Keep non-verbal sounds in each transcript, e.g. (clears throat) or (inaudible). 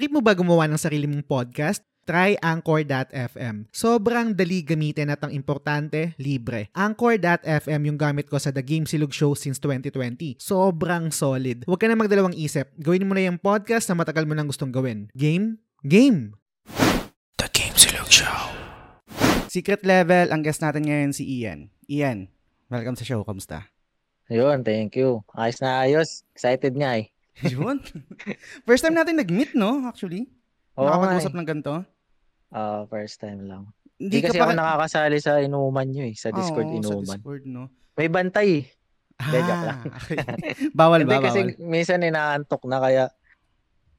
Trip mo ba gumawa ng sarili mong podcast? Try Anchor.fm. Sobrang dali gamitin at ang importante, libre. Anchor.fm yung gamit ko sa The Game Silog Show since 2020. Sobrang solid. Huwag ka na magdalawang isip. Gawin mo na yung podcast na matagal mo nang gustong gawin. Game? Game! The Game Silog Show. Secret level, ang guest natin ngayon si Ian. Ian, welcome sa show. Kamusta? Ayun, thank you. Ayos na ayos. Excited nga eh. (laughs) Yun. First time natin nag-meet, no? Actually. Oo Nakapag-usap eh. ng ganito. Ah, first time lang. Hindi Hindi kasi ako nakakasali sa inuman nyo eh. Sa Discord Sa inuman. Discord, no? May bantay eh. Hindi, joke lang. Ah, (laughs) okay. bawal Hindi ba? kasi Bawal. minsan inaantok na kaya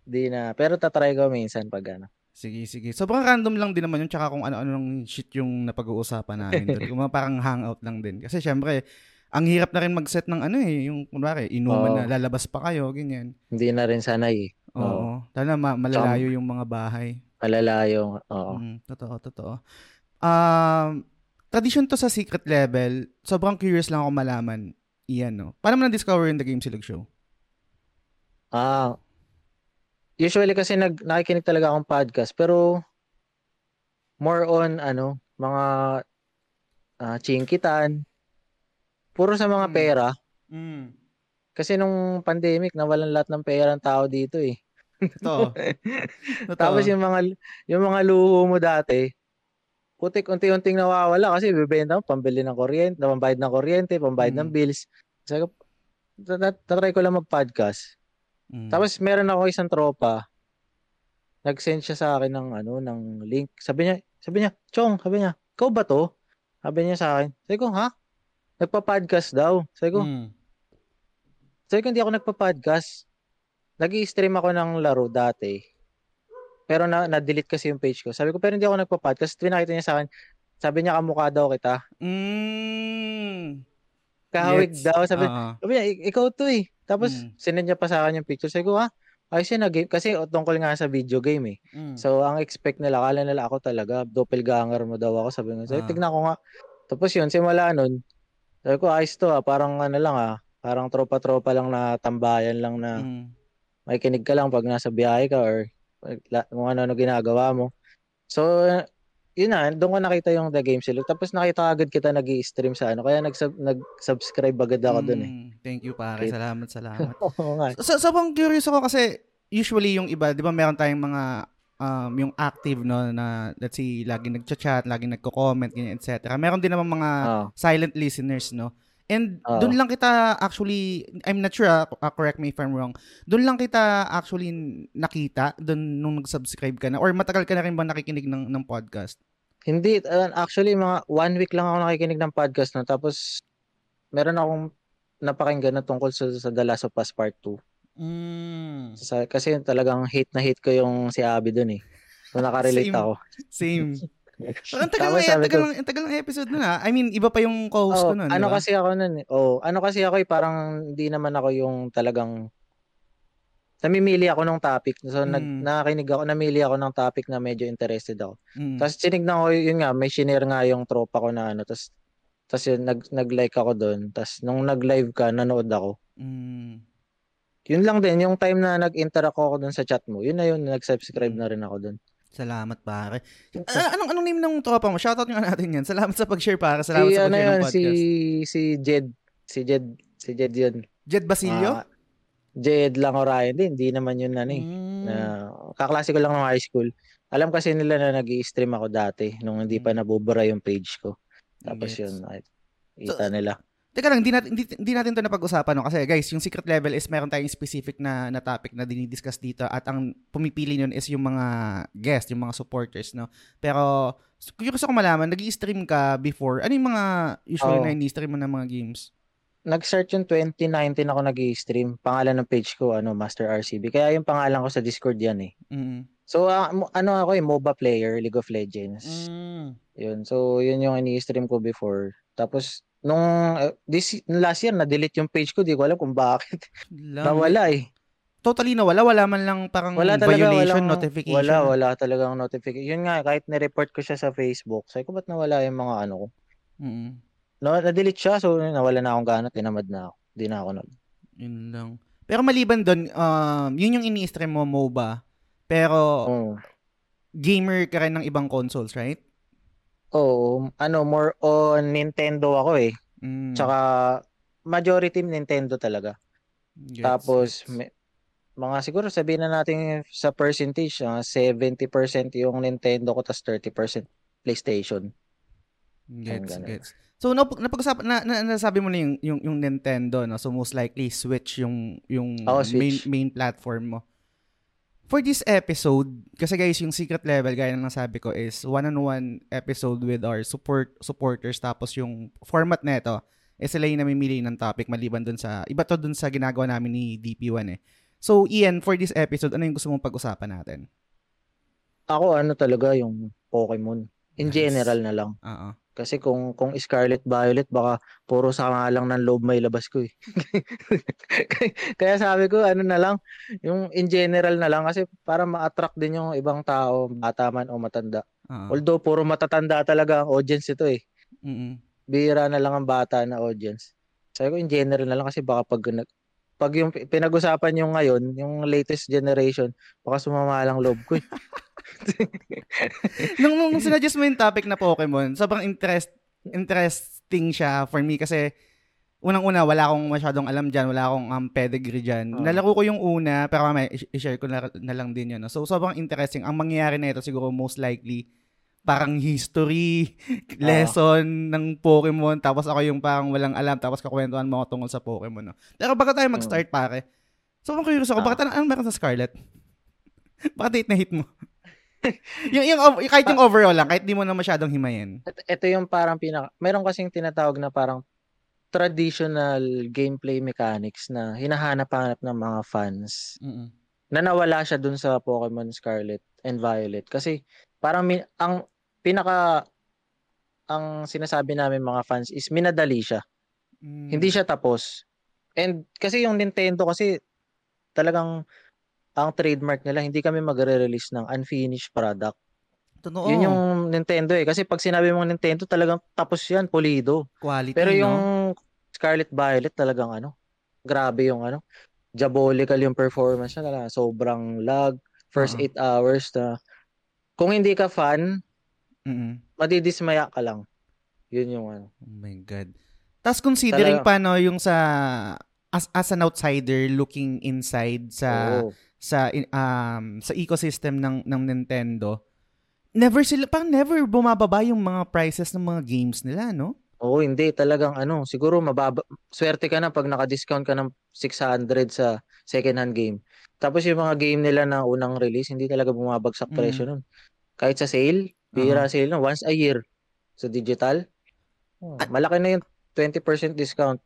di na. Pero tatry ko minsan pag ano. Sige, sige. Sobrang random lang din naman yun. Tsaka kung ano-ano ng shit yung napag-uusapan namin. (laughs) Kung parang hangout lang din. Kasi syempre, ang hirap na rin mag-set ng ano eh. Yung, kunwari, inuman Oo. na lalabas pa kayo, ganyan. Hindi na rin sanay eh. Oo. Oo. Lalo ma- malalayo yung mga bahay. Malalayo. Oo. Mm, totoo, totoo. Um, tradition to sa secret level. Sobrang curious lang ako malaman. Iyan, no? Paano mo na-discover in the Game Silog Show? Ah, usually kasi nag nakikinig talaga akong podcast pero more on ano, mga ah, chinkitan. Puro sa mga Hmm. pera. Mm. Kasi nung pandemic, nawalan lahat ng pera ng tao dito eh. Totoo. (laughs) Tapos yung mga yung mga luho mo dati, putik unti-unting nawawala kasi bibenta mo pambili ng kuryente, pambayad ng kuryente, pambayad ng Mm. bills. Sabi ko, "Ta- ta- tatry ko lang mag-podcast. Mm. Tapos meron ako isang tropa. Nag-send siya sa akin ng ano, ng link. Sabi niya, sabi niya, "Chong, sabi niya, ikaw ba 'to?" Sabi niya sa akin. Sabi ko, "Ha?" Nagpa-podcast daw. Sabi ko, Mm. sabi ko hindi ako nagpa-podcast. Nag-i-stream ako ng laro dati. Pero na na-delete kasi yung page ko. Sabi ko, pero hindi ako nagpa-podcast. Pinakita niya sa akin. Sabi niya, kamukha daw kita. Mm. Kahawig Gets. daw. Sabi, Oo. sabi niya, "Ik- ikaw to eh. Tapos, Mm. sinend niya pa sa akin yung picture. Sabi ko, ha? Ayos yun na game. Kasi tungkol nga sa video game eh. Mm. So, ang expect nila, akala nila ako talaga, doppelganger mo daw ako. Sabi ko, sabi, Ah. tignan ko nga. Tapos yun, simula nun, sabi ko, ayos to ah. Parang ano lang ah. Parang tropa-tropa lang na tambayan lang na Mm. may kinig ka lang pag nasa biyahe ka or kung ano-ano ginagawa mo. So, yun na, doon ko nakita yung The Game Silog. Tapos nakita agad kita nag stream sa ano. Kaya nag- nag-subscribe agad ako doon eh. Mm. Thank you, pare. Okay. Salamat, salamat. (laughs) Oo nga. So, sobrang curious ako kasi usually yung iba, di ba meron tayong mga um, yung active no na let's say laging nagcha-chat, laging nagko-comment, ganyan, etc. Meron din naman mga Oo. silent listeners, no? And Oo. doon lang kita actually, I'm not sure, ah, ah, correct me if I'm wrong, doon lang kita actually nakita, doon nung nag-subscribe ka na, or matagal ka na rin ba nakikinig ng, ng podcast? Hindi, uh, actually mga one week lang ako nakikinig ng podcast no. Tapos meron akong napakinggan na tungkol sa, sa The Last of Us Part 2. Mm. Sa, kasi talagang hate na hate ko yung si Abby dun eh. So nakarelate Same. ako. Same. (laughs) Pero ang tagal, na, ang tagal, ko- ng, ang tagal ng episode nun ah. I mean, iba pa yung co-host ko Oh, nun. ano di ba? kasi ako nun eh. Oh, ano kasi ako eh, parang hindi naman ako yung talagang namimili ako ng topic. So nag Mm. nakinig ako, namili ako ng topic na medyo interested ako. Mm. Tapos tinignan ko yun nga, may shinare nga yung tropa ko na ano, tapos tapos yun, nag, nag-like ako doon. Tapos nung nag-live ka, nanood ako. Mm. Yun lang din, yung time na nag-interact ako doon sa chat mo, yun na yun, nag-subscribe na rin ako doon. Salamat pare. Ah, anong anong name ng tropa mo? Shoutout nga natin yan. Salamat sa pag-share pare. Salamat Si sa ano pag-share yun, ng si, podcast. si Jed, si Jed, si Jed yun. Jed Basilio? Ah, Jed lang o Ryan din, hindi naman yun ano eh. Mm. Na, kaklase ko lang ng high school. Alam kasi nila na nag stream ako dati nung hindi pa nabubura yung page ko. Tapos Gets. yun, ay, kita nila. Teka lang, hindi natin, hindi, hindi natin to napag-usapan. No? Kasi guys, yung secret level is meron tayong specific na, na topic na dinidiscuss dito at ang pumipili nun is yung mga guest, yung mga supporters. No? Pero, curious ako malaman, nag stream ka before. Ano yung mga usually Oo. na ini-stream mo ng mga games? Nag-start yung 2019 ako nag stream Pangalan ng page ko, ano, Master RCB. Kaya yung pangalan ko sa Discord yan eh. Mm. So, mo- ano ako eh, MOBA player, League of Legends. Mm. Yun. So, yun yung ini-stream ko before. Tapos, nung eh, this last year, na-delete yung page ko. Di ko alam kung bakit. Lang. Nawala eh. Totally nawala. Wala man lang parang Wala talaga, violation, walang, notification. Wala, wala talagang notification. Yun nga, kahit ni-report ko siya sa Facebook, sabi ko, ba't nawala yung mga ano ko? Mm. No, na-delete siya, so nawala na akong gana, tinamad na ako. Hindi na ako nag... Yun lang. Pero maliban doon, um, yun yung ini-stream mo, MOBA. Pero Oo. gamer ka rin ng ibang consoles, right? Oo, ano, more on Nintendo ako eh. Mm, Tsaka, majority Nintendo talaga. gets, Tapos, gets. may- mga siguro sabihin na natin sa percentage, ah, 70% yung Nintendo ko, tas 30% PlayStation. Gets, gets. So nap napag-usapan na, na, nasabi mo na yung, yung yung Nintendo no. So most likely Switch yung yung main Switch. main platform mo. For this episode, kasi guys, yung secret level gaya ng nasabi ko is one-on-one episode with our support supporters tapos yung format nito eh sila yung namimili ng topic maliban dun sa iba to dun sa ginagawa namin ni DP1 eh. So Ian, for this episode, ano yung gusto mong pag-usapan natin? Ako, ano talaga, yung Pokemon. In Nice. general na lang. Oo. Kasi kung kung Scarlet Violet baka puro sa nga lang ng loob may labas ko eh. (laughs) Kaya sabi ko ano na lang, yung in general na lang kasi para ma-attract din yung ibang tao, bata man o matanda. Oo. Although puro matatanda talaga ang audience ito eh. Mm-mm. Bihira na lang ang bata na audience. Sabi ko in general na lang kasi baka pag pag yung pi- pinag-usapan yung ngayon, yung latest generation, baka sumama lang loob ko eh. (laughs) nung, nung, sinuggest mo yung topic na Pokemon, sobrang interest, interesting siya for me kasi unang-una, wala akong masyadong alam dyan, wala akong um, pedigree dyan. Oo. Nalaro ko yung una, pero mamaya i-share ko na, na lang din yun. No? So, sobrang interesting. Ang mangyayari na ito siguro most likely, parang history, (laughs) lesson ng Pokemon, tapos ako yung parang walang alam, tapos kakwentuhan mo ako tungkol sa Pokemon. No? Pero bago tayo mag-start, pare, sobrang curious ako, Ah. bakit ano, ano meron sa Scarlet? (laughs) bakit hit na hit mo? (laughs) yung, yung, ov- kahit yung overall lang, kahit di mo na masyadong himayin. Ito, ito yung parang pinaka meron kasing tinatawag na parang traditional gameplay mechanics na hinahanap-hanap ng mga fans Mm-mm. na nawala siya dun sa Pokemon Scarlet and Violet kasi parang mi- ang pinaka ang sinasabi namin mga fans is minadali siya. Mm. Hindi siya tapos. And kasi yung Nintendo kasi talagang ang trademark nila, hindi kami magre-release ng unfinished product. Totoo. Yun yung Nintendo eh. Kasi pag sinabi mong Nintendo, talagang tapos yan, pulido. quality, Pero no? yung Scarlet Violet talagang ano, grabe yung ano, diabolical yung performance niya talaga. Sobrang lag, first Oo. 8 hours na kung hindi ka fan, Mm-mm. madidismaya ka lang. Yun yung ano. Oh my God. Tapos considering Talaga. pa, no, yung sa, as, as an outsider looking inside sa, Oo. sa, um, sa ecosystem ng, ng Nintendo, never sila, parang never bumababa yung mga prices ng mga games nila, no? Oo, hindi talagang ano, siguro mababa swerte ka na pag naka-discount ka ng 600 sa second-hand game. Tapos yung mga game nila na unang release, hindi talaga bumabagsak Mm. presyo nun. Kahit sa sale, bihira sale nun, once a year sa digital. oh, malaki na yung 20% discount.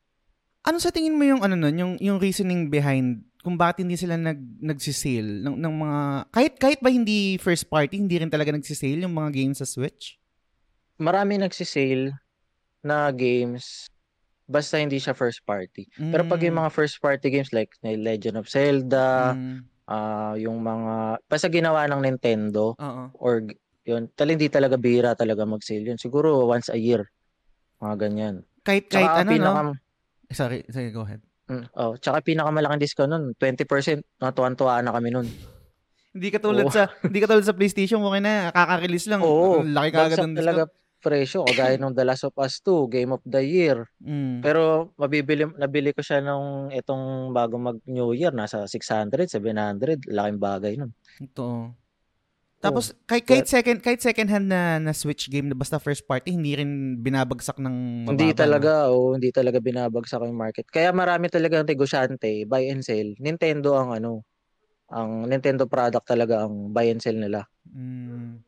Ano sa tingin mo yung ano nun, yung yung reasoning behind kung bakit hindi sila nag nagsisale ng ng mga kahit kahit ba hindi first party, hindi rin talaga nagsisale yung mga games sa Switch? Marami nagsisale na games basta hindi siya first party. Pero pag yung mga first party games like Legend of Zelda, Mm, ah yung mga basta ginawa ng Nintendo, oo. or yun, tal hindi talaga bihira talaga mag-sale yun. Siguro once a year. Mga ganyan. Kahit kahit Tsaka ano pinaka, no? Sorry, sorry, go ahead. Mm, oh, tsaka pinakamalaking discount nun, 20%. Natuwan-tuwa na kami nun. Hindi katulad Oo. sa hindi katulad sa PlayStation, okay na, kaka-release lang. Ang laki kagad ng talaga discount. Presyo. Kagaya nung The Last of Us 2, Game of the Year. Mm. Pero mabibili, nabili ko siya nung itong bago mag New Year, nasa 600, 700. Laking bagay nun. Ito. Tapos kahit, kahit second kahit second hand na na Switch game na basta first party, hindi rin binabagsak ng mababa. Hindi talaga, oh, hindi talaga binabagsak yung market. Kaya marami talaga negosyante, buy and sell. Nintendo ang ano, ang Nintendo product talaga ang buy and sell nila. Mm.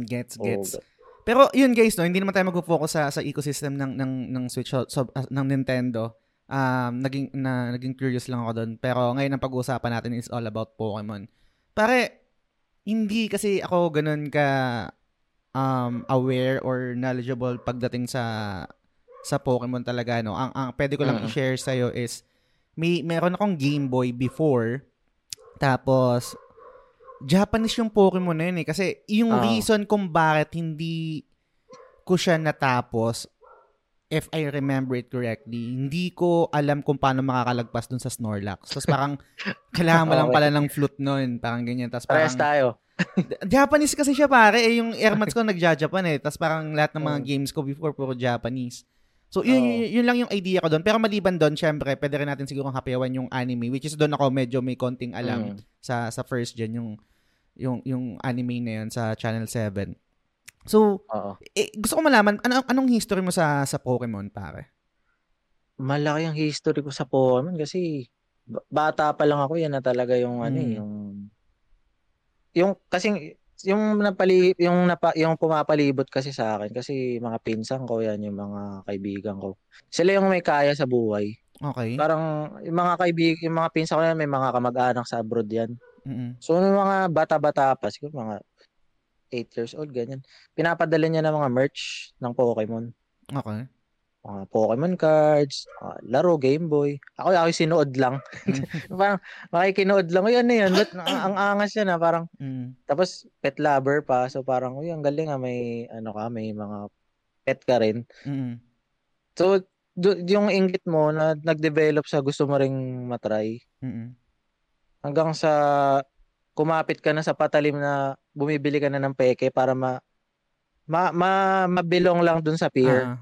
Gets, Oh, gets. Pero yun guys, no, hindi naman tayo mag-focus sa sa ecosystem ng ng ng Switch so, so- ah, ng Nintendo. Um naging na naging curious lang ako doon. Pero ngayon ang pag-uusapan natin is all about Pokemon. Pare, hindi kasi ako ganun ka um aware or knowledgeable pagdating sa sa Pokemon talaga no. Ang ang pwede ko lang Mm. i-share sa is may meron akong Game Boy before. Tapos Japanese yung Pokemon na yun eh. Kasi yung Ah. reason kung bakit hindi ko siya natapos if I remember it correctly, hindi ko alam kung paano makakalagpas dun sa Snorlax. Tapos parang, (laughs) kailangan mo lang Okay. pala ng flute nun. Parang ganyan. Tapos parang, tayo. (laughs) Japanese kasi siya pare. Eh, yung airmats (laughs) ko nagja-Japan eh. Tapos parang lahat ng mga Mm. games ko before puro Japanese. So, yun, Oo. yun, yun lang yung idea ko doon. Pero maliban doon, syempre, pwede rin natin siguro hapiawan yung anime, which is doon ako medyo may konting alam Mm. sa sa first gen, yung, yung, yung anime na yun sa Channel 7. So, eh, gusto ko malaman, ano, anong history mo sa sa Pokemon, pare? Malaki ang history ko sa Pokemon kasi ba- bata pa lang ako yan na talaga yung ano eh, Mm. yung yung kasi yung napali yung napa, yung pumapalibot kasi sa akin kasi mga pinsan ko yan yung mga kaibigan ko. Sila yung may kaya sa buhay. Okay. Parang yung mga kaibig, yung mga pinsan ko yan may mga kamag-anak sa abroad yan. Mm-mm. So yung mga bata-bata pa, siguro mga 8 years old ganyan. Pinapadala niya ng mga merch ng Pokemon. Okay. mga Pokemon cards, mga laro, Game Boy. Ako, ako sinuod lang. (laughs) parang makikinood lang. Uy, ano yan? Ba't ang, ang angas yan ha? Parang, Mm. tapos pet lover pa. So parang, uy, ang galing ha. May, ano ka, may mga pet ka rin. Mm-mm. So, du- yung inggit mo na nag-develop sa gusto mo ring matry. Mm-mm. Hanggang sa kumapit ka na sa patalim na bumibili ka na ng peke para ma, ma, ma mabilong lang dun sa peer. Ah.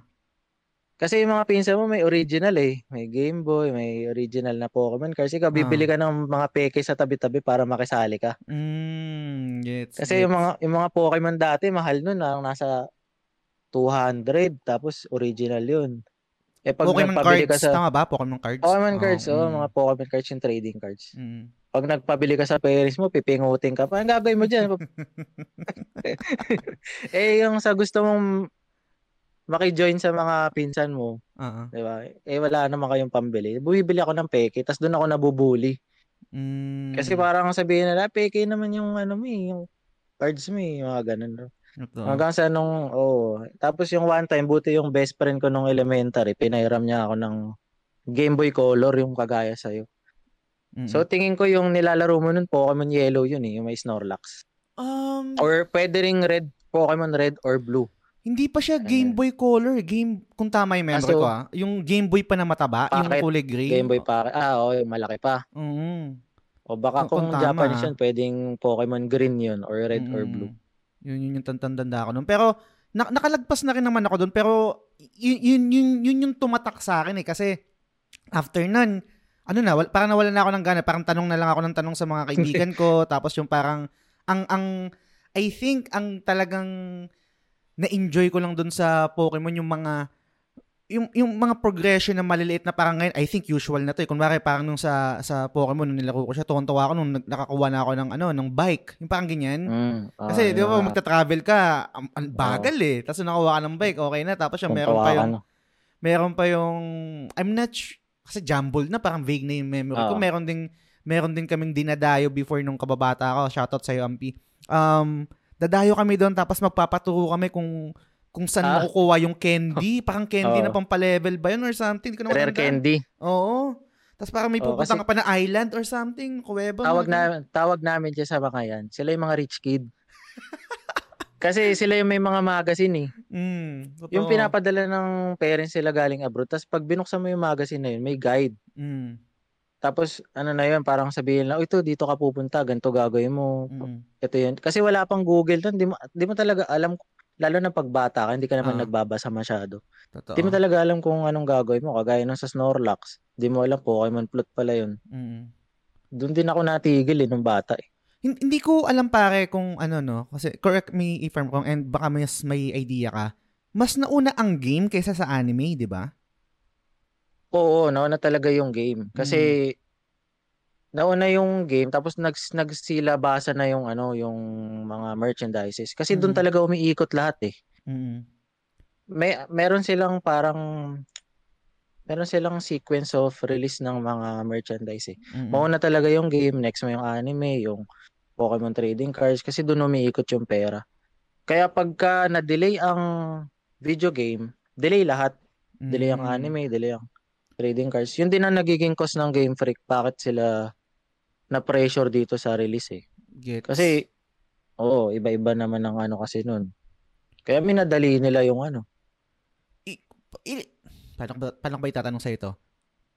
Kasi yung mga pinsan mo may original eh. May Game Boy, may original na Pokemon cards. Ikaw, bibili ka ng mga peke sa tabi-tabi para makisali ka. Mm, gets, Kasi yung gets. mga yung mga Pokemon dati, mahal nun. Ah, nasa 200. Tapos original yun. Eh pag Pokemon nagpabili cards, ka sa... tama ba? Pokemon cards? Pokemon Oh, cards, oh, mm. mga Pokemon cards yung trading cards. Mm. Pag nagpabili ka sa parents mo, pipingutin ka pa. Ang gagawin mo dyan? (laughs) eh, yung sa gusto mong makijoin sa mga pinsan mo, Oo. Di ba? Eh wala naman kayong pambili. Bumibili ako ng peke, tapos doon ako nabubuli. Mm. Kasi parang sabihin nila, peke naman yung ano mo eh, yung cards mo eh, mga ganun. Ito. Hanggang sa nung, oh. Tapos yung one time, buti yung best friend ko nung elementary, pinairam niya ako ng Game Boy Color, yung kagaya sa'yo. Mm-mm. So tingin ko yung nilalaro mo nun, Pokemon Yellow yun eh, yung may Snorlax. um, Or pwede ring red, Pokemon Red or Blue. hindi pa siya Game Boy Color. Game, kung tama yung memory Ah, so- ko ah. Yung Game Boy pa na mataba, yung Bakit? kulay green. Game Boy pa. Ah, oo, yung malaki pa. Mm. O baka Kung- kung, kung Japanese yun, pwedeng Pokemon Green yun, or Red or Mm. Blue. Yun, yun yung tantanda ko nun. Pero, na- nakalagpas na rin naman ako doon. Pero, yun, yun, yun, yun yung tumatak sa akin eh. Kasi, after nun, ano na, wal, parang nawala na ako ng gana. Parang tanong na lang ako ng tanong sa mga kaibigan ko. (laughs) tapos yung parang, ang, ang, I think, ang talagang na-enjoy ko lang doon sa Pokemon yung mga, yung, yung mga progression na maliliit na parang ngayon, I think usual na to eh. Kunwari parang nung sa, sa Pokemon, nung nilaro ko siya, tuwan-tuwa ako nung nakakuha na ako ng, ano, ng bike. Yung parang ganyan. Mm. Kasi, Ah, di ba, magta-travel ka, ang, ang bagal eh. Tapos nakuha ka ng bike, okay na. Tapos yung meron pa yung, meron pa yung, I'm not sure, kasi jumbled na, parang vague na yung memory ko. Oo. Meron ding, meron din kaming dinadayo before nung kababata ako. Shoutout sa'yo, Ampi. Um, dadayo kami doon, tapos magpapaturo kami kung, kung saan Ah. makukuha yung candy. (laughs) Parang candy Oo. na pampalevel ba yun or something. Hindi ko Rare candy. Oo. Tapos parang may pupunta kasi- ka pa na island or something. Kuweba. Tawag na tawag namin dyan sa mga yan. Sila yung mga rich kid. (laughs) Kasi sila yung may mga magazine eh. Mm, totoo. Yung pinapadala ng parents sila galing abroad. Tapos pag binuksan mo yung magazine na yun, may guide. Mm, Tapos ano na yun, parang sabihin lang, "Oh, ito dito ka pupunta, ganito gagawin mo. mm, Ito yun. Kasi wala pang Google doon, di mo, di mo talaga alam lalo na pagbata ka, hindi ka naman Ah. nagbabasa masyado. totoo. Hindi mo talaga alam kung anong gagawin mo. Kagaya nung sa Snorlax, di mo alam Pokemon plot pala yun. Mm. Doon din ako natigil eh, nung bata eh. Hin- Hindi ko alam pare kung ano no, kasi correct me if I'm wrong and baka mas may idea ka. Mas nauna ang game kaysa sa anime, di ba? Oo, nauna talaga yung game. Kasi Mm. Nauna yung game tapos nag nagsilabasa na yung ano, yung mga merchandises. Kasi doon Mm. talaga umiikot lahat eh. Mm. May meron silang parang meron silang sequence of release ng mga merchandise eh. Mm. Mauna talaga yung game, next mo yung anime, yung Pokemon trading cards kasi doon umiikot yung pera. Kaya pagka na-delay ang video game, delay lahat. Delay ang Mm. anime, delay ang trading cards. Yun din ang nagiging cost ng Game Freak. Bakit sila na-pressure dito sa release eh. Gets. Kasi, oo, iba-iba naman ang ano kasi nun. Kaya minadali nila yung ano. I- paano, ba, paano ba itatanong sa ito?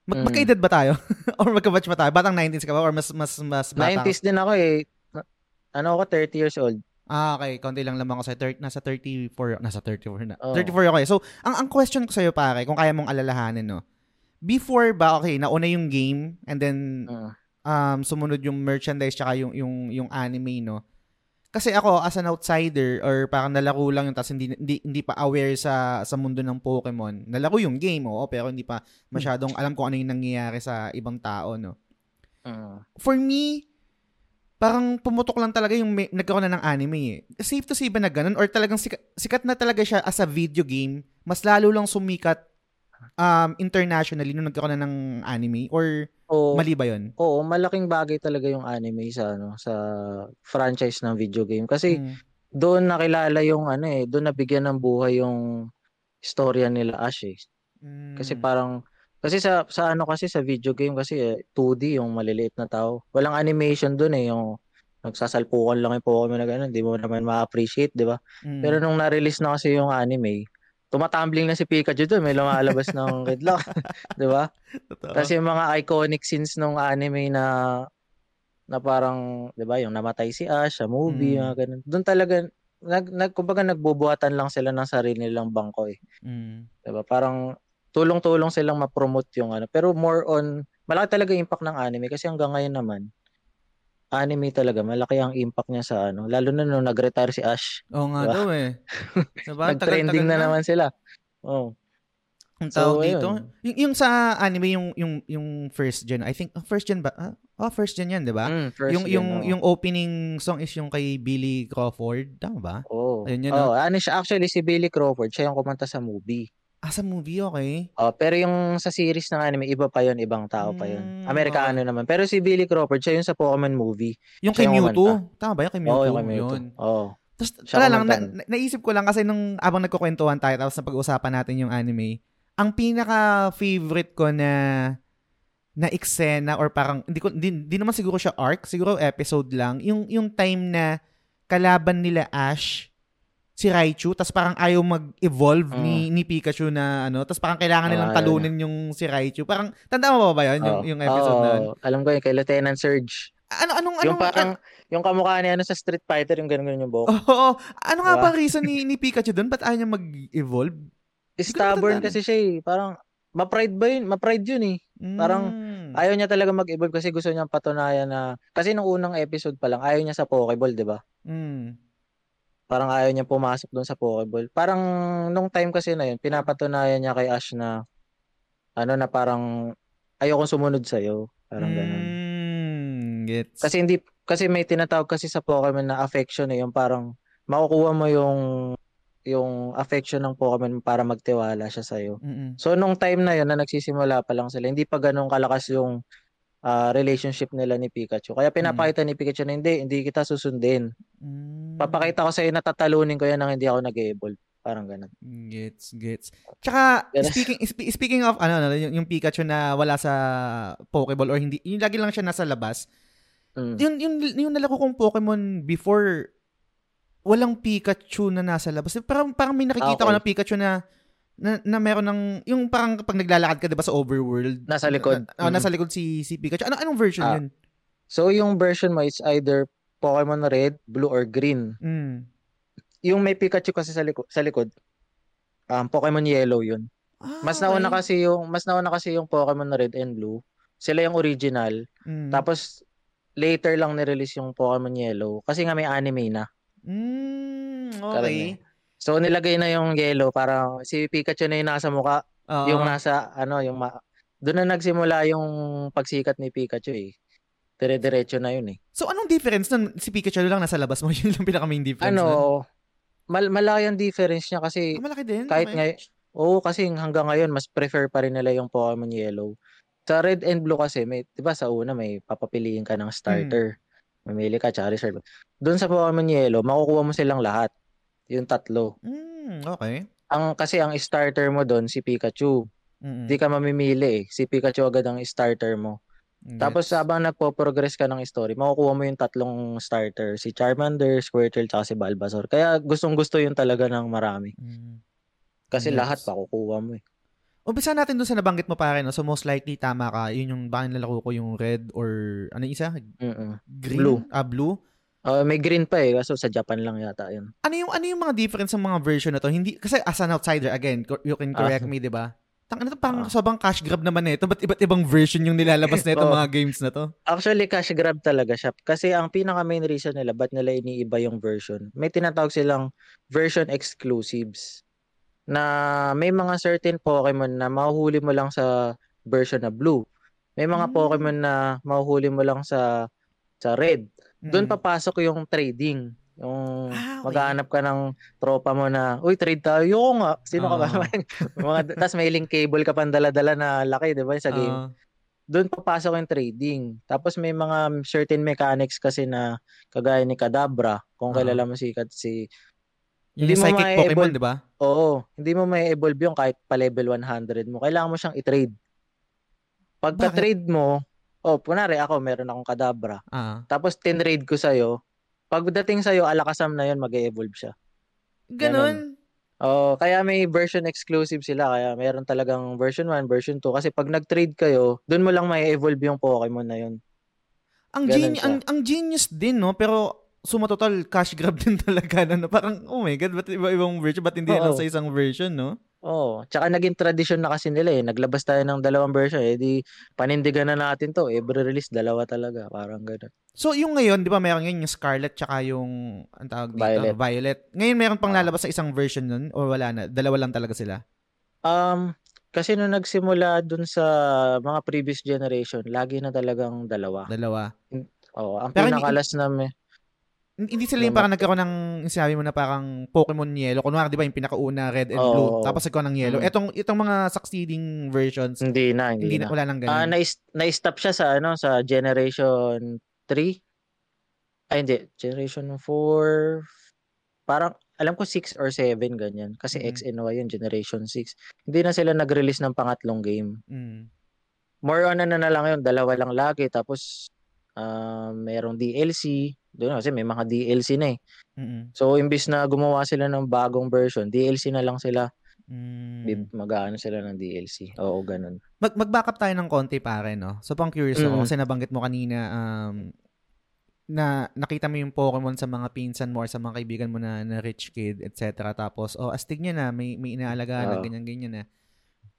Mag, Mm. Magka-edad ba tayo? (laughs) or magka-batch ba tayo? Batang 90s ka ba? Or mas, mas, mas bata? 90s din ako eh. Na- Ano ako, 30 years old. Ah, okay. Konti lang naman ako sa 30, nasa 34, nasa 34 na. Oo. 34 ako eh. So, ang, ang question ko sa'yo pare, kung kaya mong alalahanin, no? Before ba, okay, nauna yung game, and then, Mm. Um, sumunod yung merchandise, tsaka yung, yung, yung anime, no? Kasi ako, as an outsider, or parang nalaro lang yung, tapos hindi, hindi, hindi pa aware sa, sa mundo ng Pokemon. Nalaro yung game, oo, pero hindi pa masyadong alam kung ano yung nangyayari sa ibang tao, no? Mm. for me, parang pumutok lang talaga yung may, nagkaroon na ng anime eh. Safe to say ba na ganun? Or talagang sikat, sikat na talaga siya as a video game, mas lalo lang sumikat um, internationally nung nagkaroon na ng anime? Or Oo, mali ba yun? oo, malaking bagay talaga yung anime sa ano sa franchise ng video game kasi Mm. doon nakilala yung ano eh, doon nabigyan ng buhay yung istorya nila Ash eh. Mm. Kasi parang kasi sa sa ano kasi sa video game kasi eh, 2D yung maliliit na tao. Walang animation doon eh, yung nagsasalpukan lang yung Pokemon na gano'n, di mo naman ma-appreciate, di ba? Mm. Pero nung na-release na kasi yung anime, tumatumbling na si Pikachu doon, may lumalabas ng (laughs) kidlock, (laughs) di ba? Kasi yung mga iconic scenes nung anime na na parang, 'di ba, yung namatay si Ash sa movie, Mm. mga ganun. Doon talaga nag, nag kumbaga nagbubuhatan lang sila ng sarili nilang bangko eh. Mm. 'Di ba? Parang tulong-tulong silang ma-promote yung ano. Pero more on malaki talaga yung impact ng anime kasi hanggang ngayon naman anime talaga malaki ang impact niya sa ano lalo na nung nag-retire si Ash Oo nga Diba? daw eh. (laughs) Diba? nag-trending na, naman sila oh Ang So, tawag dito. ayun. Yung, yung sa anime, yung, yung, yung first gen, I think, oh, first gen ba? Ah, oh, first gen yan, di ba? Mm, yung, gen, yung, oo. yung opening song is yung kay Billy Crawford. Tama ba? Oh. Ayun yun, oh, ano siya actually si Billy Crawford, siya yung kumanta sa movie. Ah, sa movie, okay. Oh, pero yung sa series ng anime iba pa 'yon, ibang tao pa 'yon. Mm, Amerikano naman. Pero si Billy Crawford, siya yung sa Pokemon movie. Yung kay Siya yung Mewtwo. Tama ba yung kay Oo, Mewtwo? yung kay Mewtwo. Yun. Oo. Tapos, Siya wala lang, na- naisip ko lang kasi nung abang nagkukwentuhan tayo tapos napag-usapan natin yung anime, ang pinaka-favorite ko na na eksena or parang hindi ko hindi, hindi naman siguro siya arc, siguro episode lang. Yung yung time na kalaban nila Ash si Raichu tapos parang ayaw mag-evolve ni ni Pikachu na ano tapos parang kailangan nilang ayaw talunin yung si Raichu. Parang tanda mo ba ba yun yung, Oo. yung episode na yun? Alam ko yun, kay Lieutenant Surge. Ano anong anong yung parang, yung kamukha niya ano, sa Street Fighter, yung ganun-ganun yung buhok. Oo. Ano nga Diba? ba ang reason ni, ni Pikachu doon? Ba't ayaw niya mag-evolve? Stubborn kasi siya eh. Parang, ma-pride ba yun? Ma-pride yun eh. Parang, Mm. Ayaw niya talaga mag-evolve kasi gusto niyang patunayan na, kasi nung unang episode pa lang, ayaw niya sa Pokeball, di ba? Mm. Parang ayaw niya pumasok doon sa Pokeball. Parang nung time kasi na yun, pinapatunayan niya kay Ash na ano na parang ayokong sumunod sa Parang ganun. Mm, gets. Kasi hindi kasi may tinatawag kasi sa Pokemon na affection eh, yung parang makukuha mo yung yung affection ng Pokemon para magtiwala siya sa Mm-mm. So nung time na yun na nagsisimula pa lang sila, hindi pa ganun kalakas yung ah, relationship nila ni Pikachu. Kaya pinapakita ni Pikachu na hindi, hindi kita susundin. Mm. Papakita ko sa iyo na tatalunin ko yan nang hindi ako nag-evolve. Parang ganun. Gets, gets. Tsaka, Yes. speaking spe- speaking of, ano, ano, yung, yung Pikachu na wala sa Pokeball or hindi, yung lagi lang siya nasa labas, Mm. yung, yung, yung nalako kong Pokemon before, walang Pikachu na nasa labas. Parang, parang may nakikita Ah, ko okay. na Pikachu na, na, na meron ng, yung parang pag naglalakad ka, di ba, sa overworld. Nasa likod. Na, ah, Mm. nasa likod si, si Pikachu. Ano, anong version Ah. yun? So yung version mo is either Pokemon Red, Blue, or Green. Mm. Yung may Pikachu kasi sa likod, sa likod um, Pokemon Yellow yun. Ah, Mas nauna okay. kasi yung mas nauna kasi yung Pokemon Red and Blue. Sila yung original. Mm. Tapos later lang ni-release yung Pokemon Yellow kasi nga may anime na. Mm, okay. Karami. So nilagay na yung yellow para si Pikachu na yung nasa mukha, Oo. yung nasa ano, yung ma- doon na nagsimula yung pagsikat ni Pikachu eh. Dire-diretso na yun eh. So, anong difference nun? Si Pikachu lang nasa labas mo. (laughs) Yun lang pinaka-main difference nun. Ano, mal malaki ang difference niya kasi Ah, malaki din? kahit okay. ngay Oo, kasi hanggang ngayon mas prefer pa rin nila yung Pokemon Yellow. Sa Red and Blue kasi may 'di ba sa una may papapiliin ka ng starter. Mamili ka Charizard. Doon sa Pokemon Yellow, makukuha mo silang lahat. Yung tatlo. Mm, okay. Ang kasi ang starter mo doon si Pikachu. Hindi ka mamimili eh. Si Pikachu agad ang starter mo. Gets. Tapos habang nagpo-progress ka ng story, makukuha mo yung tatlong starter, si Charmander, Squirtle, tsaka si Bulbasaur. Kaya gustong-gusto yun talaga ng marami. Mm. Kasi Yes. lahat pakukuha mo eh. Umpisa natin dun sa nabanggit mo pare, no? So most likely tama ka. Yun yung baka nilalaro ko yung red or ano yung isa? Mm-mm. Green? Blue. Ah, blue? Ah, may green pa eh, kaso sa Japan lang yata yun. Ano yung ano yung mga difference ng mga version na to? Hindi kasi as an outsider again, you can correct me, 'di ba? Tang ano to parang Ah. sobrang cash grab naman eh. Ito ba't iba't ibang version yung nilalabas na itong (laughs) Oo. mga games na to? Actually, cash grab talaga siya. Kasi ang pinaka main reason nila, ba't nila iniiba yung version, may tinatawag silang version exclusives. Na may mga certain Pokemon na mahuhuli mo lang sa version na blue. May mga Hmm. Pokemon na mahuhuli mo lang sa sa red. Doon Mm. papasok yung trading. Yung Ah, okay. maghahanap ka ng tropa mo na, uy, trade tayo. Yung nga. Sino ka ba? Oo. (laughs) mga, tas may link cable ka pang dala-dala na laki, di ba, sa game. Ah, Doon papasok yung trading. Tapos may mga certain mechanics kasi na kagaya ni Kadabra, kung Oo. kilala mo si, si yung hindi mo psychic. Pokemon, 'di ba? Oo, hindi mo may evolve yung kahit pa level 100 mo. Kailangan mo siyang i-trade. Pagka-trade mo, oh, kunwari ako, meron akong Kadabra. Ah. Tapos tinrade ko sa'yo. Pagdating sa'yo, alakasam na yun, mag-evolve siya. Ganun. Oh, kaya may version exclusive sila. Kaya meron talagang version 1, version 2. Kasi pag nag-trade kayo, doon mo lang may evolve yung Pokemon na yun. Ang, Ganun geni- siya. ang, ang genius din, no? Pero suma total cash grab (laughs) din talaga na, na parang oh my god, ba't iba-ibang version? Ba't hindi lang Oo. sa isang version, no? Oh, tsaka naging tradisyon na kasi nila eh. Naglabas tayo ng dalawang version. Eh di panindigan na natin to. Every release, dalawa talaga. Parang gano'n. So, yung ngayon, di ba, meron ngayon yung Scarlet tsaka yung, ang tawag dito, Violet. Violet. Ngayon, meron pang Ah. lalabas sa isang version nun o wala na? Dalawa lang talaga sila? Um, kasi nung nagsimula dun sa mga previous generation, lagi na talagang dalawa. Dalawa. Oo, ang Pero pinakalas na may, Hindi sila yung parang nagkaroon ng, sinabi mo na parang Pokemon Yellow. Kunwari, di ba, yung pinakauna, Red and Oo. Blue. Tapos nagkaroon ng Yellow. Mm. Etong, itong mga succeeding versions, hindi na, hindi, hindi na, na. wala nang Ah, ganun. na- na-stop siya sa ano, sa generation 3. Ay, hindi. Generation 4. Parang, alam ko 6 or 7, ganyan. Kasi Mhm. X and Y yun, generation 6. Hindi na sila nag-release ng pangatlong game. Mm. More on ano na lang yun, dalawa lang lagi. Tapos, ah, merong DLC. Doon kasi may mga DLC na eh. Mm-mm. So, imbis na gumawa sila ng bagong version, DLC na lang sila. Mm. Mag-aano sila ng DLC. Oo, ganun. Mag mag-back up tayo ng konti pare, no? So, pang curious ako Mm. kasi nabanggit mo kanina um, na nakita mo yung Pokemon sa mga pinsan mo or sa mga kaibigan mo na, na rich kid, etc. Tapos, oh, astig niya na, may, may inaalagaan na, Oo. ganyan-ganyan na.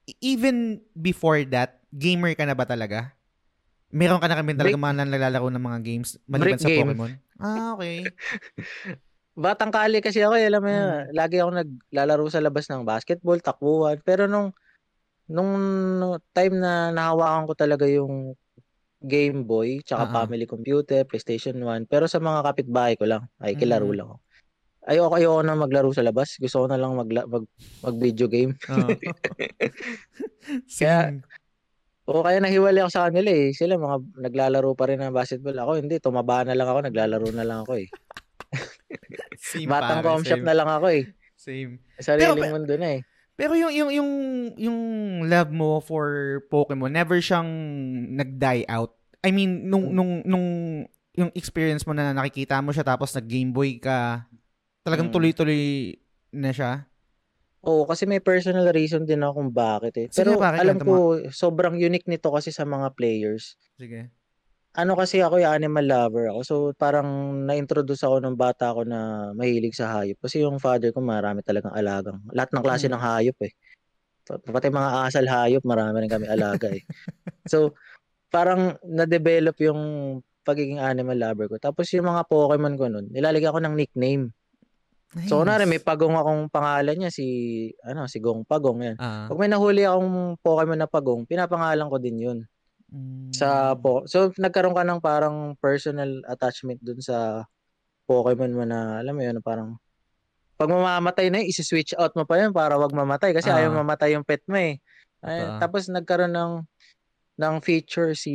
E- Even before that, gamer ka na ba talaga? Meron ka na kami talaga Brick- mga naglalaro ng mga games maliban Brick sa game. Pokemon? Ah, okay. (laughs) Batang kali kasi ako, eh, alam mo yun, Mm. lagi ako naglalaro sa labas ng basketball, takbuhan. Pero nung nung time na nahawakan ko talaga yung Game Boy, tsaka ah. family computer, PlayStation 1, pero sa mga kapitbahay ko lang, ay kilaro Mm. lang ako. Ayoko, ayoko na maglaro sa labas. Gusto ko na lang magla, mag, mag video game. Oo. (laughs) Kaya- Same. O kaya nahiwalay ako sa kanila eh. Sila mga naglalaro pa rin ng basketball. Ako hindi, tumaba na lang ako, naglalaro na lang ako eh. (laughs) Same, Batang pare, shop na lang ako eh. Same. Sariling Pero- mundo na eh. Pero yung yung yung yung love mo for Pokemon never siyang nag-die out. I mean nung nung nung yung experience mo na nakikita mo siya tapos nag Game Boy ka, talagang Mm. tuloy-tuloy na siya. Oo, kasi may personal reason din ako kung bakit eh. Sige, Pero pare, alam kwento ko, sobrang unique nito kasi sa mga players. Sige. Ano kasi ako, yung animal lover ako. So, parang na-introduce ako nung bata ako na mahilig sa hayop. Kasi yung father ko, marami talagang alagang. Lahat ng klase Mm. ng hayop eh. Pa- Pati mga asal hayop, marami rin kami alaga eh. (laughs) so, parang na-develop yung pagiging animal lover ko. Tapos yung mga Pokemon ko nun, nilalagyan ko ng nickname. Nice. So, kunwari, may pagong akong pangalan niya, si, ano, si Gong Pagong yan. Ah. Pag may nahuli akong Pokemon na pagong, pinapangalan ko din yun. Mm. Sa po So, nagkaroon ka ng parang personal attachment dun sa Pokemon mo na, alam mo yun, parang pag mamamatay na yun, isi-switch out mo pa yun para wag mamatay kasi Ah. ayaw mamatay yung pet mo eh. Ay, Totoo. tapos nagkaroon ng ng feature si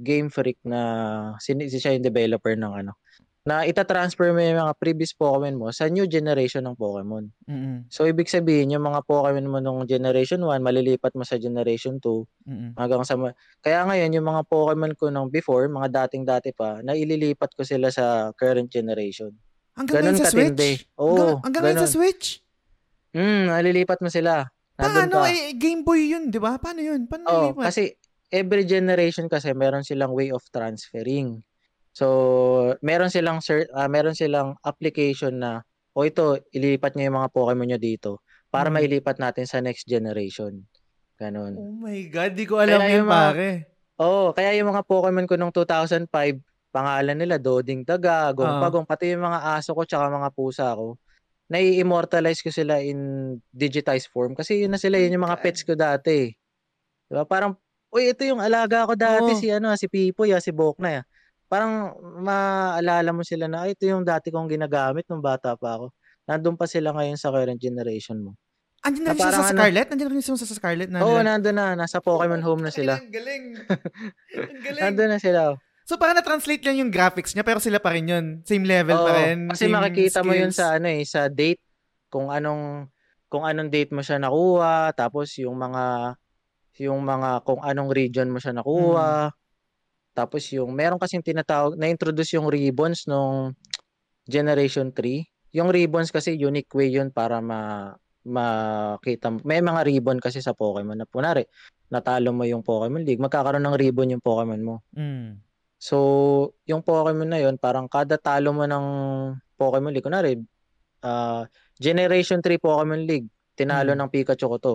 Game Freak na si, si siya yung developer ng ano na ita-transfer mo yung mga previous Pokemon mo sa new generation ng Pokemon. Mm-mm. So, ibig sabihin, yung mga Pokemon mo nung Generation 1, malilipat mo sa Generation 2 Mm-mm. hanggang sa... ma- Kaya ngayon, yung mga Pokemon ko nung before, mga dating-dati pa, na ililipat ko sila sa current generation. Hanggang Ganun sa katindi. Switch? Oo, hanggang, hanggang sa. Switch? Hmm, nalilipat mo sila. Nandun Paano? ka. Eh, Game Boy yun, di ba? Paano yun? Paano Oh, nilipat? kasi every generation kasi meron silang way of transferring. So, meron silang cer- ah, meron silang application na o ito, ilipat niyo yung mga Pokemon niyo dito para Hmm. mailipat natin sa next generation. Ganon. Oh my God, di ko alam Kaya yung mga- pare. Oo, kaya yung mga Pokemon ko nung 2005, pangalan nila Doding Daga, Ah. Gongpagong, pati yung mga aso ko tsaka mga pusa ko, nai-immortalize ko sila in digitized form kasi yun na sila, yun yung mga pets ko dati. Diba? Parang, uy, ito yung alaga ko dati, Oo. si ano, si Pipoy, ah, si Bokna. Parang maalala mo sila na, ay, ito yung dati kong ginagamit nung bata pa ako. Nandun pa sila ngayon sa current generation mo. Andiyan na rin siya sa ano- Scarlet? Andiyan na rin siya sa Scarlet? Na Oo, nila- nandun na. Nasa Pokemon Home na sila. Ang galing. Ang galing. (laughs) Nandun na sila. So parang na-translate lang yung graphics niya pero sila pa rin yun. Same level pa Oo, rin. Kasi makikita mo yun skills. sa ano eh, sa date kung anong kung anong date mo siya nakuha, tapos yung mga yung mga kung anong region mo siya nakuha. Tapos yung meron kasing tinatawag na-introduce yung ribbons nung Generation 3. Yung ribbons kasi unique way yun para ma makita. May mga ribbon kasi sa Pokemon na punari natalo mo yung Pokemon League, magkakaroon ng ribbon yung Pokemon mo. Mm. So, yung Pokemon na yun, parang kada talo mo ng Pokemon League, kunwari, ah, Generation 3 Pokemon League, tinalo Mm. ng Pikachu ko to.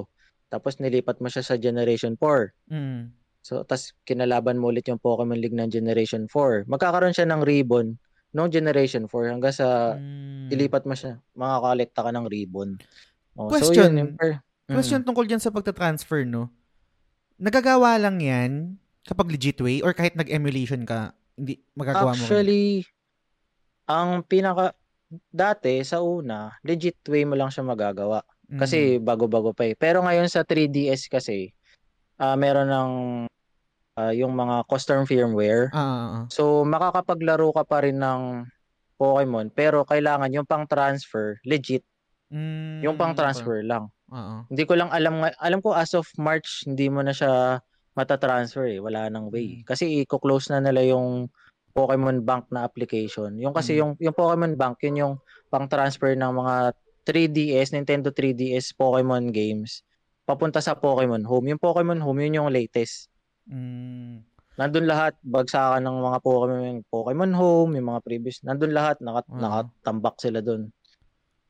Tapos nilipat mo siya sa Generation 4. Mm. So, tas kinalaban mo ulit yung Pokemon League ng Generation 4. Magkakaroon siya ng ribbon noong Generation 4 hanggang sa Mm. ilipat mo siya. Makakolekta ka ng ribbon. Oh, so Question. yun, yung per- Mm. Question tungkol dyan sa pagta-transfer, no? Nagagawa lang yan kapag legit way or kahit nag-emulation ka, hindi magagawa mo. Actually, ang pinaka dati sa una, legit way mo lang siya magagawa. Mm. Kasi bago-bago pa eh. Pero ngayon sa 3DS kasi, ah meron ng ah, yung mga custom firmware. Ah. So makakapaglaro ka pa rin ng Pokemon pero kailangan yung pang transfer legit, Mm, yung pang okay. lang. Oo. Hindi ko lang alam alam ko as of March hindi mo na siya mata-transfer eh, wala nang way. Mm. Kasi i-close na nila yung Pokemon Bank na application. Yung kasi Mm. yung yung Pokemon Bank yun yung pang-transfer ng mga 3DS, Nintendo 3DS Pokemon games papunta sa Pokemon Home. Yung Pokemon Home yun yung latest. Mm. Nandun lahat, bagsakan ng mga Pokemon, Pokemon Home, yung mga previous, nandun lahat, nakat, Ah. nakatambak sila dun.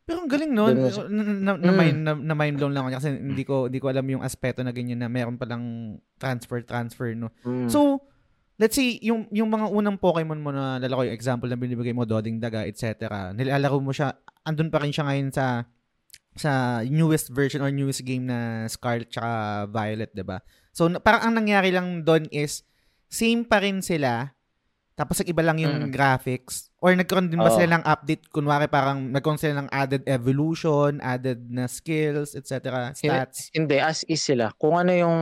Pero ang galing no, Doon mo na, na, na, Mm. mind, na, na mind blown lang ako kasi hindi ko hindi ko alam yung aspeto na ganyan na meron palang transfer transfer no. Mm. So, let's say yung yung mga unang Pokemon mo na lalako yung example na binibigay mo Doding Daga etc. Nilalaro mo siya andun pa rin siya ngayon sa sa newest version or newest game na Scarlet tsaka Violet, 'di ba? So parang ang nangyari lang doon is same pa rin sila tapos iba lang yung Mm. graphics or nagkaroon din ba Oo. sila ng update kunwari parang nagkaroon sila ng added evolution, added na skills, etc. stats. Hindi, as is sila. Kung ano yung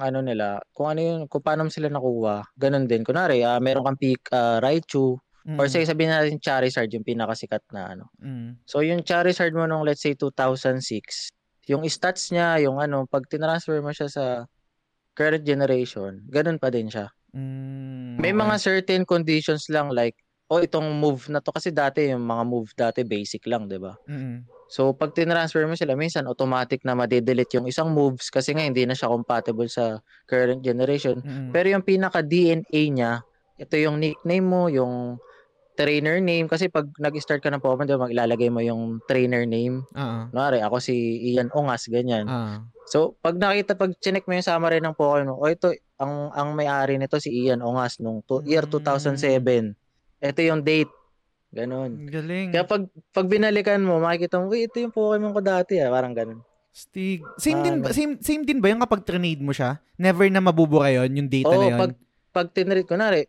ano nila, kung ano yung kung paano sila nakuha, ganun din. Kunwari, ah, meron kang pick ah, Raichu Mm, or say sabihin natin Charizard yung pinakasikat na ano. mm, So yung Charizard mo nung let's say 2006, yung stats niya, yung ano, pag tinransfer mo siya sa current generation, ganun pa din siya. mm, May okay. mga certain conditions lang like oh itong move na to kasi dati yung mga move dati basic lang, 'di ba? Mm, So pag tinransfer mo sila, minsan automatic na ma-delete yung isang moves kasi nga hindi na siya compatible sa current generation. mm, Pero yung pinaka DNA niya, ito yung nickname mo, yung trainer name kasi pag nag-start ka ng Pokemon, diba, mag-ilalagay mo yung trainer name. ah, Kunwari, ako si Ian Ongas, ganyan. ah, So, pag nakita, pag chinek mo yung summary ng Pokemon, o ito, ang ang may-ari nito si Ian Ongas nung to, year Mm. 2007. Ito yung date. Ganon. galing. Kaya pag, pag binalikan mo, makikita mo, "Uy, ito yung Pokemon ko dati ah. Parang ganon. Stig. Same din ba Ano? same same din ba yung kapag trinade mo siya? Never na mabubura yon yung data Oo, na yon. pag, pag tinread, kunwari,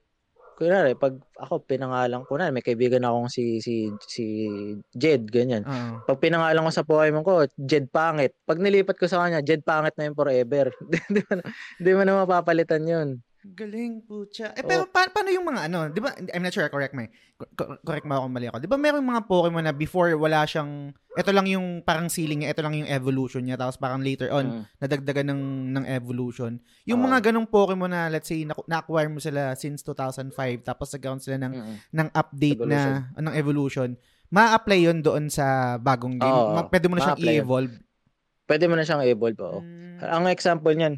kunwari, pag ako pinangalan, kunwari, may kaibigan akong si, si, si Jed, ganyan. Oo. Pag pinangalan ko sa Pokemon ko, Jed Pangit. Pag nilipat ko sa kanya, Jed Pangit na yun forever. (laughs) Di mo na, di mo na mapapalitan yun. Galing, putya. Eh, pero pa- paano yung mga ano, di ba, I'm not sure, correct me. Co- correct mo ako kung mali ako. Di ba meron mga Pokemon na before wala siyang, ito lang yung parang ceiling niya, ito lang yung evolution niya, tapos parang later on, Mm. nadagdagan ng, ng evolution. Yung Oo. mga ganong Pokemon na, let's say, na-acquire mo sila since 2005, tapos nagkaroon sila ng, Mm-mm. ng update na, ng evolution, ma-apply yon doon sa bagong game. Oo, Ma- pwede mo na siyang ma-apply yun. i-evolve. Pwede mo na siyang evolve, oo. Mm. Ang example niyan,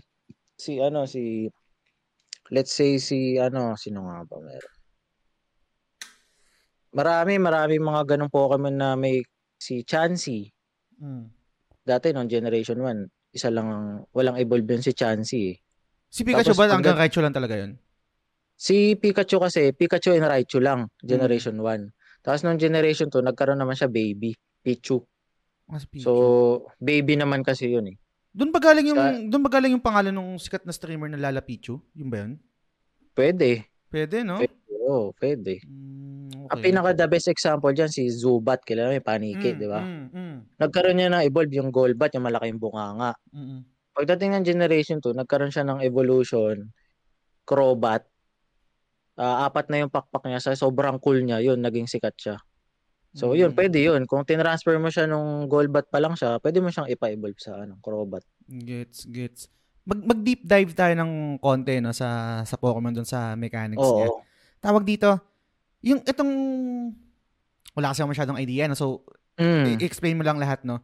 si ano, si, let's say si, ano, sino nga ba meron? Marami, marami mga ganong Pokemon na may si Chansey. Mm. Dati nung Generation 1, isa lang ang, walang evolve yun si Chansey eh. Si Pikachu Tapos ba hanggang Raichu lang talaga yun? Si Pikachu kasi, Pikachu and Raichu lang. Generation 1. Tapos nung Generation 2, nagkaroon naman siya baby, Pichu. Si Pichu. So, baby naman kasi yun eh. Doon ba galing yung sa- doon ba galing yung pangalan ng sikat na streamer na Lala Pichu? Yung ba yun? Pwede. Pwede, no? Pwede. Oo, pwede. Mm, Ang pinaka the best example dyan, si Zubat, kilala mo yung paniki, Mm, di ba? Mm, mm, Nagkaroon niya ng evolve yung Golbat, yung malaking bunganga. mm. Pagdating ng Generation 2, nagkaroon siya ng evolution, Crobat. Ah, apat na yung pakpak niya. Sa sobrang cool niya, yun, naging sikat siya. So, yun, Mm. pwede yun. Kung tinransfer mo siya nung Golbat pa lang siya, pwede mo siyang ipa-evolve sa ano, Crobat. Gets, gets. Mag, mag deep dive tayo ng konti no sa sa Pokemon doon sa mechanics niya. Oo. Tawag dito, yung itong wala kasi ako masyadong idea no. So, Mm. i- explain mo lang lahat no.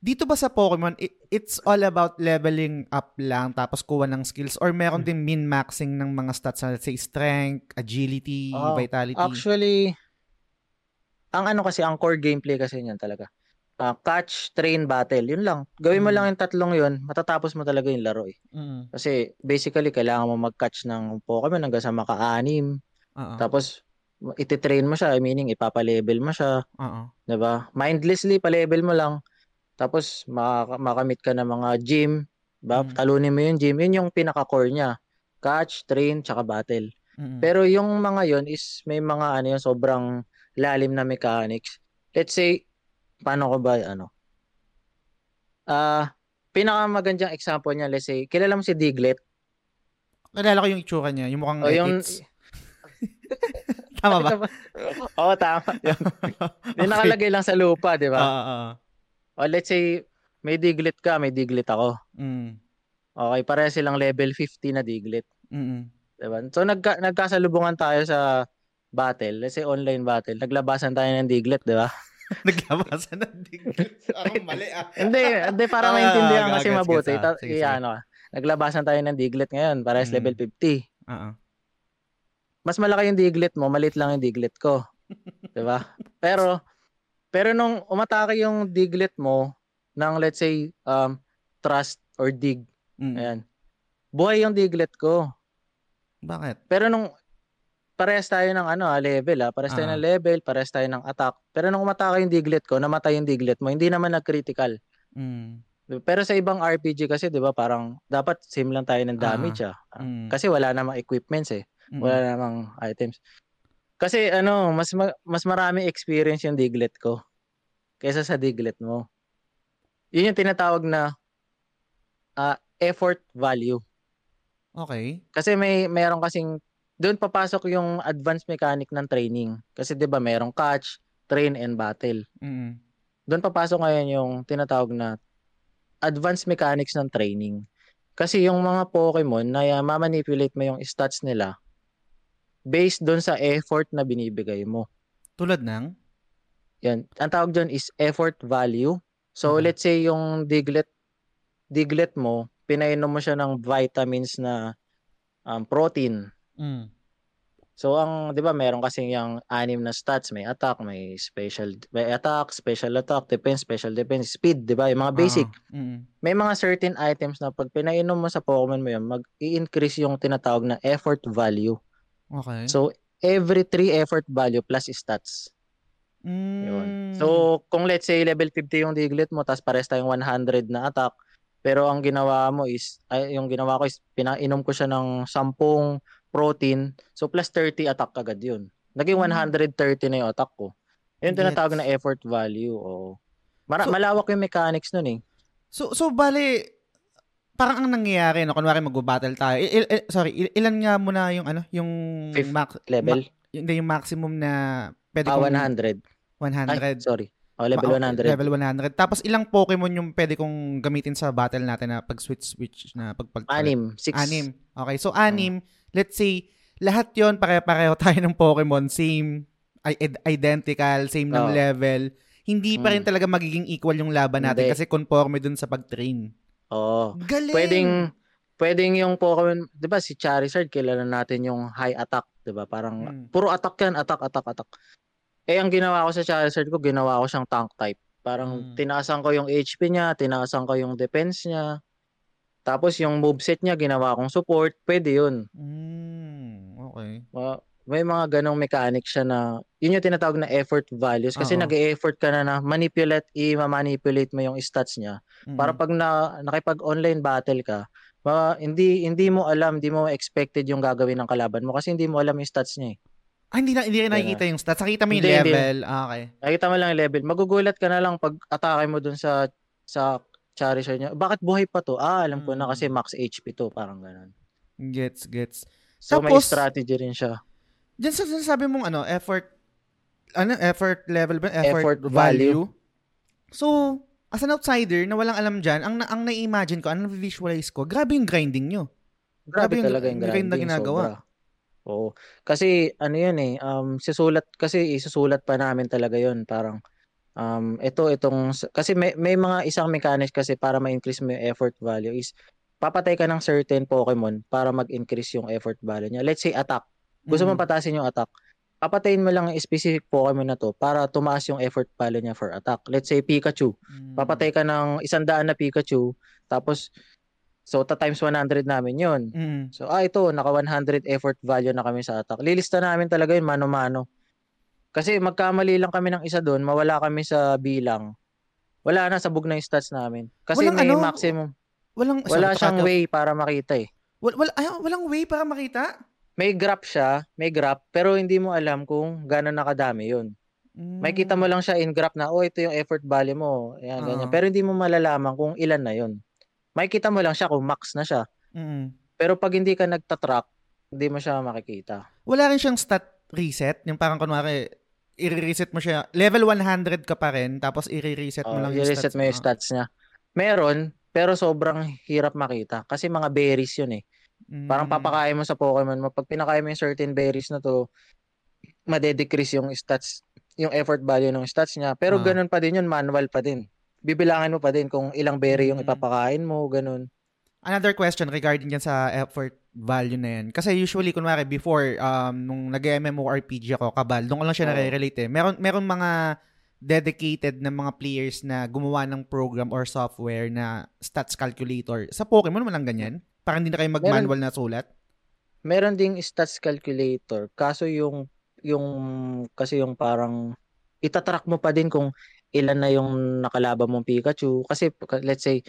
Dito ba sa Pokemon, it's all about leveling up lang tapos kuha ng skills or meron din min-maxing ng mga stats na let's say strength, agility, Oh, vitality? Actually, ang ano kasi, ang core gameplay kasi niyan talaga. Ah, catch, train, battle. Yun lang. Gawin mo Mm. lang yung tatlong yun, matatapos mo talaga yung laro eh. Mm. Kasi basically, kailangan mo mag-catch ng Pokemon hanggang sa maka-anim. Oo. Tapos, ititrain mo siya, meaning ipapa-level mo siya, Oo. 'di ba? Mindlessly pa-level mo lang. Tapos maka- makamit ka ng mga gym, ba? Mm. Talunin mo yung gym, yun yung pinaka-core niya. Catch, train, tsaka battle. Mm. Pero yung mga yon is may mga ano yun, sobrang lalim na mechanics. Let's say, paano ko ba ano? Ah, pinakamagandang example niya, let's say, kilala mo si Diglett? Kilala ko yung itsura niya, yung mukhang yung. (laughs) Tama ba? (laughs) Oo, tama. Yung, (laughs) yung nakalagay lang sa lupa, di ba? Oo, oo. O let's say, may Diglett ka, may Diglett ako. Mm. Okay, pareha silang level 50 na Diglett. Mm. Diba? So, nagka, nagkasalubungan tayo sa battle. Let's say, online battle. Naglabasan tayo ng Diglett, di ba? (laughs) Naglabasan ng digit. Ako (laughs) mali ah. hindi, hindi, para Ah, maintindihan gets, kasi gets, mabuti. ah. Ta- Sige, sige. ano, ah. naglabasan tayo ng Diglett ngayon. Parehas Mm. level 50. Oo. Mas malaki yung Diglett mo, maliit lang yung Diglett ko. (laughs) di ba? Pero, pero nung umatake yung Diglett mo, ng let's say, um, trust or dig, Mm. ayan, buhay yung Diglett ko. Bakit? Pero nung parehas tayo ng ano, ah, level ah, parehas tayo Ah. ng level, parehas tayo ng attack. Pero nung umatake yung Diglett ko, namatay yung Diglett mo, hindi naman nag-critical. Mm. Pero sa ibang RPG kasi, 'di ba, parang dapat same lang tayo ng damage ah. Mm. Kasi wala namang equipments eh. Mm. Wala namang items. Kasi ano, mas ma- mas marami experience yung Diglett ko kaysa sa Diglett mo. Yun yung tinatawag na ah, effort value. Okay. Kasi may meron kasing doon papasok yung advanced mechanic ng training. Kasi 'di ba merong catch, train and battle. Mm. Doon papasok ngayon yung tinatawag na advanced mechanics ng training. Kasi yung mga Pokemon na uh, mamanipulate mo yung stats nila based doon sa effort na binibigay mo. Tulad ng? Yan. Ang tawag doon is effort value. So Mhm. let's say yung Diglett Diglett mo, pinainom mo siya ng vitamins na um, protein. Mm. So ang 'di ba meron kasi yung anim na stats, may attack, may special may attack, special attack, defense, special defense, speed, 'di ba? Yung mga basic. Ah, mm. May mga certain items na pag pinainom mo sa Pokemon mo 'yan, mag-i-increase yung tinatawag na effort value. Okay. So every 3 effort value plus stats. mm. Yun. So kung let's say level 50 yung Diglett mo, tapos pares tayong 100 na attack, pero ang ginawa mo is ay, yung ginawa ko is pinainom ko siya ng 10 protein. So plus 30 attack agad yun. Naging Hmm. 130 na yung attack ko. Yun tinatawag na effort value. O Mara- So- malawak yung mechanics nun eh. So, so bale, parang ang nangyayari, no? Kunwari mag-battle tayo. Il- il- sorry, il- ilan nga muna yung ano, yung Fifth max, Level? hindi yung maximum na pwede Ah, kong 100. 100. Ay, sorry. Oh, level Ma- 100. Level 100. Tapos ilang Pokemon yung pwede kong gamitin sa battle natin na pag-switch-switch na pag pag Anim. Six. Anim. Okay, so anim, let's say, lahat yon pare-pareho tayo ng Pokemon, same, identical, same ng Oo. level. hindi pa rin Mm. talaga magiging equal yung laban natin Hindi. kasi conforme dun sa pag-train. Oo. Galing! Pwedeng pwedeng yung Pokemon, 'di ba si Charizard kilala natin yung high attack, 'di ba? Parang Mm. puro attack 'yan, attack, attack, attack. Eh ang ginawa ko sa Charizard ko, ginawa ko siyang tank type. Parang Mm. tinaasan ko yung HP niya, tinaasan ko yung defense niya. Tapos yung moveset niya, ginawa kong support. Pwede yun. Mm, okay. Ma- May mga ganong mechanic siya na, yun yung tinatawag na effort values. Kasi Oo. nag-e-effort ka na na manipulate, i-manipulate mo yung stats niya. Mm. Para pag na, nakipag-online battle ka, ma, hindi hindi mo alam, hindi mo expected yung gagawin ng kalaban mo kasi hindi mo alam yung stats niya eh. Ah, hindi, na, hindi rin nakikita yung stats. Nakita mo yung Hindi, hindi. level. Ah, okay. Nakita mo lang yung level. Magugulat ka na lang pag atake mo dun sa sa Charizard niya. Bakit buhay pa to? Ah, alam ko Mm. na kasi max HP to. Parang ganun. Gets, gets. So may Tapos- strategy rin siya. Diyan sa sinasabi mong ano, effort, ano, effort level ba? Effort, Effort value. value. So, as an outsider na walang alam dyan, ang, ang na-imagine ko, ang na-visualize ko, grabe yung grinding nyo. Grabe, Grabe yung- talaga yung yung grind na grinding. ginagawa. Sobra. Oo. Kasi ano yun eh, um, susulat, kasi isusulat pa namin talaga yun. Parang, um, ito, itong, kasi may, may mga isang mechanics kasi para ma-increase mo yung effort value is, papatay ka ng certain Pokemon para mag-increase yung effort value niya. Let's say attack. Gusto Mm. mo pataasin yung attack. Papatayin mo lang yung specific Pokemon na to para tumaas yung effort value niya for attack. Let's say Pikachu. Mm. Papatay ka ng isang daan na Pikachu, tapos, so, ta times 100 namin yun. Mm. So, ah, ito, naka 100 effort value na kami sa attack. Lilista namin talaga yun, mano-mano. Kasi magkamali lang kami ng isa doon, mawala kami sa bilang. Wala na, sabog na yung stats namin. Kasi Walang may ano, maximum. Walang, Wala sorry, siyang way para makita eh. Wal, wal, ay, walang way para makita? May graph siya, may graph, pero hindi mo alam kung gano'n nakadami yun. Mm. May kita mo lang siya in graph na, oh, ito yung effort value mo. Ayan, ganyan. Oo. Pero hindi mo malalaman kung ilan na yun. May kita mo lang siya kung max na siya. Mm. Pero pag hindi ka nagtatrack, hindi mo siya makikita. Wala rin siyang stat reset. Yung parang kunwari, i-reset mo siya. Level 100 ka pa rin, tapos i-reset mo Oh, lang yung i-reset stats. mo yung stats niya. Meron, pero sobrang hirap makita. Kasi mga berries yun eh. Mm. Parang papakain mo sa Pokemon mo. Pag pinakain mo yung certain berries na to, madedecrease yung stats, yung effort value ng stats niya. Pero Ah. ganun pa din yun, manual pa din. Bibilangin mo pa din kung ilang berry yung Mm. ipapakain mo, ganun. Another question regarding dyan sa effort value na yan. Kasi usually, kunwari, before, um, nung nag-MMORPG ako, Kabal, doon ko lang siya Oo. nare-relate eh. Meron, meron mga dedicated na mga players na gumawa ng program or software na stats calculator. Sa Pokemon, walang ganyan? Parang hindi na kayo mag-manual na sulat? Meron ding stats calculator. Kaso yung, yung, kasi yung parang, itatrack mo pa din kung ilan na yung nakalaban mong Pikachu. Kasi, let's say,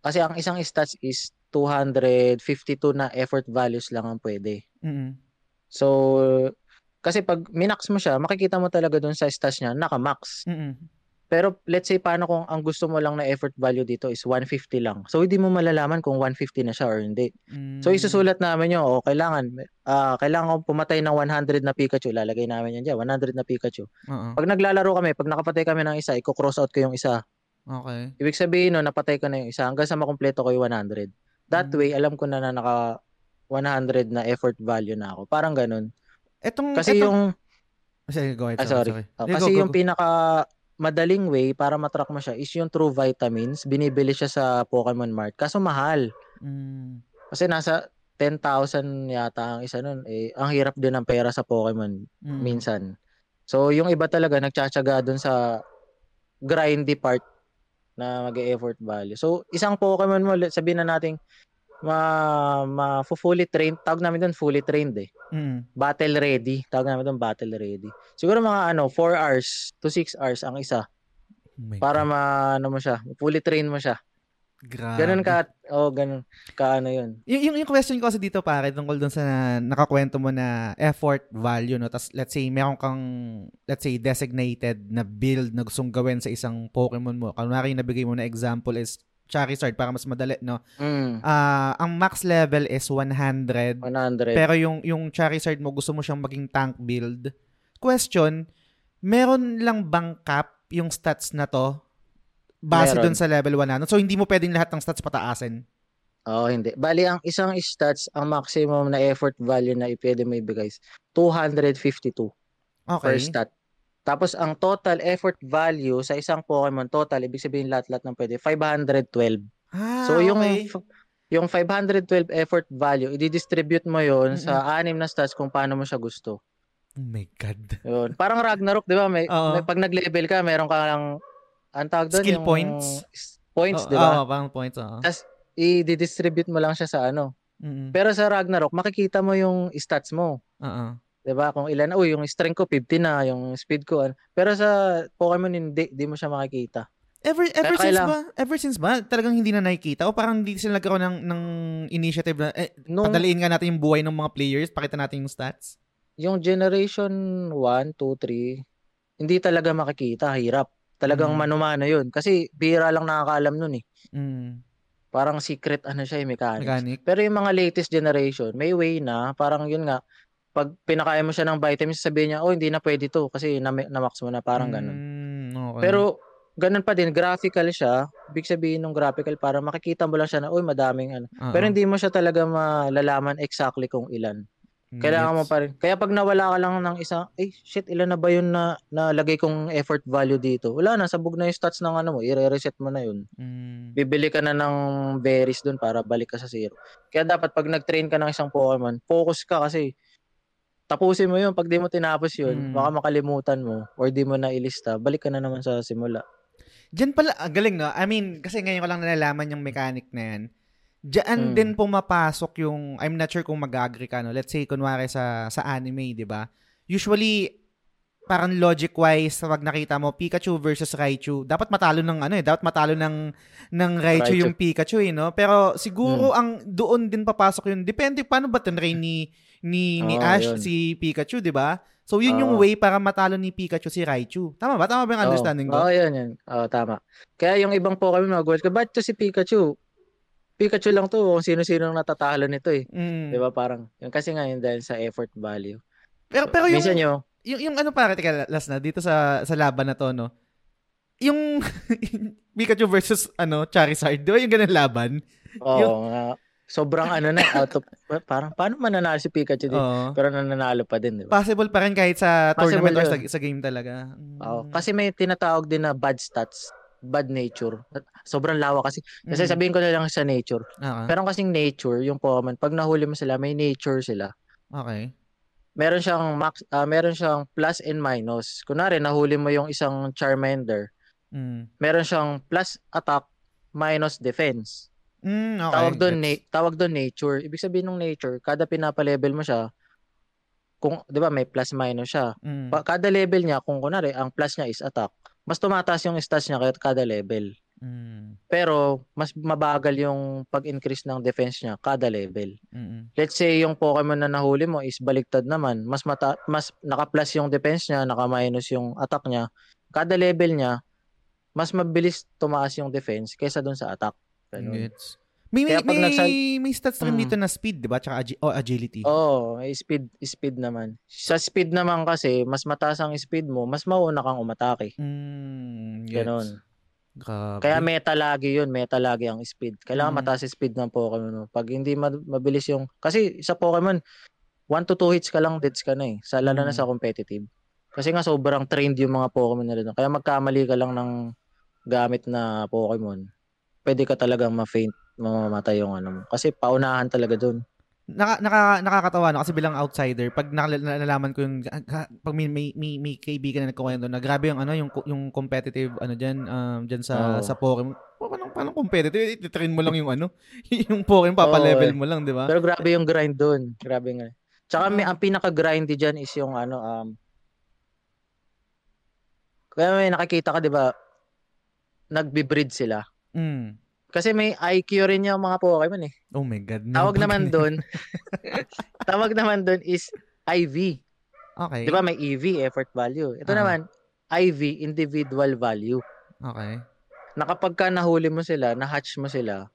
kasi ang isang stats is 252 na effort values lang ang pwede. mm So, kasi pag minax mo siya, makikita mo talaga dun sa stats niya, naka-max. mm Pero let's say paano kung ang gusto mo lang na effort value dito is 150 lang. So, hindi mo malalaman kung 150 na siya or hindi. So, isusulat namin yun, o kailangan, ah kailangan kong pumatay ng 100 na Pikachu. Lalagay namin yan dyan, 100 na Pikachu. Oo. Pag naglalaro kami, pag nakapatay kami ng isa, i-cross out ko yung isa. Okay. Ibig sabihin no, napatay ko na yung isa hanggang sa makumpleto ko yung 100. That Mm. way, alam ko na na naka 100 na effort value na ako. Parang ganun. Etong, Kasi etong, yung Sige, go ahead. Ah, sorry. Oh, Sige, kasi go, go, yung go. pinaka madaling way para matrack mo siya is yung True Vitamins. Binibili siya sa Pokemon Mart. Kaso mahal. Mm. Kasi nasa 10,000 yata ang isa nun. Eh, ang hirap din ng pera sa Pokemon Mm. minsan. So, yung iba talaga nagtsatsaga dun sa grindy part na mag-effort value. So, isang Pokemon mo, sabihin na natin, ma, ma fully trained, tawag namin doon fully trained eh. Mm. Battle ready, tawag namin doon battle ready. Siguro mga ano, 4 hours to 6 hours ang isa Oh para God. ma ano mo siya, fully train mo siya. Grabe. Ganun ka, oh, ganun ka ano yun. Yung, yung, yung question ko kasi dito pare tungkol dun sa nakakwento mo na effort value no tas let's say meron kang let's say designated na build na gustong gawin sa isang Pokemon mo. Kunwari yung nabigay mo na example is Charizard para mas madali no. Mm, Ah, ang max level is 100 100. pero yung yung Charizard mo gusto mo siyang maging tank build. Question, meron lang bang cap yung stats na to base Meron. dun sa level 100? So hindi mo pwedeng lahat ng stats pataasin. Oh, hindi. Bali, ang isang stats, ang maximum na effort value na ipwede mo ibigay is 252 per Okay. stat. Tapos ang total effort value sa isang Pokemon total, ibig sabihin lahat-lahat ng pwede, 512. Ah, So yung okay. yung 512 effort value, i-distribute mo yon sa anim na stats kung paano mo siya gusto. Oh my God. Yun. Parang Ragnarok, 'di ba? May, Oo. may pag nag-level ka, meron ka lang ang tawag doon Skill yung points? Points, Oh, 'di ba? Oo, parang points. Oo. I-distribute mo lang siya sa ano. Mm-mm. Pero sa Ragnarok, makikita mo yung stats mo. Oo. 'Di ba? Kung ilan, uy, yung strength ko 50 na, yung speed ko. ano. Pero sa Pokemon hindi, di mo siya makikita. Ever ever Kaya since kailang- ba? Ever since ba talagang hindi na nakikita o parang hindi sila nagkaroon ng ng initiative na eh, Nung padaliin nga natin yung buhay ng mga players, pakita natin yung stats. yung generation 1, 2, 3, hindi talaga makikita, hirap. Talagang Mm. mano-mano 'yun kasi bihira lang nakakaalam nun eh. Mm. Parang secret ano siya, eh, mechanics. Mechanic. Pero yung mga latest generation, may way na, parang yun nga, pag pinakain mo siya ng vitamins, sabihin niya, oh, hindi na pwede to kasi na, na-max mo na, parang ganun. Mm, okay. Pero, ganun pa din, graphical siya. Big sabihin ng graphical, para makikita mo lang siya na, uy, madaming ano. Oo. Pero hindi mo siya talaga malalaman exactly kung ilan. Mm, Kailangan mo pa rin. Kaya pag nawala ka lang ng isang, eh, shit, ilan na ba yun na nalagay kong effort value dito? Wala na, sabog na yung stats ng ano mo, i-reset mo na yun. Mm. Bibili ka na ng berries dun para balik ka sa zero. Kaya dapat pag nag-train ka ng isang Pokemon, focus ka kasi tapusin mo yun. Pag di mo tinapos yun, Mm. baka makalimutan mo or di mo na ilista, balik ka na naman sa simula. Diyan pala, ah, galing no? I mean, kasi ngayon ko lang nalalaman yung mechanic na yan. Diyan Mm. din pumapasok yung, I'm not sure kung mag-agree ka, no? Let's say, kunwari sa, sa anime, di ba? Usually, parang logic-wise, pag nakita mo, Pikachu versus Raichu, dapat matalo ng ano eh, dapat matalo ng, ng Raichu, Raichu. yung Pikachu eh, no? Pero siguro, ang doon din papasok yun, depende, paano ba tinrain ni, ni, ni Oo, Ash yun. si Pikachu, di ba? So, yun yung Oo. way para matalo ni Pikachu si Raichu. Tama ba? Tama ba yung understanding ko? Oo, oh, yun, yun. Oo, tama. Kaya yung ibang Pokemon, mag ka, ba't to si Pikachu? Pikachu lang to, kung sino-sino ang natatalo nito eh. Mm. Di ba parang, yun kasi nga yun dahil sa effort value. Pero pero yung Minsan yung, yung, yung ano pare teka last na dito sa sa laban na to no. Yung (laughs) Pikachu versus ano Charizard, di ba yung ganun laban? oo, nga, sobrang ano na, out of, (laughs) parang, paano mananalo si Pikachu dito? Oo. Pero nananalo pa din, di ba? Possible pa rin kahit sa Possible tournament or sa, yun. sa game talaga. Oo. Mm. Kasi may tinatawag din na bad stats, bad nature. Sobrang lawa kasi. Kasi Mm. sabihin ko na lang sa nature. Okay. Pero kasing nature, yung Pokemon, pag nahuli mo sila, may nature sila. okay. Meron siyang max, ah, meron siyang plus and minus. Kunwari, nahuli mo yung isang Charmander, Mm. meron siyang plus attack, minus defense. Mm, okay. Tawag doon na, tawag doon nature. Ibig sabihin ng nature, kada pinapa-level mo siya, kung 'di ba may plus minus siya. Mm. Pa, kada level niya, kung kunwari ang plus niya is attack, mas tumataas yung stats niya kada level. Mm. Pero mas mabagal yung pag-increase ng defense niya kada level. Mm. Let's say yung Pokemon na nahuli mo is baliktad naman, mas mata mas naka-plus yung defense niya, naka-minus yung attack niya. Kada level niya, mas mabilis tumaas yung defense kaysa dun sa attack. Ganun. Gets. May may, may, nagsal- may stats rin Mm. dito na speed, 'di ba? Tsaka agi- oh, agility. Oo, may speed speed naman. Sa speed naman kasi, mas mataas ang speed mo, mas mauna kang umatake. Mm, gets. Ganon. Grabe. Kaya meta lagi yun, meta lagi ang speed. Kailangan Mm. mataas speed ng Pokemon mo. Pag hindi ma- mabilis yung... Kasi sa Pokemon, 1 to 2 hits ka lang, deads ka na eh. Sa, lalo na Mm. sa competitive. Kasi nga sobrang trained yung mga Pokemon nila doon. Kaya magkamali ka lang ng gamit na Pokemon, pwede ka talagang ma-faint, mamamatay yung ano mo. Kasi paunahan talaga doon. Naka, naka, nakakatawa no kasi bilang outsider pag nalalaman ko yung pag may may, may, may kaibigan na nagkukwento na grabe yung ano yung yung competitive ano diyan um diyan sa Oo. sa Pokemon oh, paano paano competitive i-train mo lang yung ano (laughs) yung Pokemon papa-level Oo, eh. mo lang di ba Pero grabe yung grind doon. Grabe nga. Tsaka may, Ah. ang pinaka-grindy dyan is yung ano, um, kaya may nakikita ka, di ba, nagbe-breed sila. mm. Kasi may IQ rin yung mga Pokemon eh. oh my god Tawag Meron naman doon, tawag naman doon (laughs) is IV. okay Di ba may EV, effort value. Ito Ah. naman, IV, individual value. okay Na kapag ka nahuli mo sila, na-hatch mo sila,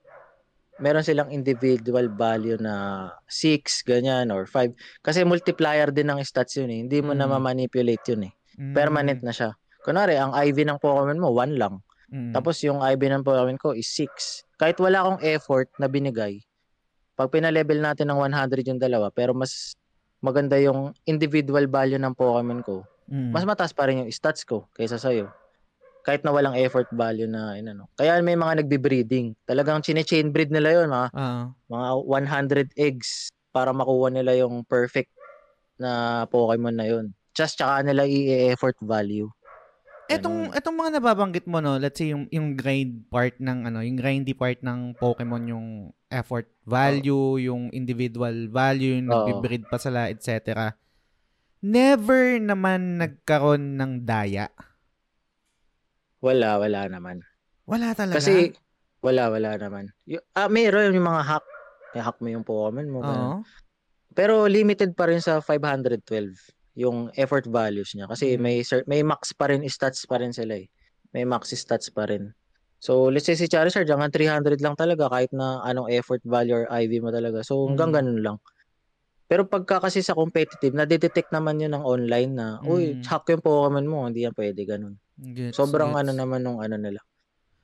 meron silang individual value na 6, ganyan, or 5. Kasi multiplier din ng stats yun eh. Hindi mo na Mm. ma-manipulate yun eh. Mm. Permanent na siya. Kunwari, ang IV ng Pokemon mo, 1 lang. Mm. Tapos yung IV ng Pokemon ko is 6. Kahit wala akong effort na binigay, pag pinalevel natin ng 100 yung dalawa, pero mas maganda yung individual value ng Pokemon ko, Mm. mas mataas pa rin yung stats ko kaysa sa'yo. Kahit na walang effort value na, yun, ano. Kaya may mga nagbe-breeding. Talagang chine-chain breed nila yun, mga, Ah. mga 100 eggs para makuha nila yung perfect na Pokemon na yun. Just tsaka nila i-effort value. Etong etong mga nababanggit mo no, let's say yung yung grind part ng ano, yung grindy part ng Pokemon yung effort value, yung individual value, yung Oo. nagbe-breed pa sila, etc. Never naman nagkaroon ng daya. Wala, wala naman. Wala talaga. Kasi, wala, wala naman. Y- ah, mayroon yung mga hack. May hack mo yung Pokemon mo. Oo. Pero limited pa rin sa 512 yung effort values niya kasi Mm. may may max pa rin stats pa rin sila eh. May max stats pa rin. So let's say si Charizard hanggang 300 lang talaga kahit na anong effort value or IV mo talaga. So hanggang Mm. ganun lang. Pero pagka kasi sa competitive, na-detect naman yun ng online na, uy, Mm. hack yung Pokemon mo, hindi yan pwede ganun. Gets, Sobrang gets. ano naman nung ano nila.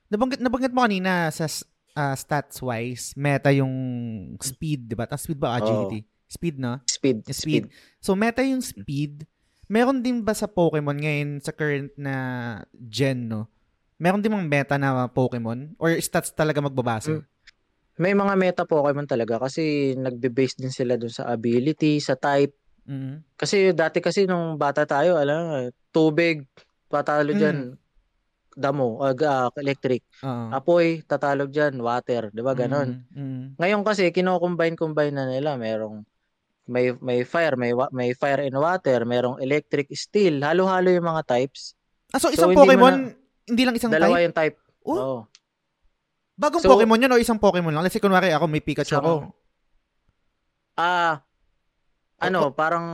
Nabanggit, nabanggit mo kanina sa s- ah, stats wise, meta yung speed, 'di ba? Tapos speed ba agility? Speed, no? Speed, Speed. speed. So, meta yung speed. Meron din ba sa Pokemon ngayon sa current na gen, no? Meron din mga meta na Pokemon? Or stats talaga magbabase? Mm. May mga meta Pokemon talaga kasi nagbe-base din sila dun sa ability, sa type. Mhm. Kasi dati kasi nung bata tayo, alam tubig, tatalo Mm. dyan, damo, ag- ah, electric. Oo. Apoy, tatalo dyan, water, 'di ba ganon? Mhm. Mhm. Ngayon kasi kino-combine-combine na nila, merong may may fire, may may fire and water, merong electric, steel, halo-halo yung mga types. Ah, so So, isang hindi Pokemon, hindi lang isang Dalawa type? yung type. Oh, Oo. bagong so- Pokemon yun o isang Pokemon lang? Let's say, kunwari ako, may Pikachu Isang- ako. Ah, ano, parang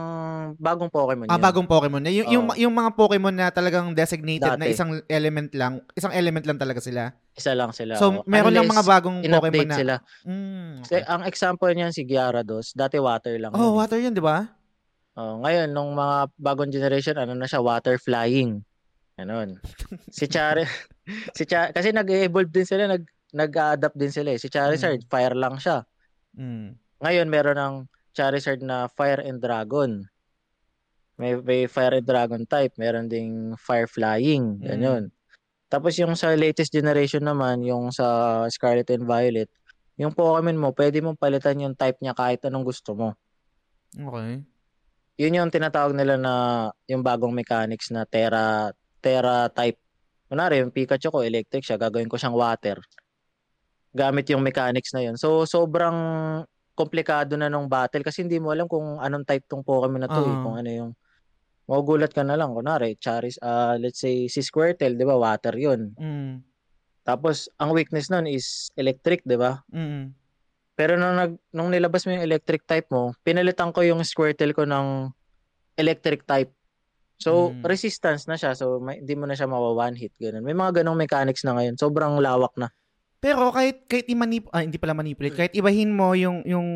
bagong Pokemon Ah, yun. bagong Pokemon. Yung, yung, Oo. yung mga Pokemon na talagang designated na Dati. isang element lang, isang element lang talaga sila. Isa lang sila. So, oo. meron lang mga bagong Pokemon in-update na. sila. Mm, Kasi okay. ang example niyan si Gyarados, dati water lang. Oh, yun water yun, di ba? Oh, ngayon nung mga bagong generation, ano na siya, water flying. Ganon. Si (laughs) Char si Char kasi nag-evolve din sila, nag nag-adapt din sila eh. Si Charizard, fire lang siya. Mm. Ngayon meron ng Charizard na Fire and Dragon. May, may Fire and Dragon type, meron ding Fire Flying, Mm. ganyan. Tapos yung sa latest generation naman, yung sa Scarlet and Violet, yung Pokemon mo, pwede mong palitan yung type niya kahit anong gusto mo. Okay. Yun yung tinatawag nila na yung bagong mechanics na Terra Terra type. Kunwari, yung Pikachu ko, electric siya, gagawin ko siyang water. Gamit yung mechanics na yun. So, sobrang komplikado na nung battle kasi hindi mo alam kung anong type tong Pokemon na to eh. Oo. Kung ano yung magugulat ka na lang. Kunwari, Charis, ah let's say si Squirtle, di ba? Water yun. Mm. Tapos, ang weakness nun is electric, di ba? Mm. Pero nung, nag, nung nilabas mo yung electric type mo, pinalitan ko yung Squirtle ko ng electric type. So, Mm. resistance na siya. So, may, hindi mo na siya mawa one hit. Ganun. May mga ganong mechanics na ngayon. Sobrang lawak na. Pero kahit kahit i-manip ah, hindi pala manipulate, kahit ibahin mo yung yung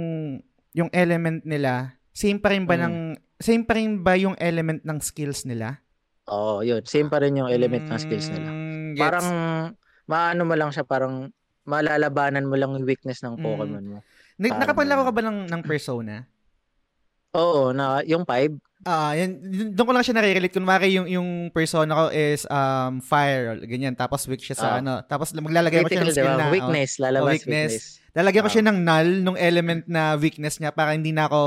yung element nila, same pa rin ba Mm. ng same pa rin ba yung element ng skills nila? Oo, yun. Same pa rin yung element ng skills nila. Mm, gets. Parang, maano mo lang siya, parang malalabanan mo lang yung weakness ng Mm. Pokemon mo. Nag- parang nakapaglaro ka ba ng ng persona? Oo, na yung 5. Ah, yan doon ko lang siya nare-relate kunwari yung yung persona ko is um fire ganyan tapos weak siya sa Ah. ano tapos maglalagay ko siya ng skill diba? na oh, Weakness, lalabas weakness. weakness. lalagyan ko Ah. siya ng null nung element na weakness niya para hindi na ako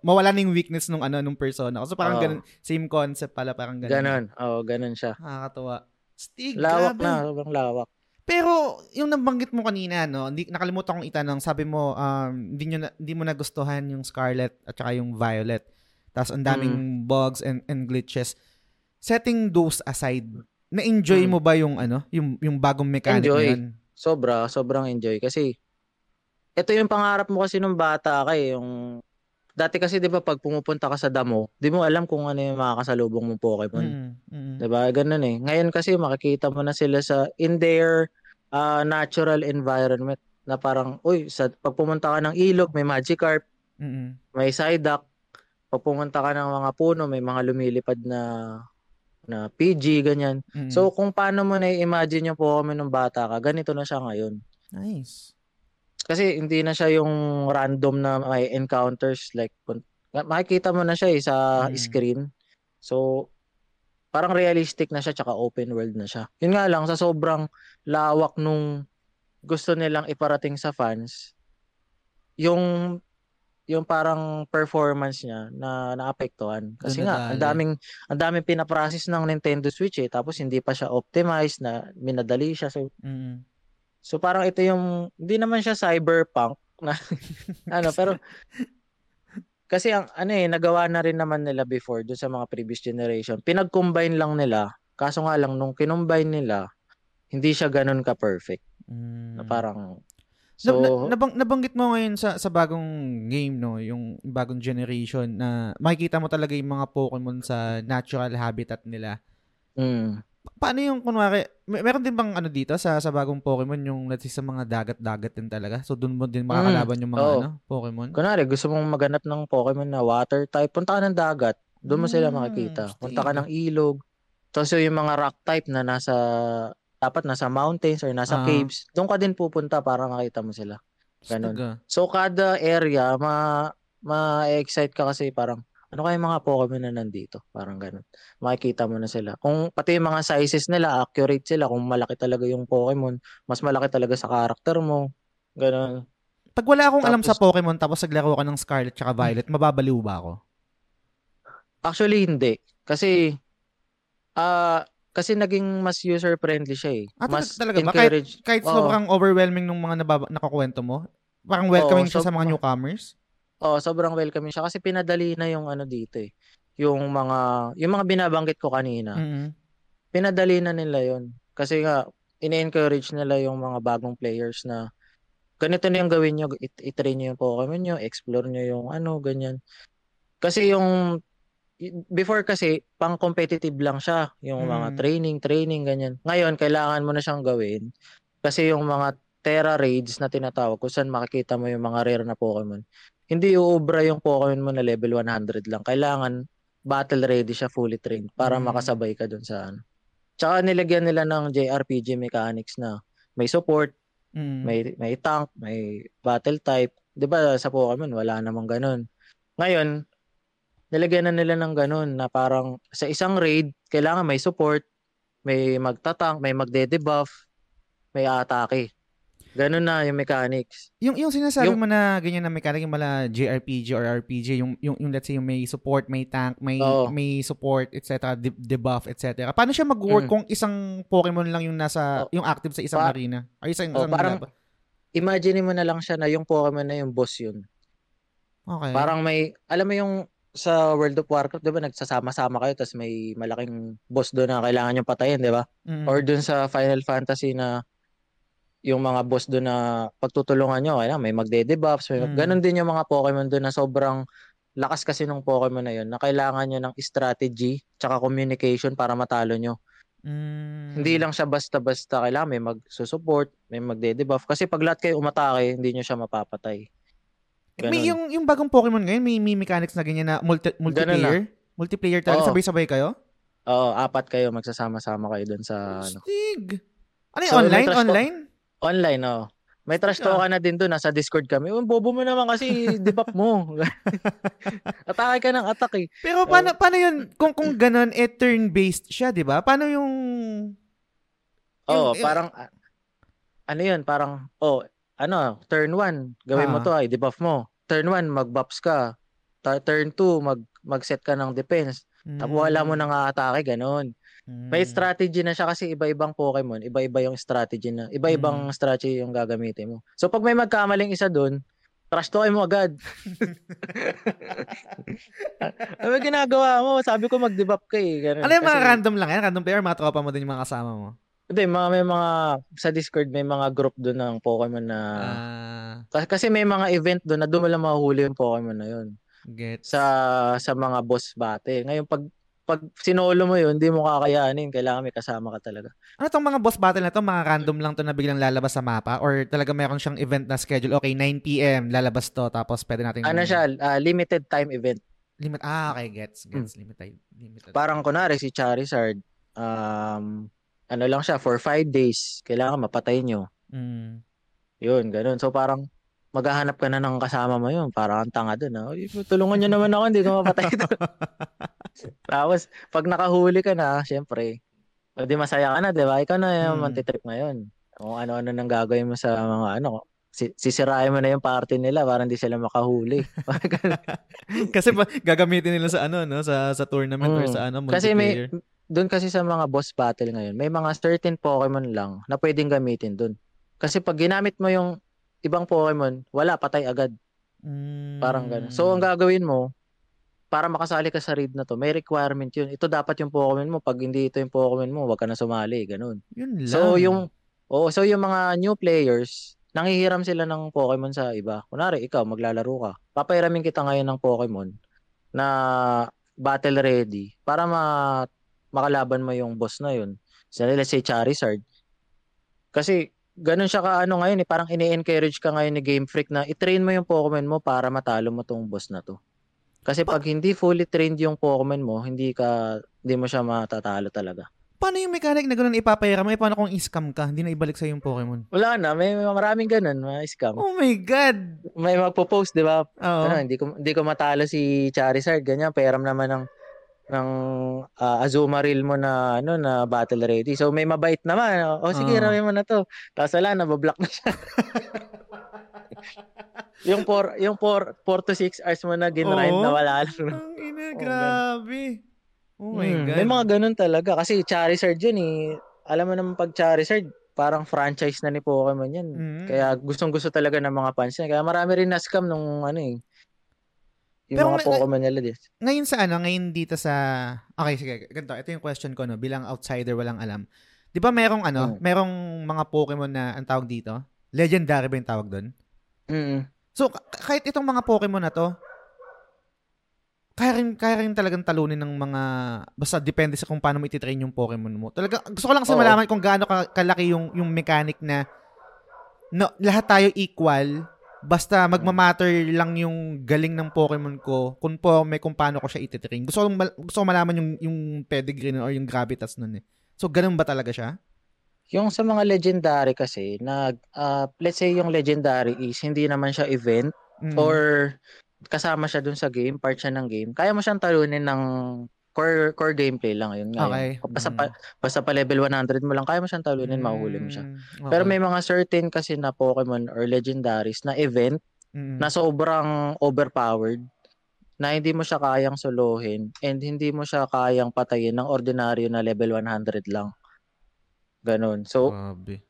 mawala na yung weakness nung ano nung persona ko. So parang Oo. ganun, same concept pala parang ganun. Ganon. Oo, ganon siya. Nakakatuwa. Stig, Lawak grabe. na, sobrang lawak. Pero yung nabanggit mo kanina, no, hindi nakalimutan kong itanong, sabi mo um hindi na, hindi mo nagustuhan yung Scarlet at saka yung Violet. Tapos ang daming bugs and, and glitches. Setting those aside, na-enjoy Mm. mo ba yung ano, yung yung bagong mechanic Enjoy. yun? Sobra, sobrang enjoy. Kasi, ito yung pangarap mo kasi nung bata ka eh. Yung, dati kasi di ba pag pumupunta ka sa damo, di mo alam kung ano yung makakasalubong mong Pokemon. Mm, mm. Di ba? Ganun eh. Ngayon kasi makikita mo na sila sa, in their uh, natural environment na parang, uy, sa, pag pumunta ka ng ilog, may Magikarp, Mm, may Psyduck, pag pumunta ka ng mga puno, may mga lumilipad na na PG, ganyan. mm. So, kung paano mo na-imagine yung Pokemon nung bata ka, ganito na siya ngayon. nice. Kasi hindi na siya yung random na may encounters like makikita mo na siya eh, sa Mm. screen. So parang realistic na siya tsaka open world na siya. Yun nga lang sa sobrang lawak nung gusto nilang iparating sa fans, yung yung parang performance niya na naapektuhan. Kasi nga, ang daming ang daming pinaprocess ng Nintendo Switch eh, tapos hindi pa siya optimized na minadali siya. So, Mm. so parang ito yung hindi naman siya cyberpunk na (laughs) ano, pero kasi ang ano eh, nagawa na rin naman nila before doon sa mga previous generation. Pinag-combine lang nila. Kaso nga lang nung kinumbine nila, hindi siya ganun ka-perfect. Mm. Na parang So, So, na, nabang, nabanggit mo ngayon sa sa bagong game no, yung bagong generation na makikita mo talaga yung mga Pokemon sa natural habitat nila. mm, Paano yung kunwari, may, meron din bang ano dito sa sa bagong Pokemon yung let's say sa mga dagat-dagat din talaga? So doon mo din makakalaban yung mga oo. ano, Pokemon? kunwari gusto mong maghanap ng Pokemon na water type, punta ka ng dagat. Doon mo sila Mm, makikita. Punta ka ng ilog. Tapos yung mga rock type na nasa dapat nasa mountains or nasa Ah. caves, doon ka din pupunta para makita mo sila. Ganun. So kada area ma ma-excite ka kasi parang ano kaya mga Pokemon na nandito? Parang ganun. Makikita mo na sila. Kung pati yung mga sizes nila, accurate sila. Kung malaki talaga yung Pokemon, mas malaki talaga sa character mo. Ganun. Pag wala akong alam sa Tapos- Pokemon tapos naglaro ka ng Scarlet tsaka Violet, mababaliw ba ako? Actually, hindi. Kasi, ah kasi naging mas user-friendly siya eh. Ah, mas talaga ba? Kahit- encourage. Kahit sobrang overwhelming nung mga nababa- nakakwento mo, parang welcoming Oo, siya sa mga newcomers? Oh, sobrang welcoming siya kasi pinadali na yung ano dito eh. Yung mga yung mga binabanggit ko kanina. Mm. pinadali na nila yon Kasi nga, ini-encourage nila yung mga bagong players na ganito na yung gawin nyo, it- i-train nyo yung Pokemon nyo, explore nyo yung ano, ganyan. Kasi yung, before kasi, pang competitive lang siya, yung mga Mm. training, training, ganyan. Ngayon, kailangan mo na siyang gawin kasi yung mga Terra Raids na tinatawag, kung saan makikita mo yung mga rare na Pokemon, hindi uubra yung Pokemon mo na level 100 lang. Kailangan battle ready siya, fully trained, para Mm. makasabay ka dun sa ano. Tsaka nilagyan nila ng JRPG mechanics na may support, Mm. may may tank, may battle type. 'Di ba sa Pokemon wala namang ganun. Ngayon, nilagyan na nila ng ganun na parang sa isang raid kailangan may support, may magtatank, may magde-debuff, may atake. Ganun na yung mechanics. Yung yung sinasabi Yung- mo na ganyan na mechanic yung mala JRPG or RPG, yung yung, yung let's say yung may support, may tank, may Oo. may support, etc., de- debuff, etc. Paano siya mag-work Mm. kung isang Pokemon lang yung nasa Oo. yung active sa isang Pa- arena? Or isang, Oo, isang parang-? Imagine mo na lang siya na yung Pokemon na yung boss yun. Okay. Parang may, alam mo yung sa World of Warcraft, di ba, nagsasama-sama kayo tapos may malaking boss doon na kailangan yung patayin, di ba? Mm. Or doon sa Final Fantasy na yung mga boss doon na pagtutulungan nyo, kailangan may magde-debuffs, may Mm. ganun din yung mga Pokemon doon na sobrang lakas kasi ng Pokemon na yun na kailangan nyo ng strategy tsaka communication para matalo nyo. Mm. Hindi lang siya basta-basta kailangan may magsusupport, may magde-debuff kasi pag lahat kayo umatake, hindi nyo siya mapapatay. May Ganun. yung yung bagong Pokemon ngayon, may, may mechanics na ganyan na multi, multiplayer. Multiplayer talaga, Oo. sabay-sabay kayo? Oo, apat kayo magsasama-sama kayo doon sa ano. Stig. Ano yung So, may online? talk- Online? Online, oh. May trash talk ka na din doon, nasa Discord kami. Oh, bobo mo naman kasi (laughs) debuff mo. (laughs) atake ka ng attack eh. Pero paano paano yun kung kung ganun eh turn-based siya, 'di ba? Paano yung Oo, Yung- parang ah, ano 'yun, parang oh, ano, turn 1, gawin mo Ah. to ay debuff mo. Turn 1, mag-buffs ka. Ta- turn 2, mag mag-set ka ng defense. Tapos wala mo nang atake, ganun. May strategy na siya kasi iba-ibang Pokemon, iba-iba yung strategy na, iba-ibang Mm. strategy yung gagamitin mo. So pag may magkamaling isa doon, trash talkin mo agad. (laughs) ano ginagawa mo? Sabi ko mag-debuff ka eh. Ganun. Ano yung mga Kasi- random lang yan? Random player, mga tropa mo din yung mga kasama mo. Hindi, mga, may mga, sa Discord may mga group doon ng Pokemon na, Ah, Ka- kasi may mga event doon na doon mo lang mahuli yung Pokemon na yun. gets. Sa, sa mga boss battle. Ngayon, pag, pag sinolo mo yun, hindi mo kakayanin. Kailangan may kasama ka talaga. Ano tong mga boss battle na to? Mga random lang to na biglang lalabas sa mapa? Or talaga mayroon siyang event na schedule? Okay, 9pm, lalabas to. Tapos pwede natin... Ano siya, ah, limited time event. Limit, ah, okay, gets. Gets. Limited. limited. Parang kunwari si Charizard, um, ano lang siya, for five days, kailangan mapatay nyo. Mm. Yun, ganun. So parang, maghahanap ka na ng kasama mo yun. Parang ang tanga dun. Uy, Tulungan nyo naman ako, hindi ko mapatay doon. (laughs) Tapos, pag nakahuli ka na, syempre, o di masaya ka na, di ba? Ikaw na yung Hmm. mantitrip ngayon. Kung ano-ano nang gagawin mo sa mga ano, si- sisirain mo na yung party nila para hindi sila makahuli. (laughs) Kasi pa, gagamitin nila sa ano, no? Sa, sa tournament or Mm. sa ano, kasi may, multiplayer. doon kasi sa mga boss battle ngayon, may mga certain Pokemon lang na pwedeng gamitin doon. Kasi pag ginamit mo yung ibang Pokemon, wala, patay agad. Mm. Parang gano'n. So, ang gagawin mo, para makasali ka sa raid na to, may requirement yun. Ito dapat yung Pokemon mo. Pag hindi ito yung Pokemon mo, wag ka na sumali. Ganun. Yun lang. So, yung, oo, so yung mga new players, nanghihiram sila ng Pokemon sa iba. Kunwari, ikaw, maglalaro ka. Papahiramin kita ngayon ng Pokemon na battle ready para ma makalaban mo yung boss na yun. So, let's say Charizard. Kasi, ganun siya ka ano ngayon eh, parang ini-encourage ka ngayon ni Game Freak na i-train mo yung Pokemon mo para matalo mo tong boss na to. Kasi pag hindi fully trained yung Pokemon mo, hindi ka hindi mo siya matatalo talaga. Paano yung mechanic na ganun ipapahiram? May paano kung i-scam ka? Hindi na ibalik sa yung Pokemon. Wala na, may maraming ganun, mga scam. Oh my God! May magpo-post, 'di ba? Oo. Ano, hindi ko hindi ko matalo si Charizard, ganyan, pairam naman ng ng ah, Azumarill mo na ano na battle ready. So may mabait naman. O sige, Oo. ramin mo na to. Tapos wala na, bablock na siya. (laughs) yung 4 yung 4 4 to 6 hours mo na ginrind na wala lang. Ang ina, Oh, grabe. Oh my Hmm, God. May mga ganun talaga kasi Charizard yun eh. Alam mo naman pag Charizard, parang franchise na ni Pokemon yan. Mm. Kaya gustong-gusto talaga ng mga fans niya. Kaya marami rin na-scam nung ano eh. Yung Pero mga Pokemon nila dis. ngayon sa ano, ngayon dito sa Okay, sige, ganito. Ito yung question ko no, bilang outsider walang alam. 'Di ba merong ano, Mm. merong mga Pokemon na ang tawag dito? Legendary ba yung tawag doon? Mm. So, ka- kahit itong mga Pokemon na to, kaya rin, kaya rin talagang talunin ng mga, basta depende sa kung paano mo ititrain yung Pokemon mo. Talaga, gusto ko lang kasi Oo. malaman kung gaano ka, kalaki yung, yung mechanic na, no, lahat tayo equal, basta magmamatter lang yung galing ng Pokemon ko, kung po may kung paano ko siya ititrain. Gusto ko, mal- gusto ko malaman yung, yung pedigree nun or yung gravitas nun eh. So, ganun ba talaga siya? Yung sa mga legendary kasi, nag, ah, let's say yung legendary is hindi naman siya event Mm. or kasama siya dun sa game, part siya ng game. Kaya mo siyang talunin ng core core gameplay lang yun nga. Okay. Basta Mm. pa, basta pa level 100 mo lang, kaya mo siyang talunin, mahuhuli mo siya. Mm, Pero okay. may mga certain kasi na Pokemon or legendaries na event Mm. na sobrang overpowered na hindi mo siya kayang solohin and hindi mo siya kayang patayin ng ordinaryo na level 100 lang. Ganon. So, Grabe.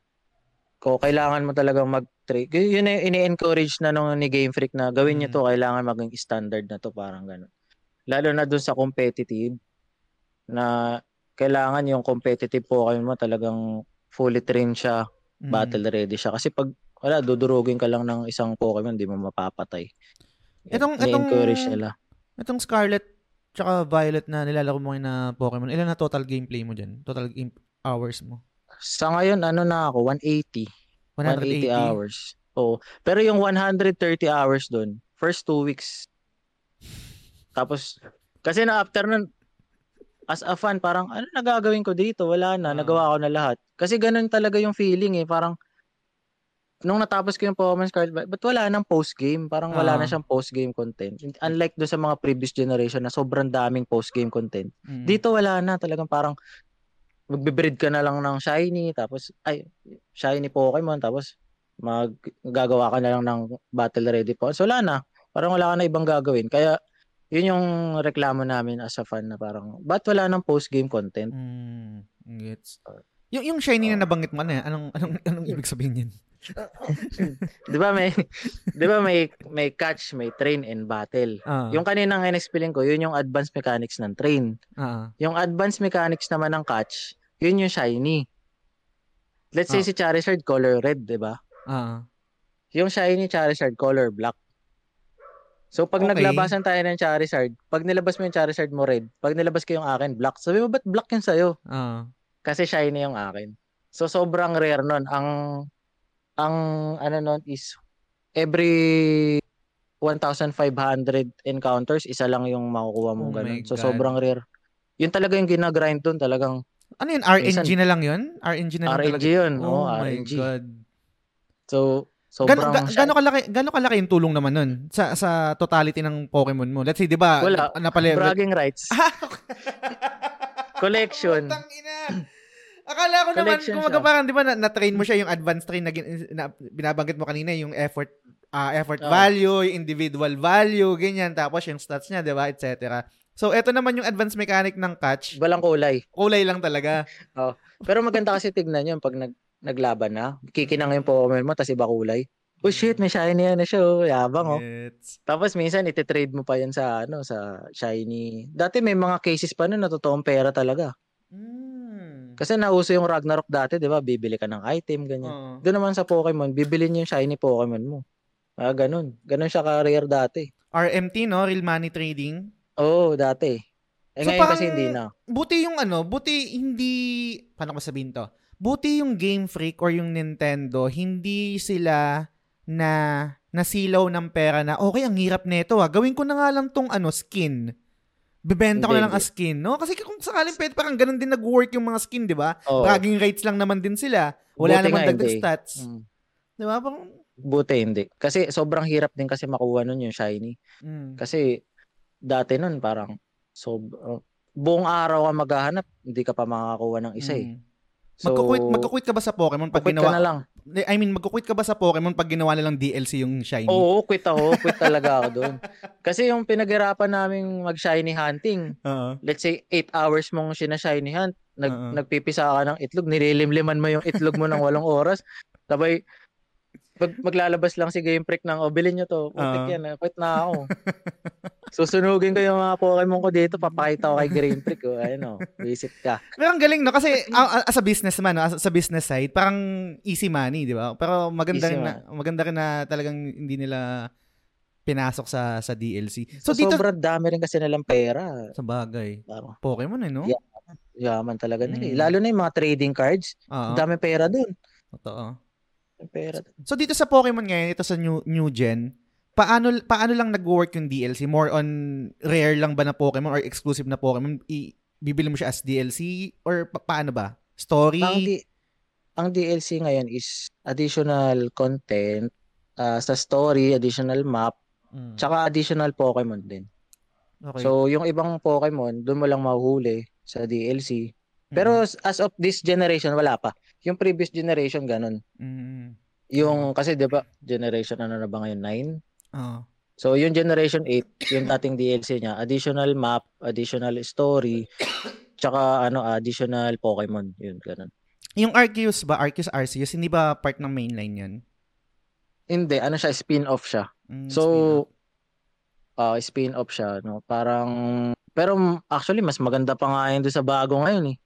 ko kailangan mo talagang mag-train. Yun yung ini-encourage na nung ni Game Freak na gawin niyo Mm. to, kailangan maging standard na to, parang ganon. Lalo na dun sa competitive na kailangan yung competitive Pokemon mo talagang fully trained siya Mm. battle ready siya. Kasi pag wala, dudurugin ka lang ng isang Pokemon, di mo mapapatay. Itong- itong- encourage nila. Itong Scarlet tsaka Violet na nilalaro mo na Pokemon, ilan na total gameplay mo dyan? Total game hours mo? Sa ngayon, ano na ako, 180. 180, 180? hours. Oo. Pero yung 130 hours doon, first two weeks. Tapos, kasi na after nun, as a fan, parang, ano nagagawin ko dito? Wala na, Ah. nagawa ko na lahat. Kasi ganun talaga yung feeling eh, parang, nung natapos ko yung Scarlet, Violet, ba't wala nang post-game? Parang wala Ah. na siyang post-game content. Unlike do sa mga previous generation na sobrang daming post-game content. Mm. Dito wala na, talagang parang magbe-breed ka na lang ng shiny, tapos, ay, shiny Pokemon, tapos mag gagawa ka na lang ng battle ready po. So wala na. Parang wala ka na ibang gagawin. Kaya yun yung reklamo namin as a fan na parang, ba't wala nang post-game content? Mm, gets. Yung, yung shiny na nabanggit mo, yan? Anong, anong, anong ibig sabihin yun? (laughs) Di ba may, di ba may, may catch, may train and battle. Ah, Yung kaninang in-explain ko, yun yung advanced mechanics ng train. ah, Yung advanced mechanics naman ng catch, yun yung shiny. Let's say Ah. si Charizard color red, di ba? ah. Yung shiny Charizard color black. So pag Okay. naglabasan tayo ng Charizard, pag nilabas mo yung Charizard mo red, pag nilabas ko yung akin black, sabi mo ba't black yun sa'yo? Ah, Kasi shiny yung akin. So sobrang rare nun. Ang ang ano nun is every 1,500 encounters, isa lang yung makukuha mong Oh ganun. So God. sobrang rare. Yun talaga yung ginagrind dun talagang ano yun? RNG Minsan- na lang yun? RNG na lang RNG talaga? yun. Oh, Oo, my RNG. God. So Sobrang Gano, ga, gano kalaki gano kalaki yung tulong naman nun sa sa totality ng Pokemon mo? Let's say, 'di ba? Wala. Napale- bragging rights. (laughs) Collection. Putang ina. Akala ko naman, Collection kung siya. parang, di ba, na, na-train mo siya yung advanced train na, na binabanggit mo kanina, yung effort ah, effort Oo. value, yung individual value, ganyan, tapos yung stats niya, di ba, etc. So, eto naman yung advanced mechanic ng catch. Walang kulay. Kulay lang talaga. (laughs) Pero maganda kasi tignan yun pag nag, naglaban na. Kikinang yung Pokemon mo, tas iba kulay. Oh shit, may shiny yan na siya. Oh. Yabang oh. Gets. Tapos minsan ititrade mo pa yan sa ano sa shiny. Dati may mga cases pa na totoong pera talaga. Mm. Kasi nauso yung Ragnarok dati, 'di ba? Bibili ka ng item ganyan. Oo. Doon naman sa Pokemon, bibili niyo yung shiny Pokemon mo. Ah, ganun. Ganun siya ka-rare dati. RMT, no? Real money trading. Oo, oh, dati. Eh So, ngayon parang- kasi hindi na. Buti yung ano, buti hindi, paano ko sabihin to? Buti yung Game Freak or yung Nintendo, hindi sila na nasilaw ng pera na, okay, ang hirap nito ah. Gawin ko na nga lang tong ano, skin. Bibenta ko na lang as skin, no? Kasi kung sakaling pwede, parang ganun din nag-work yung mga skin, di ba? Oo. Bragging rights lang naman din sila. Wala Buti naman dagdag hindi. stats. Mm. Di ba? Parang, Buti hindi. Kasi sobrang hirap din kasi makuha nun yung shiny. mm. Kasi dati nun parang so uh, buong araw ka maghahanap, hindi ka pa makakakuha ng isa eh. So, magkukwit, magkukwit ka ba sa Pokemon pag ka na ginawa? lang. I mean, magkukwit ka ba sa Pokemon pag ginawa nilang DLC yung shiny? Oo, quit ako. Quit talaga ako doon. (laughs) Kasi yung pinaghirapan naming mag-shiny hunting, Oo. let's say 8 hours mong sina-shiny hunt, nag, Oo. nagpipisa ka ng itlog, nililimliman mo yung itlog mo ng walong oras, sabay, pag maglalabas lang si Game Freak ng, oh, bilhin nyo to, putik Oo. yan, ah, quit na ako. (laughs) Susunugin ko yung mga Pokemon ko dito, papakita ko kay Game Freak, oh, ayun oh, visit ka. Pero ang galing, no? Kasi ah, ah, as a businessman, no? as, sa business side, parang easy money, di ba? Pero maganda Easy rin na, maganda rin na talagang hindi nila pinasok sa sa DLC. So, So, dito, sobrang dami rin kasi nilang pera. sa bagay, Parang, Pokemon eh, no? Yeah. Yaman talaga nila. eh. Mm. Lalo na yung mga trading cards, Oo, dami pera doon. totoo. Pera. So, dito sa Pokemon ngayon, ito sa new, new gen, paano paano lang nag-work yung DLC? More on rare lang ba na Pokemon or exclusive na Pokemon? I, bibili mo siya as DLC or pa- paano ba? Story? Ang, di- ang DLC ngayon is additional content ah, sa story, additional map, Mm. tsaka additional Pokemon din. Okay. So, yung ibang Pokemon, doon mo lang mahuhuli sa DLC. Mm. Pero as of this generation, wala pa. Yung previous generation, ganun. Mm. Yung, kasi di ba, generation ano na ba ngayon? 9? Oo. So, yung Generation 8, yung dating DLC niya, additional map, additional story, (coughs) tsaka ano, additional Pokemon. Yun, ganun. Yung Arceus ba? Arceus Arceus, hindi ba part ng mainline yun? Hindi, ano siya, spin-off siya. Mm, So, spin-off. ah spin-off siya, no? Parang, pero actually, mas maganda pa nga yun sa bago ngayon, eh.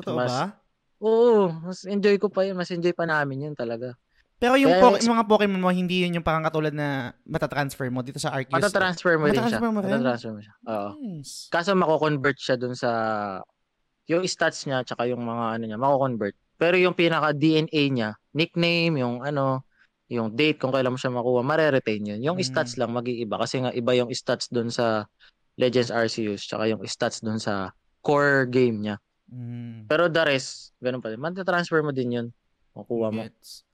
totoo mas- ba? Oo, mas enjoy ko pa yun. Mas enjoy pa namin yun talaga. Pero yung, Kaya po- mga Pokemon mo, hindi yun yung parang katulad na matatransfer mo dito sa Arceus. Matatransfer mo din siya. Matatransfer mo? Matatransfer mo siya. Oo. Nice. Kaso mako-convert siya dun sa yung stats niya tsaka yung mga ano niya, mako-convert. Pero yung pinaka DNA niya, nickname, yung ano, yung date kung kailan mo siya makuha, mare-retain yun. Yung Mm. stats lang mag-iiba kasi nga iba yung stats dun sa Legends Arceus tsaka yung stats dun sa core game niya. Mm. Pero the rest, ganun pa din. Mata-transfer mo din yun. Makuha mo. Gets.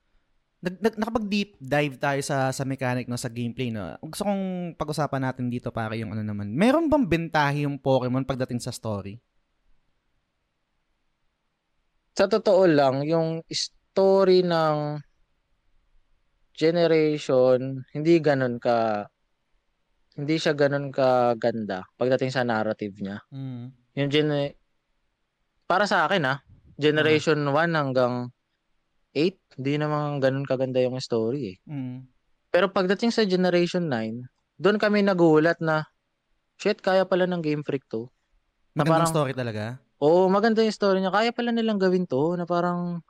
Nag, nag, nakapag deep dive tayo sa sa mechanic no sa gameplay no. Gusto kong pag-usapan natin dito para yung ano naman. Meron bang bentahe yung Pokemon pagdating sa story? Sa totoo lang, yung story ng generation, hindi ganun ka hindi siya ganun ka ganda pagdating sa narrative niya. Mm. Yung gen para sa akin ah, generation 1 hanggang 8, hindi naman ganun kaganda yung story eh. Mm. Pero pagdating sa generation 9, doon kami nagulat na shit, kaya pala ng Game Freak to. Na Magandang parang- story talaga. Oo, maganda yung story niya. Kaya pala nilang gawin to na parang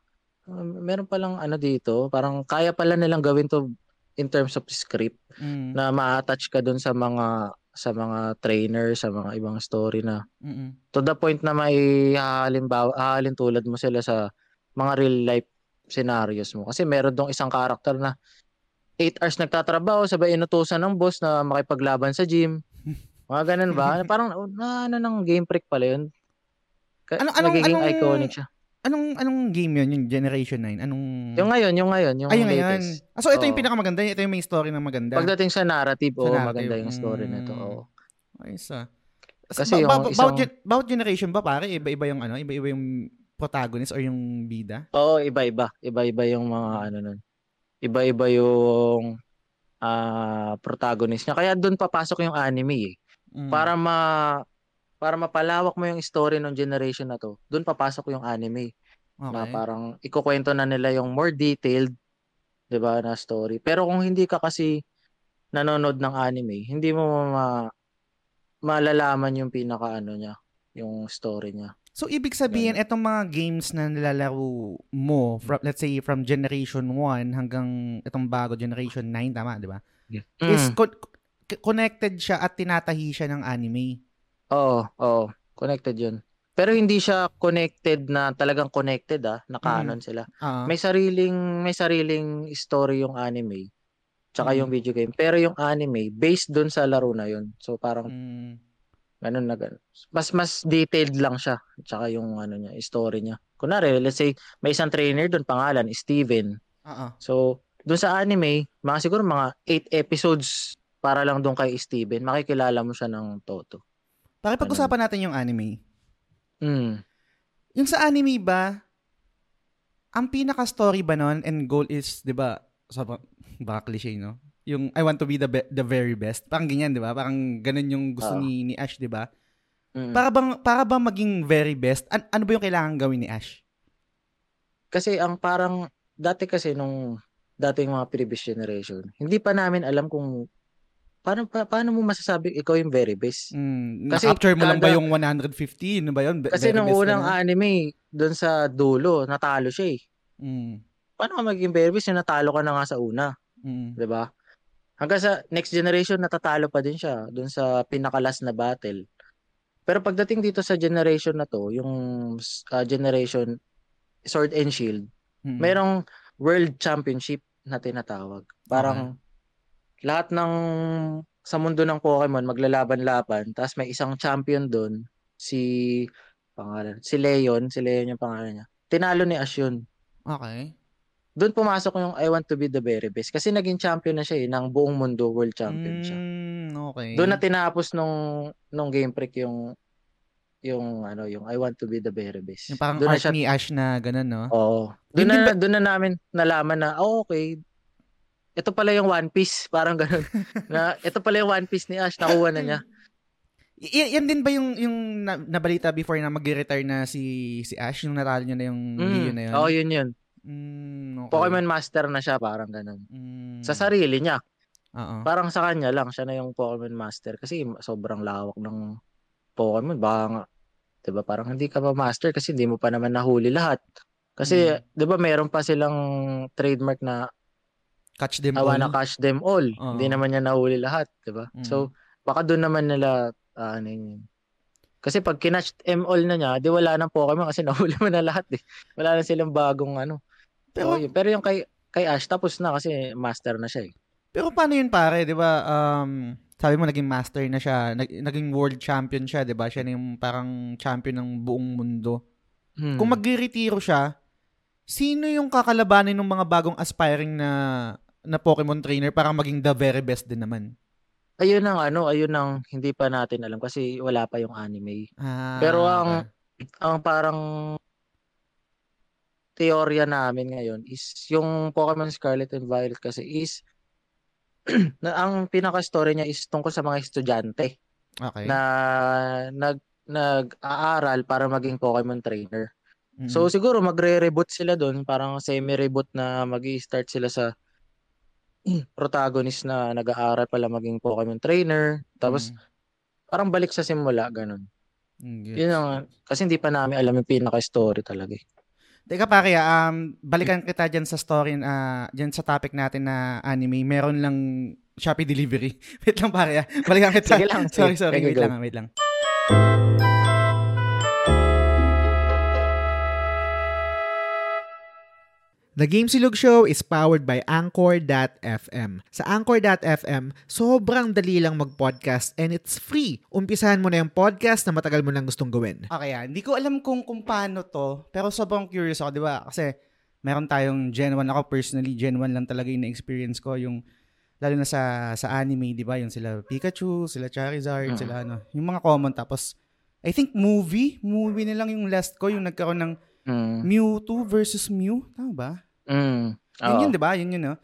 um, meron palang ano dito, parang kaya pala nilang gawin to in terms of script Mm. na ma-attach ka dun sa mga sa mga trainer, sa mga ibang story na Mm. to the point na may halimbawa, hahalin tulad mo sila sa mga real life scenarios mo. Kasi meron dong isang karakter na 8 hours nagtatrabaho, sabay inutusan ng boss na makipaglaban sa gym. (laughs) Mga ganun ba? Parang na, ano ng game freak pala yun. Ka- Ano- anong- nagiging anong- iconic siya. Anong anong game yun, yung Generation 9? Anong... Yung ngayon, yung ngayon, yung Ay, yung ngayon. latest. Ah, so, ito yung Oo. pinakamaganda. Ito yung main story na maganda. Pagdating sa narrative, Sa oo, narrative, maganda yung story nito. mm. Oo. Ayos ah. Kasi ba- yung ba- isang- bawat, gen- bawat generation ba pare? Iba-iba yung ano? Iba-iba yung protagonist or yung bida? Oo, iba-iba. Iba-iba yung mga ano nun. Iba-iba yung ah protagonist niya. Kaya doon papasok yung anime eh. Mm. Para ma para mapalawak mo yung story ng generation na to. Doon papasok yung anime. Na okay. parang ikukwento na nila yung more detailed 'di ba na story. Pero kung hindi ka kasi nanonood ng anime, hindi mo ma malalaman yung pinaka ano niya, yung story niya. So, ibig sabihin, etong mga games na nilalaro mo, from, let's say, from Generation 1 hanggang itong bago, Generation 9, tama, di ba? Is Mm. co- connected siya at tinatahi siya ng anime. Oo, oo. Connected yun. Pero hindi siya connected na talagang connected ah, na canon sila. Ah, May sariling may sariling story yung anime. Tsaka Mm. yung video game. Pero yung anime based dun sa laro na yun. So parang mm, ganun na ganun. Mas mas detailed lang siya. Tsaka yung ano niya, story niya. Kunwari, let's say may isang trainer dun pangalan Steven. ah. So dun sa anime, mga siguro mga 8 episodes para lang dun kay Steven. Makikilala mo siya ng toto. Pare, pag-usapan natin yung anime. Mm. Yung sa anime ba, ang pinaka-story ba nun and goal is, di ba, sobrang, (laughs) baka cliche, no? Yung I want to be the be- the very best. Parang ganyan, di ba? Parang ganun yung gusto Oo. ni, ni Ash, di ba? Mm. Para bang para bang maging very best? An- ano ba yung kailangan gawin ni Ash? Kasi ang parang dati kasi nung dating mga previous generation, hindi pa namin alam kung paano pa, paano mo masasabi ikaw yung very best. Mm, Kasi na-capture mo lang ba kada- yung 150? Ano ba yun? Be- Kasi nung unang na? anime, doon sa dulo, natalo siya eh. Mm, Paano ka maging very best yung natalo ka na nga sa una, mm, 'di ba? Hanggang sa next generation natatalo pa din siya doon sa pinakalas na battle. Pero pagdating dito sa generation na to, yung uh, generation Sword and Shield, mm. mayroong World Championship na tinatawag. Parang lahat ng sa mundo ng Pokemon maglalaban-laban, tapos may isang champion doon, si pangalan, si Leon, si Leon yung pangalan niya. Tinalo ni Ash yun. Okay. Doon pumasok yung I want to be the very best kasi naging champion na siya eh, ng buong mundo world champion siya. Mm, okay. Doon na tinapos nung nung Game Freak yung yung ano, yung I want to be the very best. yung parang doon na siya ni Ash na ganun, no? Oo. Doon na, doon na namin nalaman na, oh, okay, ito pala yung One Piece, parang ganun. (laughs) na, ito pala yung One Piece ni Ash, nakuha na niya. Y- yan din ba yung yung na- nabalita before na mag-retire na si si Ash yung natalo niya na yung Leo na yun? Oo, yun yun. Mm, okay. Pokemon Master na siya, parang ganun. Mm, Sa sarili niya. Oo. Parang sa kanya lang, siya na yung Pokemon Master. Kasi sobrang lawak ng Pokemon. Baka nga, di ba, parang hindi ka pa master kasi hindi mo pa naman nahuli lahat. Kasi, Mm. di ba, meron pa silang trademark na Catch them I all. wanna catch them all. Oo. Hindi naman niya nahuli lahat, 'di ba? Mm. So baka doon naman nila ah, ano yun. Kasi pag kinatch them all na niya, di wala nang Pokemon kasi (laughs) nahuli mo na lahat eh. Wala na silang bagong ano. Pero Pero, yun. Pero yung kay kay Ash tapos na kasi master na siya eh. pero paano yun pare, 'di ba? Um sabi mo naging master na siya, nag- naging world champion siya, 'di ba? Siya na yung parang champion ng buong mundo. Hmm. Kung magre-retiro siya, sino yung kakalabanin ng mga bagong aspiring na na Pokemon trainer para maging the very best din naman? ayun ang ano, ayun ang hindi pa natin alam kasi wala pa yung anime. Ah, Pero ang ang parang teorya namin ngayon is yung Pokemon Scarlet and Violet kasi is (clears throat) na ang pinaka-story niya is tungkol sa mga estudyante okay. na nag nag-aaral para maging Pokemon trainer. Mm. So siguro magre-reboot sila doon, parang semi-reboot na magi-start sila sa (clears throat) protagonist na nag-aaral pala maging Pokemon trainer. Tapos parang balik sa simula ganun. Mm. Yun ang kasi hindi pa namin alam yung pinaka-story talaga. eh. Teka pare, um, balikan kita dyan sa story, uh, dyan sa topic natin na anime. Meron lang Shopee delivery. (laughs) wait lang pare, ah. balikan kita. Sige lang, (laughs) sorry, sorry, wait go. lang, wait lang. The Game Silog Show is powered by Anchor.fm. Sa Anchor.fm, sobrang dali lang mag-podcast and it's free. Umpisahan mo na yung podcast na matagal mo nang gustong gawin. Okay, ah. Hindi ko alam kung kung paano to, pero sobrang curious ako, di ba? Kasi meron tayong Gen 1 ako personally, Gen 1 lang talaga yung na-experience ko yung lalo na sa sa anime, di ba? Yung sila Pikachu, sila Charizard, Mm. sila ano, yung mga common tapos I think movie, movie na lang yung last ko, yung nagkaroon ng Mm. Mewtwo versus Mew, tama ba? Mm. Yun Oo. yun, di ba? Yun yun, no?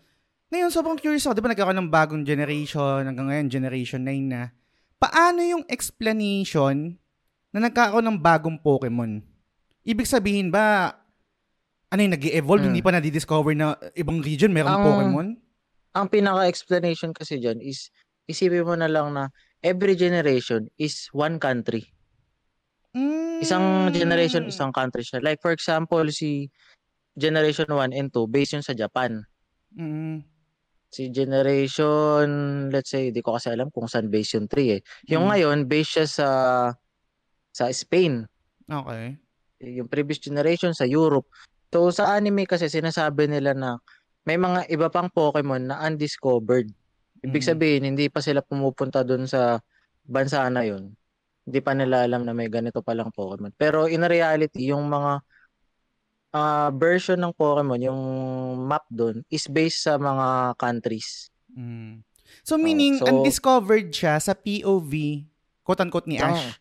Ngayon, sobrang curious ako. Di ba nagkaroon ng bagong generation, hanggang ngayon, generation 9 na. Paano yung explanation na nagkaroon ng bagong Pokemon? Ibig sabihin ba, ano yung nag evolve Hmm. hindi pa nadidiscover na ibang region merong Ang- Pokemon? Ang pinaka-explanation kasi dyan is, isipin mo na lang na every generation is one country. Mm. Isang generation, isang country siya. Like for example, si Generation 1 and 2, based yun sa Japan. Mm. Si Generation, let's say, di ko kasi alam kung saan based yung 3 eh. Yung Mm. ngayon, based siya sa sa Spain. Okay. Yung previous generation sa Europe. So sa anime kasi sinasabi nila na may mga iba pang Pokemon na undiscovered. Ibig Mm. sabihin, hindi pa sila pumupunta dun sa bansa na yun. Hindi pa nila alam na may ganito palang Pokemon. Pero in reality, yung mga ah, version ng Pokemon, yung map dun, is based sa mga countries. Mm. So meaning, so- undiscovered siya sa POV, quote-unquote ni. Ash.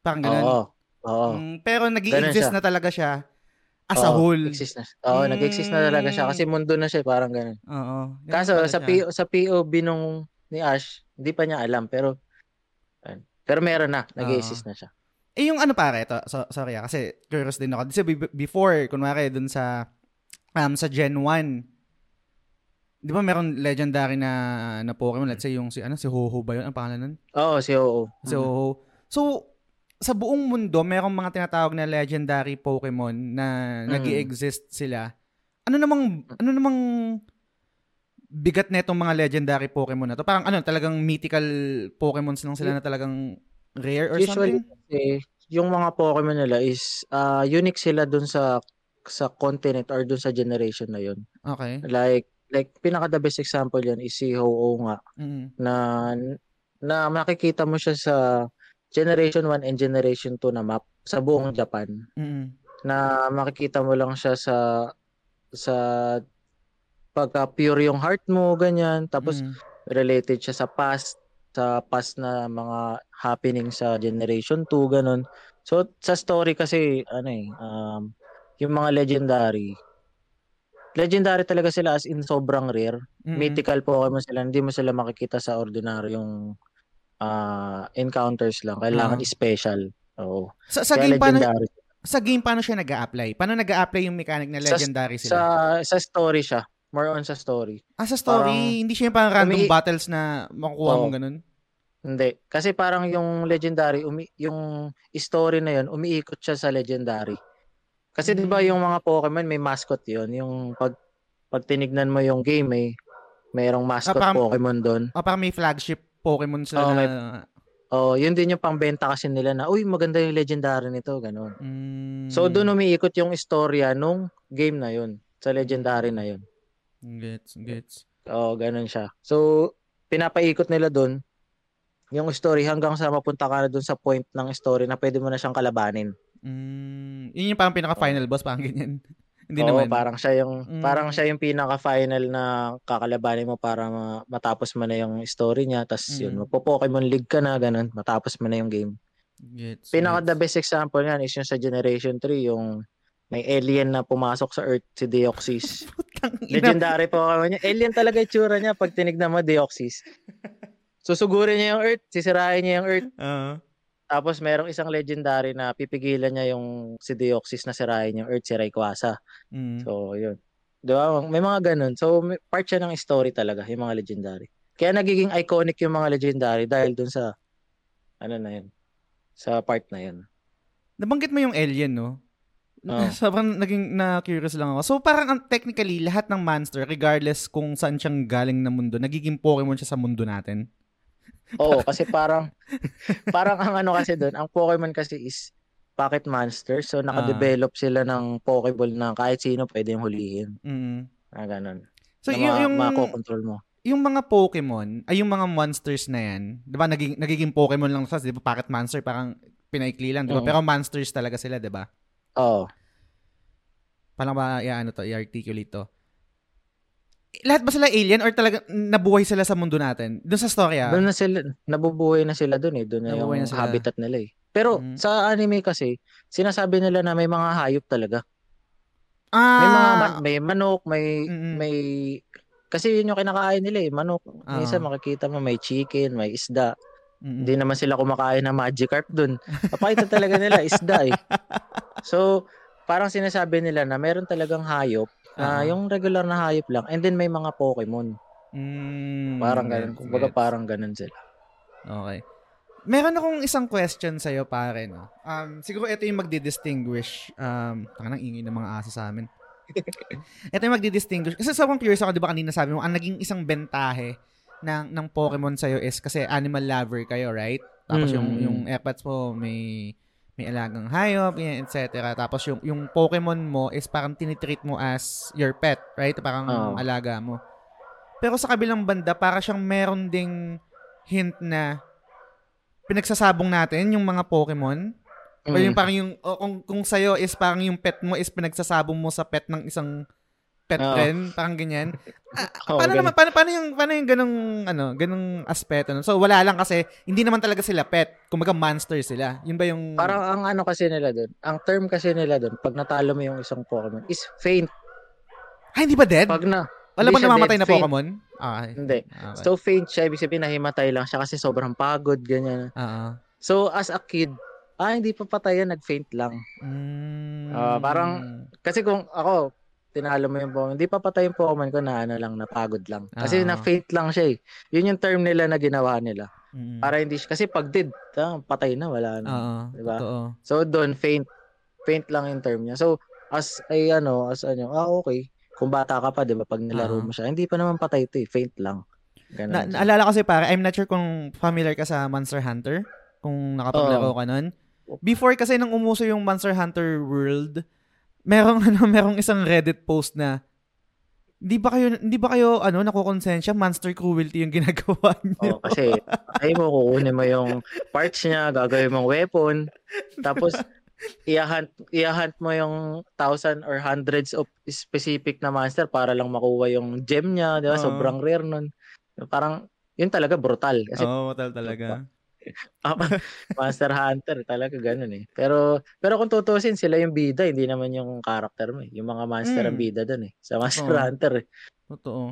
Parang ganun. Oo. Oo. Mm, pero nag Ganun exist siya. na talaga siya as a Oo, whole. Exist na. Oo, nag-exist na talaga siya kasi mundo na siya, parang ganun. Oo. Kaso sa siya. P- sa POV nung ni Ash, hindi pa niya alam pero ayun. Pero meron na, nag-exist na siya. Eh yung ano pare, to, so, sorry ah, kasi curious din ako. Kasi be- before, kunwari dun sa um, sa Gen 1, di ba meron legendary na na Pokemon? Let's say yung si ano si Ho-Ho ba yun? Ang pangalan nun? Oo, si Oo. Si Ho-Ho. So, sa buong mundo, merong mga tinatawag na legendary Pokemon na Mm. nag exist sila. Ano namang, ano namang bigat na itong mga legendary Pokemon na to? Parang ano, talagang mythical Pokemons lang sila na talagang rare or Usually something? kasi yung mga Pokemon nila is ah, unique sila dun sa sa continent or dun sa generation na yun. Okay. Like like pinaka the best example yan is si Ho-Oh nga Mm. na na makikita mo siya sa Generation 1 and Generation 2 na map sa buong Japan. Mm. na makikita mo lang siya sa sa pagka pure yung heart mo ganyan tapos Mm. related siya sa past sa past na mga happening sa generation 2 ganun so sa story kasi ano eh um, yung mga legendary legendary talaga sila as in sobrang rare Mm. mythical Pokemon sila hindi mo sila makikita sa ordinaryong ah, encounters lang kailangan Ah. special oo Sa, sa Kaya game paano sa game paano siya nag-a-apply? Paano nag-a-apply yung mechanic na Sa- legendary sa sila? sa story siya more on sa story ah, sa story, parang- hindi siya yung parang random umi- battles na makukuha mo Oo. ganun. Hindi. Kasi parang yung legendary, umi- yung story na yun, umiikot siya sa legendary. Kasi 'di ba Mm. yung mga Pokemon may mascot 'yon, yung pag pag tinignan mo yung game may mayroong mascot Ah, parang- Pokemon doon. Ah, parang may flagship Pokemon sila Oo, na... may- Oh, yun din yung pangbenta kasi nila na, uy, maganda yung legendary nito, ganun. Mm, So doon umiikot yung istorya nung game na yun, sa legendary na yun. Gets, gets. Oo, ganun siya. So pinapaikot nila doon yung story hanggang sa mapunta ka na doon sa point ng story na pwede mo na siyang kalabanin. Mm, yun yung parang pinaka-final boss, parang ganyan. (laughs) Hindi Oo, naman. parang siya yung Mm. parang siya yung pinaka-final na kakalabanin mo para ma- matapos mo na yung story niya tapos yun Mm. magpo-Pokemon League ka na ganun matapos mo na yung game. Gets, Pinaka the gets. best example niyan is yung sa Generation 3 yung may alien na pumasok sa Earth si Deoxys. (laughs) Legendary Pokemon niya. Alien talaga yung tsura niya pag tinignan mo Deoxys. (laughs) Susugurin niya yung Earth, sisirahin niya yung Earth. Oo. Tapos merong isang legendary na pipigilan niya yung si Deoxys na sirahin yung Earth, si Rayquaza. Mm. So, yun. Di ba? May mga ganun. So, may- part siya ng story talaga, yung mga legendary. Kaya nagiging iconic yung mga legendary dahil dun sa, ano na yun, sa part na yun. Nabanggit mo yung alien, no? Oo. (laughs) Sobrang naging na-curious lang ako. So, parang ang- technically, lahat ng monster, regardless kung saan siyang galing na mundo, nagiging Pokemon siya sa mundo natin. (laughs) Oo, kasi parang, parang ang ano kasi doon, ang Pokemon kasi is, Pocket Monsters. So, naka-develop sila ng Pokeball na kahit sino pwede yung hulihin. Mm. Ah, ganun. So, na yung, ma- yung, makokontrol mo. yung mga Pokemon, ay yung mga monsters na yan, di ba, naging, nagiging Pokemon lang sa, di ba, Pocket Monster, parang pinaikli lang, di ba? Mm. Pero monsters talaga sila, di ba? Oo. Paano ba, ya, ano to, i-articulate to? Lahat ba sila alien or talaga nabuhay sila sa mundo natin? Doon sa storya? Doon na sila, nabubuhay na sila doon eh. Doon na Nabubuhay yung na sila. habitat nila eh. Pero Mm. sa anime kasi, sinasabi nila na may mga hayop talaga. ah, May mga man- may manok, may Mm-mm. may kasi yun yung kinakain nila eh, manok. Ah. Minsan makikita mo may chicken, may isda. Mm-mm. Hindi naman sila kumakain ng Magikarp doon. Papakita talaga nila isda eh. So, parang sinasabi nila na meron talagang hayop Ah. na yung regular na hayop lang and then may mga Pokemon. Mm, Parang ganun. Kumbaga parang ganun sila. Okay. Meron akong isang question sa'yo, pare, no? Um, siguro ito yung magdi-distinguish. Um, tanga nang ingay ng mga aso sa amin. (laughs) ito yung magdi-distinguish. Kasi sobrang curious ako, di ba kanina sabi mo, ang naging isang bentahe ng, ng Pokemon sa'yo is kasi animal lover kayo, right? Tapos yung, Mm. yung epats mo, may may alagang hayop, etc. Tapos yung, yung Pokemon mo is parang tinitreat mo as your pet, right? Parang Oo. alaga mo. Pero sa kabilang banda, para siyang meron ding hint na pinagsasabong natin yung mga Pokemon. O yung Mm. parang yung, o kung, kung sa'yo is parang yung pet mo is pinagsasabong mo sa pet ng isang pet Oo. friend, parang ganyan. Ah, (laughs) paano ganun. naman, paano, paano yung, paano yung ganung, ano, ganung aspeto? nun? So, wala lang kasi, hindi naman talaga sila pet. Kumaga monster sila. Yun ba yung... Parang ang ano kasi nila doon, ang term kasi nila doon, pag natalo mo yung isang Pokemon, is faint. Ay, hindi ba dead? Pag na, wala bang namamatay dead, na faint. Pokemon? Ah, hindi. Okay. So faint siya, ibig sabihin nahimatay lang siya kasi sobrang pagod, ganyan. Oo. So as a kid, ah, hindi pa patay yan, nag-faint lang. Mm. Ah, parang- Kasi kung ako, tinalo mo yung Pokemon, hindi pa patay yung Pokemon ko na ano lang, napagod lang. Kasi Ah. na-faint lang siya eh. Yun yung term nila na ginawa nila. Mm. Para hindi siya, kasi pag dead, ah, patay na, wala na. Oo. Diba? Totoo. So doon faint faint lang yung term niya. So as ay ano, as ano, ah okay. Kung bata ka pa, 'di ba, pag nilaro mo siya, hindi pa naman patay 'to, eh. faint lang. Ganun. Na, naalala kasi para, I'm not sure kung familiar ka sa Monster Hunter. Kung nakapaglaro Oo. ka nun. Before kasi nang umuso yung Monster Hunter World, merong (laughs) ano, merong isang Reddit post na Hindi ba kayo hindi ba kayo ano nakokonsensya monster cruelty yung ginagawa (laughs) niyo? Oh, kasi ay mo kukunin mo yung parts niya, gagawin mong weapon, tapos i-hunt, i-hunt mo yung thousand or hundreds of specific na monster para lang makuha yung gem niya, di ba? Oo. Sobrang rare nun. Parang, yun talaga brutal. Kasi Oo, oh, talaga. Monster Hunter talaga ganun eh. Pero pero kung tutusin sila yung bida, hindi naman yung character mo eh. Yung mga monster ang Mm. bida doon eh. Sa Monster Oo. Hunter eh. Totoo.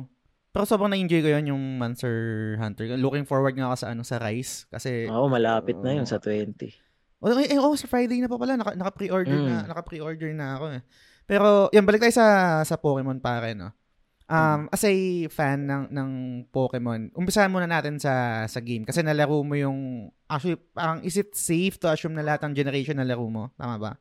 Pero sobrang na-enjoy ko yun yung Monster Hunter. Looking forward nga ako sa ano sa Rise kasi Oo, malapit na yun sa 20. Oh, eh, eh, oh, sa Friday na pa pala. Naka, naka-pre-order na, Mm. naka-pre-order na ako eh. Pero, yan, balik tayo sa, sa Pokemon pare, no? Um, as a fan ng, ng Pokemon, umpisahan muna natin sa, sa game. Kasi nalaro mo yung, actually, parang, is it safe to assume na lahat ng generation nalaro mo? Tama ba?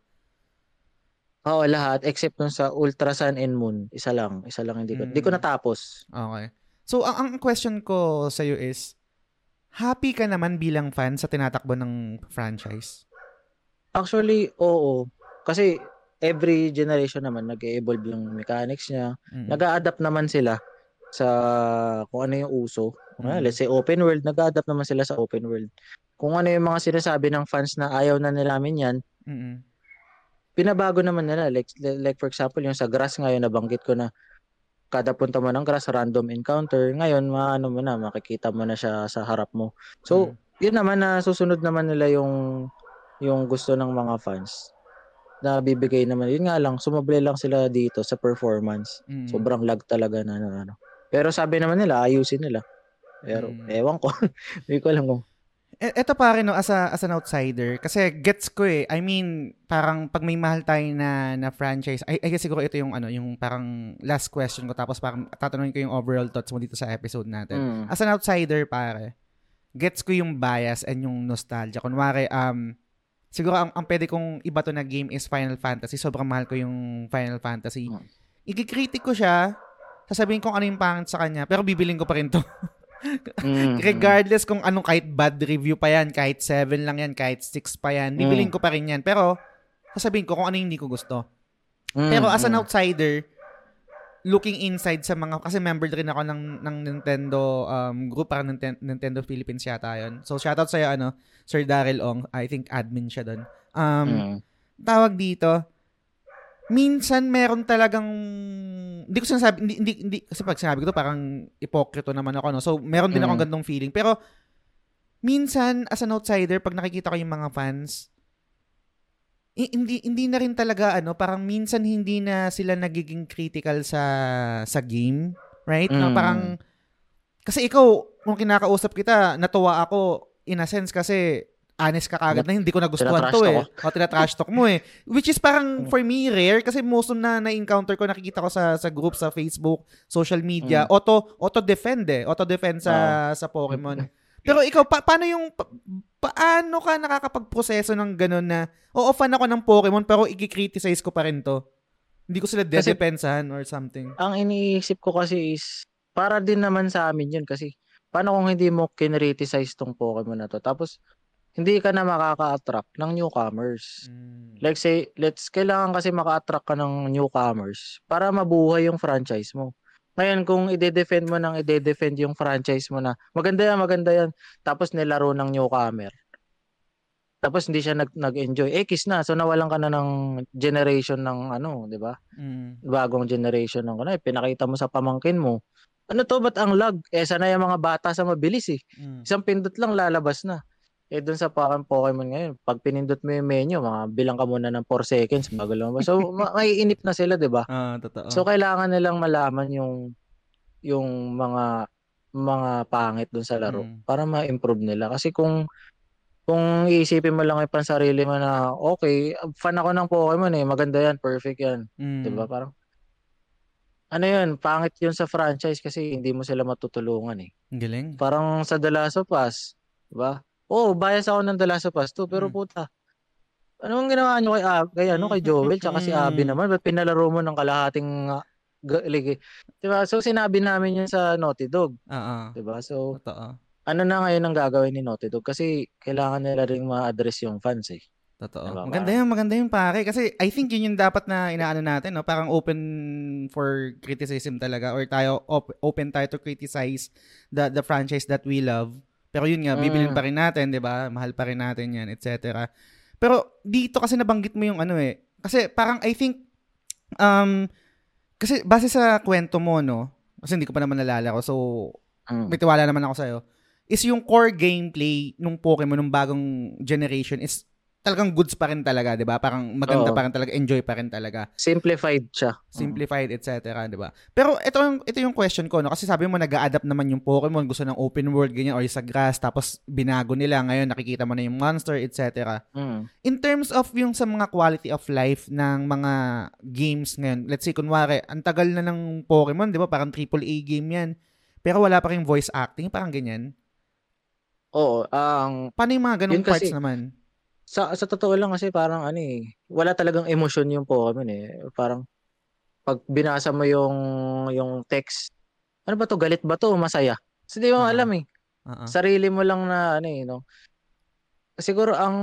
Oo, lahat except nung sa Ultra Sun and Moon. Isa lang. Isa lang hindi ko. Hindi ko Mm. natapos. Okay. So, ang, ang question ko sa'yo is, happy ka naman bilang fan sa tinatakbo ng franchise? Actually, oo. Kasi every generation naman nag-evolve yung mechanics niya. Mm. Nag-a-adapt naman sila sa kung ano yung uso. Ah, Mm. let's say open world, nag-a-adapt naman sila sa open world. Kung ano yung mga sinasabi ng fans na ayaw na nila namin yan, Mm-mm. pinabago naman nila. Like, like for example, yung sa grass ngayon, nabanggit ko na kada punta mo ng grass, random encounter. Ngayon, maano mo na, makikita mo na siya sa harap mo. So, yun naman na susunod naman nila yung yung gusto ng mga fans na bibigay naman. Yun nga lang, sumable lang sila dito sa performance. Mm. Sobrang lag talaga na ano. ano. Pero sabi naman nila, ayusin nila. Pero Mm. ewan ko. (laughs) Hindi ko alam kung E- eto pa rin, no, as, a, as an outsider, kasi gets ko eh. I mean, parang pag may mahal tayo na, na franchise, ay, ay siguro ito yung, ano, yung parang last question ko, tapos parang tatanungin ko yung overall thoughts mo dito sa episode natin. Mm. As an outsider, pare, gets ko yung bias and yung nostalgia. Kunwari, um, siguro ang, ang pwede kong iba to na game is Final Fantasy. Sobrang mahal ko yung Final Fantasy. Mm. Ikikritik ko siya, sasabihin kong ano yung pangit sa kanya, pero bibiling ko pa rin to. Mm. (laughs) Regardless kung anong kahit bad review pa yan, kahit 7 lang yan, kahit 6 pa yan, bibiling ko pa rin yan. Pero, sasabihin ko kung ano yung hindi ko gusto. Mm, Pero as an mm. outsider, looking inside sa mga, kasi member rin ako ng, ng Nintendo um, group, parang Ninten- Nintendo Philippines yata yun. So, shoutout sa'yo, ano, Sir Daryl Ong. I think admin siya doon. Um, Mm. tawag dito, minsan meron talagang hindi ko sinasabi hindi, hindi, hindi kasi pag sinabi ko to parang ipokrito naman ako no. So meron din Mm. akong gandong feeling pero minsan as an outsider pag nakikita ko yung mga fans hindi hindi na rin talaga ano parang minsan hindi na sila nagiging critical sa sa game right no Mm. parang kasi ikaw kung kinakausap kita natuwa ako in a sense kasi honest ka kagad na hindi ko nagustuhan to eh. O tinatrash talk mo eh. (laughs) Which is parang for me rare kasi most of na na-encounter ko nakikita ko sa sa group sa Facebook, social media, Mm. auto auto defend eh. Auto defend sa sa Pokemon. (laughs) Pero ikaw pa, paano yung pa- paano ka nakakapagproseso ng ganun na oo fan ako ng Pokemon pero i-criticize ko pa rin to. Hindi ko sila dedepensahan or something. Ang iniisip ko kasi is, para din naman sa amin yun kasi, paano kung hindi mo kinriticize tong Pokemon na to? Tapos, hindi ka na makaka-attract ng newcomers. Mm. Like say, let's, kailangan kasi maka-attract ka ng newcomers para mabuhay yung franchise mo. Ngayon, kung ide-defend mo nang ide-defend yung franchise mo na, maganda yan, maganda yan, tapos nilaro ng newcomer. Tapos hindi siya nag, nag-enjoy. Eh, kiss na. So, nawalan ka na ng generation ng ano, di ba? Mm. bagong generation ng ano, eh, pinakita mo sa pamangkin mo. Ano to, ba't ang lag? Eh, sana yung mga bata sa mabilis eh. Mm. Isang pindot lang lalabas na. Eh, dun sa parang Pokemon ngayon, pag pinindot mo yung menu, mga bilang ka muna ng 4 seconds bago lumabas. So, (laughs) ma- maiinip na sila, di ba? Ah, totoo. So, kailangan nilang malaman yung yung mga mga pangit dun sa laro Mm. para ma-improve nila. Kasi kung kung iisipin mo lang yung pansarili mo na, okay, fan ako ng Pokemon eh, maganda yan, perfect yan. Mm. 'Di ba? Parang ano 'yun, pangit 'yun sa franchise kasi hindi mo sila matutulungan eh. Galing. Parang sa The Last of Us, ba? Oo, bias ako ng The Last of Us 2, pero Mm. puta. Ano ang ginawa niyo kay Ab- kay ano kay Joel tsaka si Abby Mm. naman? Ba't pinalaro mo ng kalahating uh, ga- ligi? 'Di ba? So sinabi namin 'yun sa Naughty Dog, Oo. 'di ba? So Totoo. ano na ngayon ang gagawin ni Naughty Dog kasi kailangan nila ring ma-address yung fans eh. Totoo. Diba, maganda yun, maganda yun pare. Kasi I think yun yung dapat na inaano natin, no? Parang open for criticism talaga or tayo op- open tayo to criticize the the franchise that we love. Pero yun nga, bibilin Mm. pa rin natin, 'di ba? Mahal pa rin natin 'yan, etc. Pero dito kasi nabanggit mo yung ano eh. Kasi parang I think um kasi base sa kwento mo, no? Kasi hindi ko pa naman nalalaro. So, Mm. may tiwala naman ako sa'yo, is yung core gameplay nung Pokemon nung bagong generation is talagang goods pa rin talaga, 'di ba? Parang maganda Oo. pa rin talaga, enjoy pa rin talaga. Simplified siya. Simplified, etc., 'di ba? Pero ito yung ito yung question ko, no? Kasi sabi mo nag-adapt naman yung Pokemon, gusto ng open world ganyan or sa grass tapos binago nila ngayon nakikita mo na yung monster, etc. Mm. In terms of yung sa mga quality of life ng mga games ngayon, let's say kunwari, ang tagal na ng Pokemon, 'di ba? Parang AAA game 'yan. Pero wala pa rin voice acting, parang ganyan. Oo, ang Paano yung mga ganung Yun kasi- parts naman? Sa sa totoo lang kasi parang ano eh, wala talagang emosyon yung Pokemon eh. Parang pag binasa mo yung yung text, ano ba to, galit ba to, o masaya? Kasi di mo Ah. alam eh. Oo. Sarili mo lang na ano eh, no. Siguro ang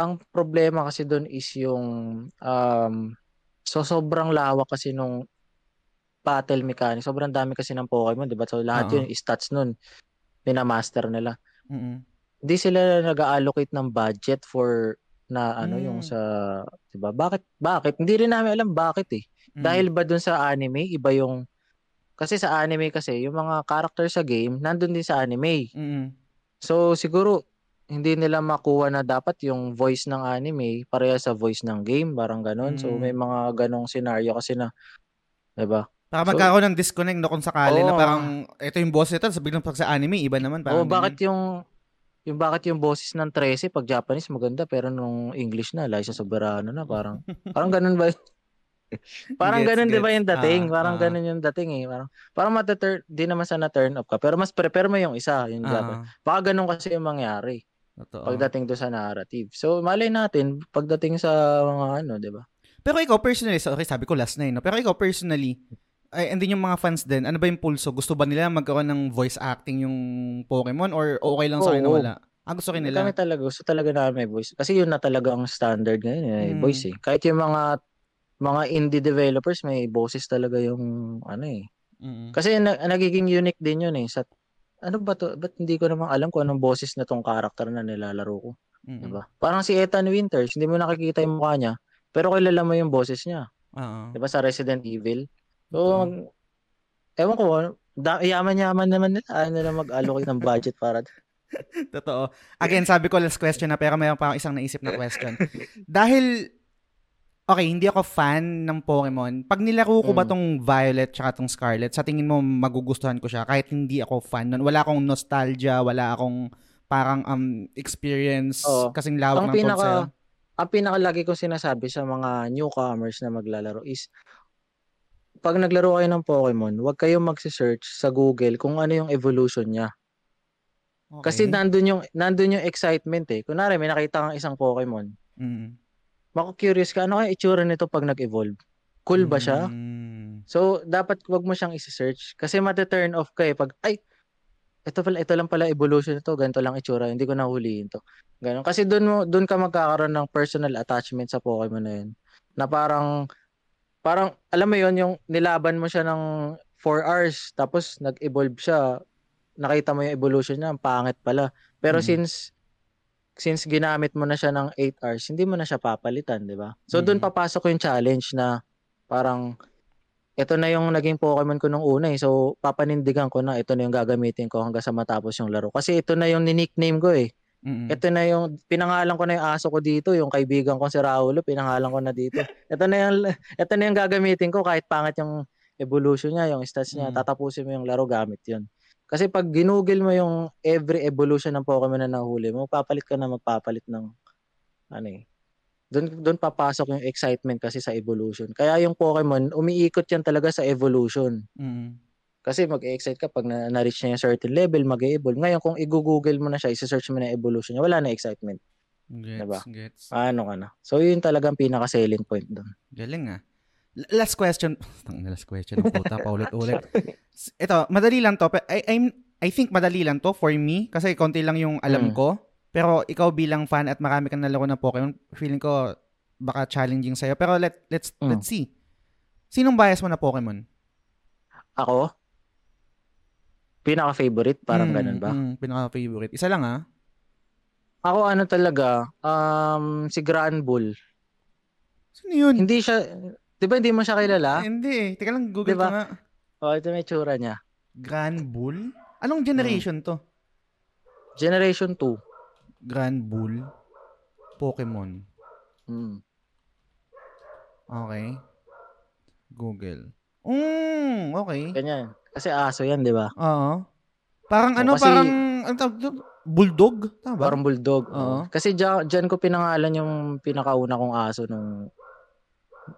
ang problema kasi doon is yung um so sobrang lawak kasi nung battle mechanics. Sobrang dami kasi ng Pokemon, 'di ba? So lahat Oo. yun stats nun minamaster nila Mm-mm. Hindi sila nag-allocate ng budget for na ano Mm. yung sa 'di ba bakit bakit hindi rin namin alam bakit eh Mm. dahil ba dun sa anime iba yung kasi sa anime kasi yung mga character sa game nandun din sa anime Mm-mm. so siguro hindi nila makuha na dapat yung voice ng anime pareha sa voice ng game parang ganon so Mm. may mga ganong scenario kasi na 'di ba So- magkakaroon ng disconnect no kung sakali na Oo. parang ito yung boss nito, sabihin pag sa anime iba naman parang. o bakit yung yung bakit yung boses ng 13 pag Japanese maganda pero nung English na Liza Soberano na parang (laughs) parang ganun ba parang Gets, ganun 'di ba gets. yung dating Ah, parang ah. ganun yung dating eh parang parang mata-turn di naman sa na-turn up ka pero mas prepare mo yung isa yung Ah, Japan baka ganun kasi yung mangyari totoo. pagdating do sa narrative so malay natin pagdating sa mga ano 'di ba Pero ikaw personally, so, okay, sabi ko last na yun, no? Pero ikaw personally, ay, and then yung mga fans din, ano ba yung pulso? Gusto ba nila magkaroon ng voice acting yung Pokemon or okay lang sa kanila Oo. wala? Ah, gusto rin nila. Kami talaga, gusto talaga namin may voice. Kasi yun na talaga ang standard ngayon, eh, Mm. voice eh. Kahit yung mga mga indie developers, may boses talaga yung ano eh. Mm-mm. Kasi na, nagiging unique din yun eh. Sa, ano ba to? Ba't hindi ko naman alam kung anong boses na tong character na nilalaro ko? Mm-mm. Diba? Parang si Ethan Winters, hindi mo nakikita yung mukha niya, pero kilala mo yung boses niya. Oo. Diba sa Resident Evil? So, Oo. mag- ewan ko, da, yaman-yaman naman nila. Ayaw nila mag-allocate ng budget para (laughs) Totoo. Again, sabi ko last question na pero mayroon pa akong isang naisip na question. Dahil, okay, hindi ako fan ng Pokemon. Pag nilaro ko ba Mm. tong Violet tsaka tong Scarlet, sa tingin mo magugustuhan ko siya kahit hindi ako fan nun. Wala akong nostalgia, wala akong parang um experience Oo. kasing lawak ang ng pinaka ang pinakalagi kong sinasabi sa mga newcomers na maglalaro is pag naglaro kayo ng Pokemon, huwag kayong magse-search sa Google kung ano yung evolution niya. Kasi Okay. nandun yung nandun yung excitement eh. Kunwari may nakita kang isang Pokemon, Mm. mako-curious ka ano kaya itsura nito pag nag-evolve? Cool ba siya? Mm. So dapat wag mo siyang i-search kasi mate-turn off ka eh pag ay ito pala ito lang pala evolution nito, ganito lang itsura, hindi ko nahuliin to. Ganun. Kasi doon mo doon ka magkakaroon ng personal attachment sa Pokemon na yun. Na parang parang alam mo yon yung nilaban mo siya ng 4 hours tapos nag-evolve siya. Nakita mo yung evolution niya, ang pangit pala. Pero Mm. since since ginamit mo na siya ng 8 hours, hindi mo na siya papalitan, di ba? So doon Mm. papasok yung challenge na parang ito na yung naging Pokemon ko nung una eh. So, papanindigan ko na ito na yung gagamitin ko hanggang sa matapos yung laro. Kasi ito na yung nickname ko eh. Mm-mm. Ito na yung, pinangalan ko na yung aso ko dito, yung kaibigan ko si Raulo, pinangalan ko na dito. Ito na yung, (laughs) ito na yung gagamitin ko kahit pangit yung evolution niya, yung stats niya, Mm. tatapusin mo yung laro gamit yun. Kasi pag ginugol mo yung every evolution ng Pokemon na nahuli mo, papalit ka na magpapalit ng ano eh. Doon doon papasok yung excitement kasi sa evolution. Kaya yung Pokemon, umiikot yan talaga sa evolution. Mm-mm. Kasi mag-excite ka pag na- na-reach niya yung certain level, mag-evolve. Ngayon, kung i-google mo na siya, i-search mo na evolution niya, wala na excitement. Gets, Diba? gets. Ano ka na. So, yun talagang pinaka-selling point doon. Galing ah. Last question. (laughs) Tang last question. Puta, paulit-ulit. Ito, madali lang to. I, I'm, I think madali lang to for me kasi konti lang yung alam Mm. ko. Pero ikaw bilang fan at marami kang nalaro ng Pokemon, feeling ko baka challenging sa'yo. Pero let, let's, Mm. let's see. Sinong bias mo na Pokemon? Ako, pinaka-favorite, parang Mm, ganun ba? Mm, pinaka-favorite. Isa lang ah. Ako ano talaga, um, si Grand Bull. Sino yun? Hindi siya, di ba hindi mo siya kilala? Hindi eh. Teka lang, Google Diba? ko nga. Oh, ito may tsura niya. Grand Bull? Anong generation to? Generation 2. Grand Bull? Pokemon. Mm. Okay. Google. Mm, okay. Ganyan. Kasi aso yan, di ba? Oo. Parang Oh, ano, kasi- parang, ano tawag doon? Bulldog? Tama ba? Parang bulldog. Oo. Kasi dyan, dyan ko pinangalan yung pinakauna kong aso nung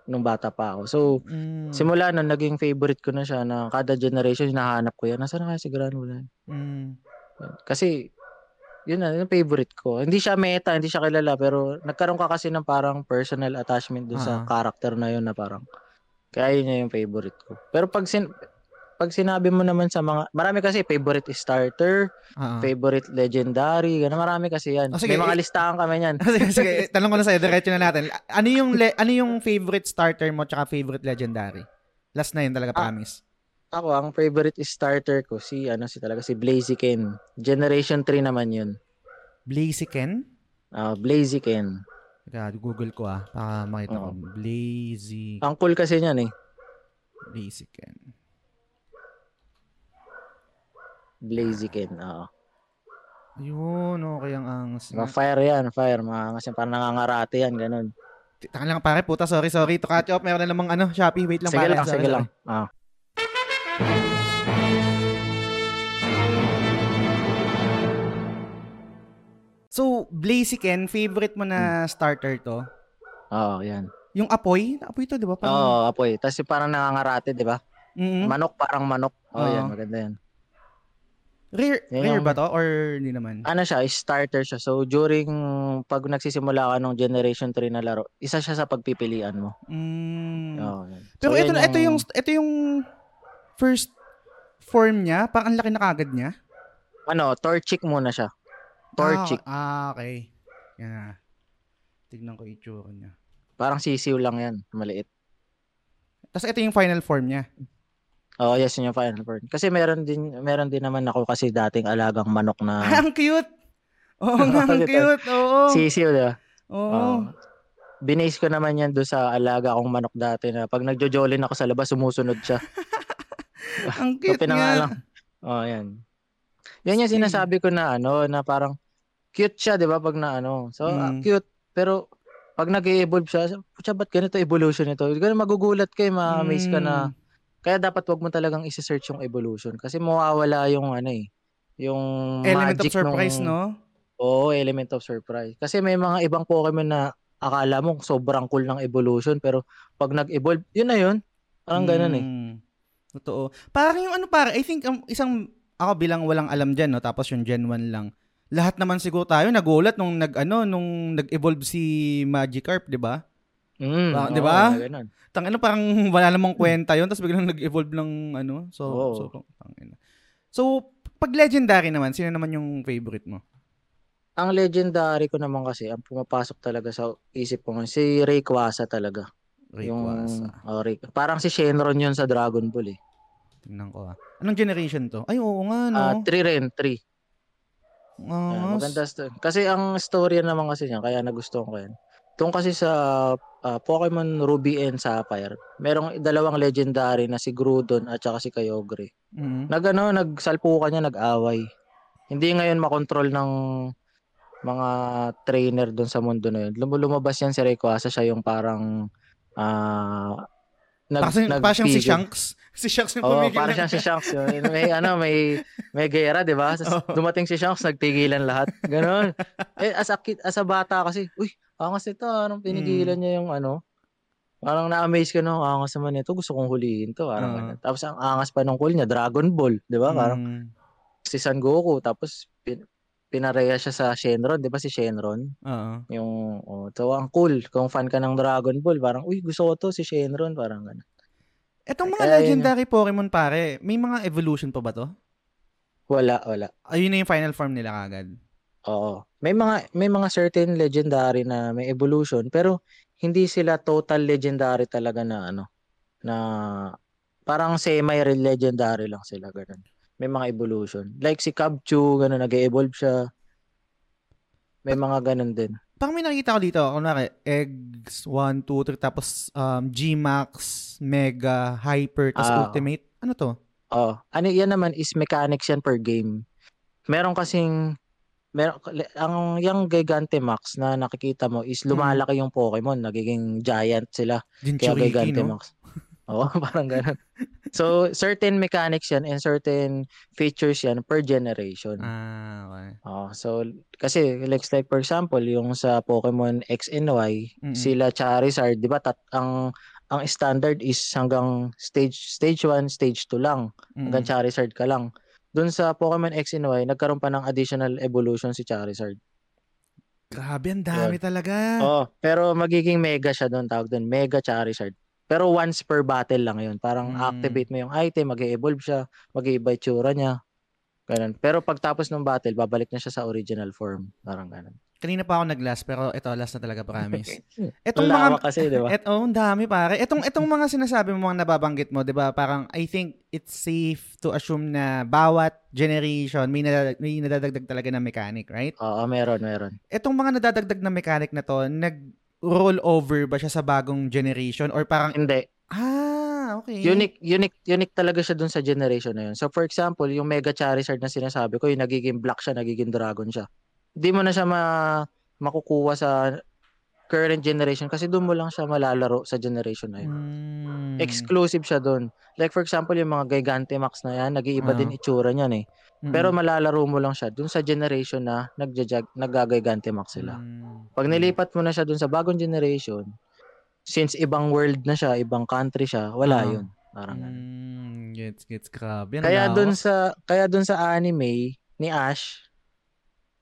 nung bata pa ako. So, Mm, simula nun, naging favorite ko na siya na kada generation, hinahanap ko yan. Nasaan na kaya si Gran Bull? mm, Kasi, yun na, yung favorite ko. Hindi siya meta, hindi siya kilala, pero nagkaroon ka kasi ng parang personal attachment dun sa Ah. character na yun na parang, kaya yun yung favorite ko. Pero pag sin pag sinabi mo naman sa mga, marami kasi favorite starter, ah. favorite legendary, gano'n marami kasi yan. Oh, sige, May mga eh, listahan kami niyan. (laughs) sige, sige, (laughs) tanong ko na sa'yo, diretso na natin. Ano yung, le- ano yung favorite starter mo tsaka favorite legendary? Last na yun talaga, Ah. promise. Ako, ang favorite starter ko, si, ano, si talaga, si Blaziken. Generation 3 naman yun. Blaziken? Uh, Blaziken. Teka, Google ko ah, para makita ko. Oo. Blazy, Ang cool kasi niyan eh. Blaziken. Blaziken, oo. Ayun, okay ang angas. Mga fire yan, fire. Mga, kasi parang nangangarate yan, ganun. Taka lang pare, puta, sorry, sorry. To catch up, meron na namang ano, Shopee, wait lang Sige pare. lang, sorry, sige sorry. lang. Ah. So, Blaziken, favorite mo Hmm. na starter to? Oo, yan. Yung apoy? Apoy to, di ba? Oo, Parang, apoy. Tapos yung parang nangangarate, di ba? Mm. Manok, parang manok. Oo, Oo. yan. Maganda yan. Rare, Yan rare yung- ba to? Or hindi naman? Ano siya, starter siya. So, during pag nagsisimula ka ng Generation 3 na laro, isa siya sa pagpipilian mo. Mm. Oo, yan. Pero So, ito, na ito yung, ito yung first form niya. Parang ang laki na kagad niya. Ano, Torchic muna siya. Torchic. Ah, ah, okay. Yan na. Tignan ko yung itsura niya. Parang sisiw lang yan. Maliit. Tapos ito yung final form niya. Oo, yes, yun yung final form. Kasi meron din, meron din naman ako kasi dating alagang manok na Ah, (laughs) ang cute! Oo nga, ang Ito. cute. Oo. sisiw, di ba? Oo. Oo. Binase ko naman yan doon sa alaga akong manok dati na pag nagjojolin ako sa labas, sumusunod siya. (laughs) ang So, cute nga. pinangalan. Oh, yan. Yan yung sinasabi ko na ano, na parang cute siya, 'di ba, pag na ano. So, ah, Mm. cute, pero pag nag-evolve siya, pucha, ba't ganito evolution nito? Ganun magugulat kayo, ma-amaze ka na. Kaya dapat wag mo talagang isi-search yung evolution kasi mawawala yung ano eh, yung Element of surprise, nung- no? Oo, element of surprise. Kasi may mga ibang Pokemon na akala mo sobrang cool ng evolution pero pag nag-evolve, yun na yun. Parang ganun eh. Mm. Totoo. Parang yung ano pare, I think um, isang ako bilang walang alam diyan no, tapos yung Gen 1 lang. Lahat naman siguro tayo nagulat nung nag ano nung nag-evolve si Magikarp, 'di ba? Mm, Ah, oo, di ba? ganun. Tang ano parang wala namang kwenta 'yon, tapos biglang nag-evolve lang ano. So Oo. so tangina. So pag legendary naman, sino naman yung favorite mo? Ang legendary ko naman kasi, ang pumapasok talaga sa isip ko si Rayquaza talaga. Rayquaza. Yung, oh, Ray- parang si Shenron yun sa Dragon Ball eh. Tingnan ko ah. Anong generation to? Ay, oo nga, no. Ah, 3 rin, 3. Ah, maganda sto- Kasi ang storya naman kasi niya, kaya nagustuhan ko yan. Tungkol kasi sa ah, Pokemon Ruby and Sapphire, merong dalawang legendary na si Groudon at saka si Kyogre. mm. Nag ano, nagsalpukan niya, nag-away. Hindi ngayon makontrol ng mga trainer doon sa mundo na yun. Lum- lumabas yan si Rayquaza, siya yung parang ah nag, Parang, parang siyang si. Shanks. (laughs) Si Shanks yung Oo, pumigil. parang siyang si Shanks yun. May ano, may may gera, 'di ba? Oo. dumating si Shanks, nagtigilan lahat. Ganon. eh as a kid, as a bata kasi, uy, angas ito, anong pinigilan Mm. niya yung ano? Parang na-amaze ka no, angas naman ito, gusto kong hulihin to, parang Oo. ganun. Tapos ang angas pa nung cool niya, Dragon Ball, 'di ba? Parang Mm. si San Goku, tapos pin, pinareha siya sa Shenron, 'di ba si Shenron? Oo. Yung so ang cool, kung fan ka ng Dragon Ball, parang uy, gusto ko to si Shenron, parang ganun. Etong mga yun legendary Pokemon pare, may mga evolution pa ba to? Wala, wala. Ayun na yung final form nila kagad. Oo. May mga may mga certain legendary na may evolution pero hindi sila total legendary talaga na ano na parang semi legendary lang sila ganun. May mga evolution. Like si Kabchu, ganun nag-evolve siya. May mga ganun din. Parang may nakikita ko dito, kunwari, eggs, 1, 2, 3, tapos um, G-Max, Mega, Hyper, tapos Ah. Ultimate. Ano to? Oh, ano yan naman is mechanics yan per game. Meron kasing meron ang yung Gigantamax na nakikita mo is lumalaki yung Pokemon, nagiging giant sila. Kaya Jinchuriki, no? Gigantamax. Oo, (laughs) parang ganun. So, certain mechanics yan and certain features yan per generation. Ah, okay. Oh, so kasi like, like for example, yung sa Pokemon X and Y, Mm-mm. sila Charizard, 'di ba? Tat ang ang standard is hanggang stage stage 1, stage 2 lang. Hanggang Mm. Charizard ka lang. Doon sa Pokemon X and Y, nagkaroon pa ng additional evolution si Charizard. Grabe, ang dami talaga. Oh, pero magiging mega siya doon, tawag doon, mega Charizard. Pero once per battle lang 'yun. Parang Mm. activate mo yung item, mag-evolve siya, mag-iiba yung tsura niya. Ganun. Pero pagtapos ng battle, babalik na siya sa original form. Parang ganun. Kanina pa ako nag-last, pero ito, last na talaga, promise. (laughs) Etong mga... kasi, di ba? Et, oh, ang dami pare. Etong, etong mga sinasabi mo, mga nababanggit mo, di ba? Parang, I think it's safe to assume na bawat generation may, nadadag, may nadadagdag talaga na mechanic, right? Oo, meron, meron. Etong mga nadadagdag na mechanic na to, nag-roll over ba siya sa bagong generation? Or parang, Hindi. ah, okay. Unique, unique, unique talaga siya dun sa generation na yun. So, for example, yung Mega Charizard na sinasabi ko, yung nagiging black siya, nagiging dragon siya. Hindi mo na siya ma makukuha sa current generation kasi doon mo lang siya malalaro sa generation na yun. Hmm. Exclusive siya doon. Like for example, yung mga Gigantamax na yan, nag-iiba Ah. din itsura niyan eh. Mm. Pero malalaro mo lang siya doon sa generation na nagjajag, nag-Gigantamax sila. Mm. Pag nilipat mo na siya doon sa bagong generation, since ibang world na siya, ibang country siya, wala Ah. yun. Parang ganun. Mm, gets, gets, grabe. ang Kaya doon sa kaya doon sa anime ni Ash,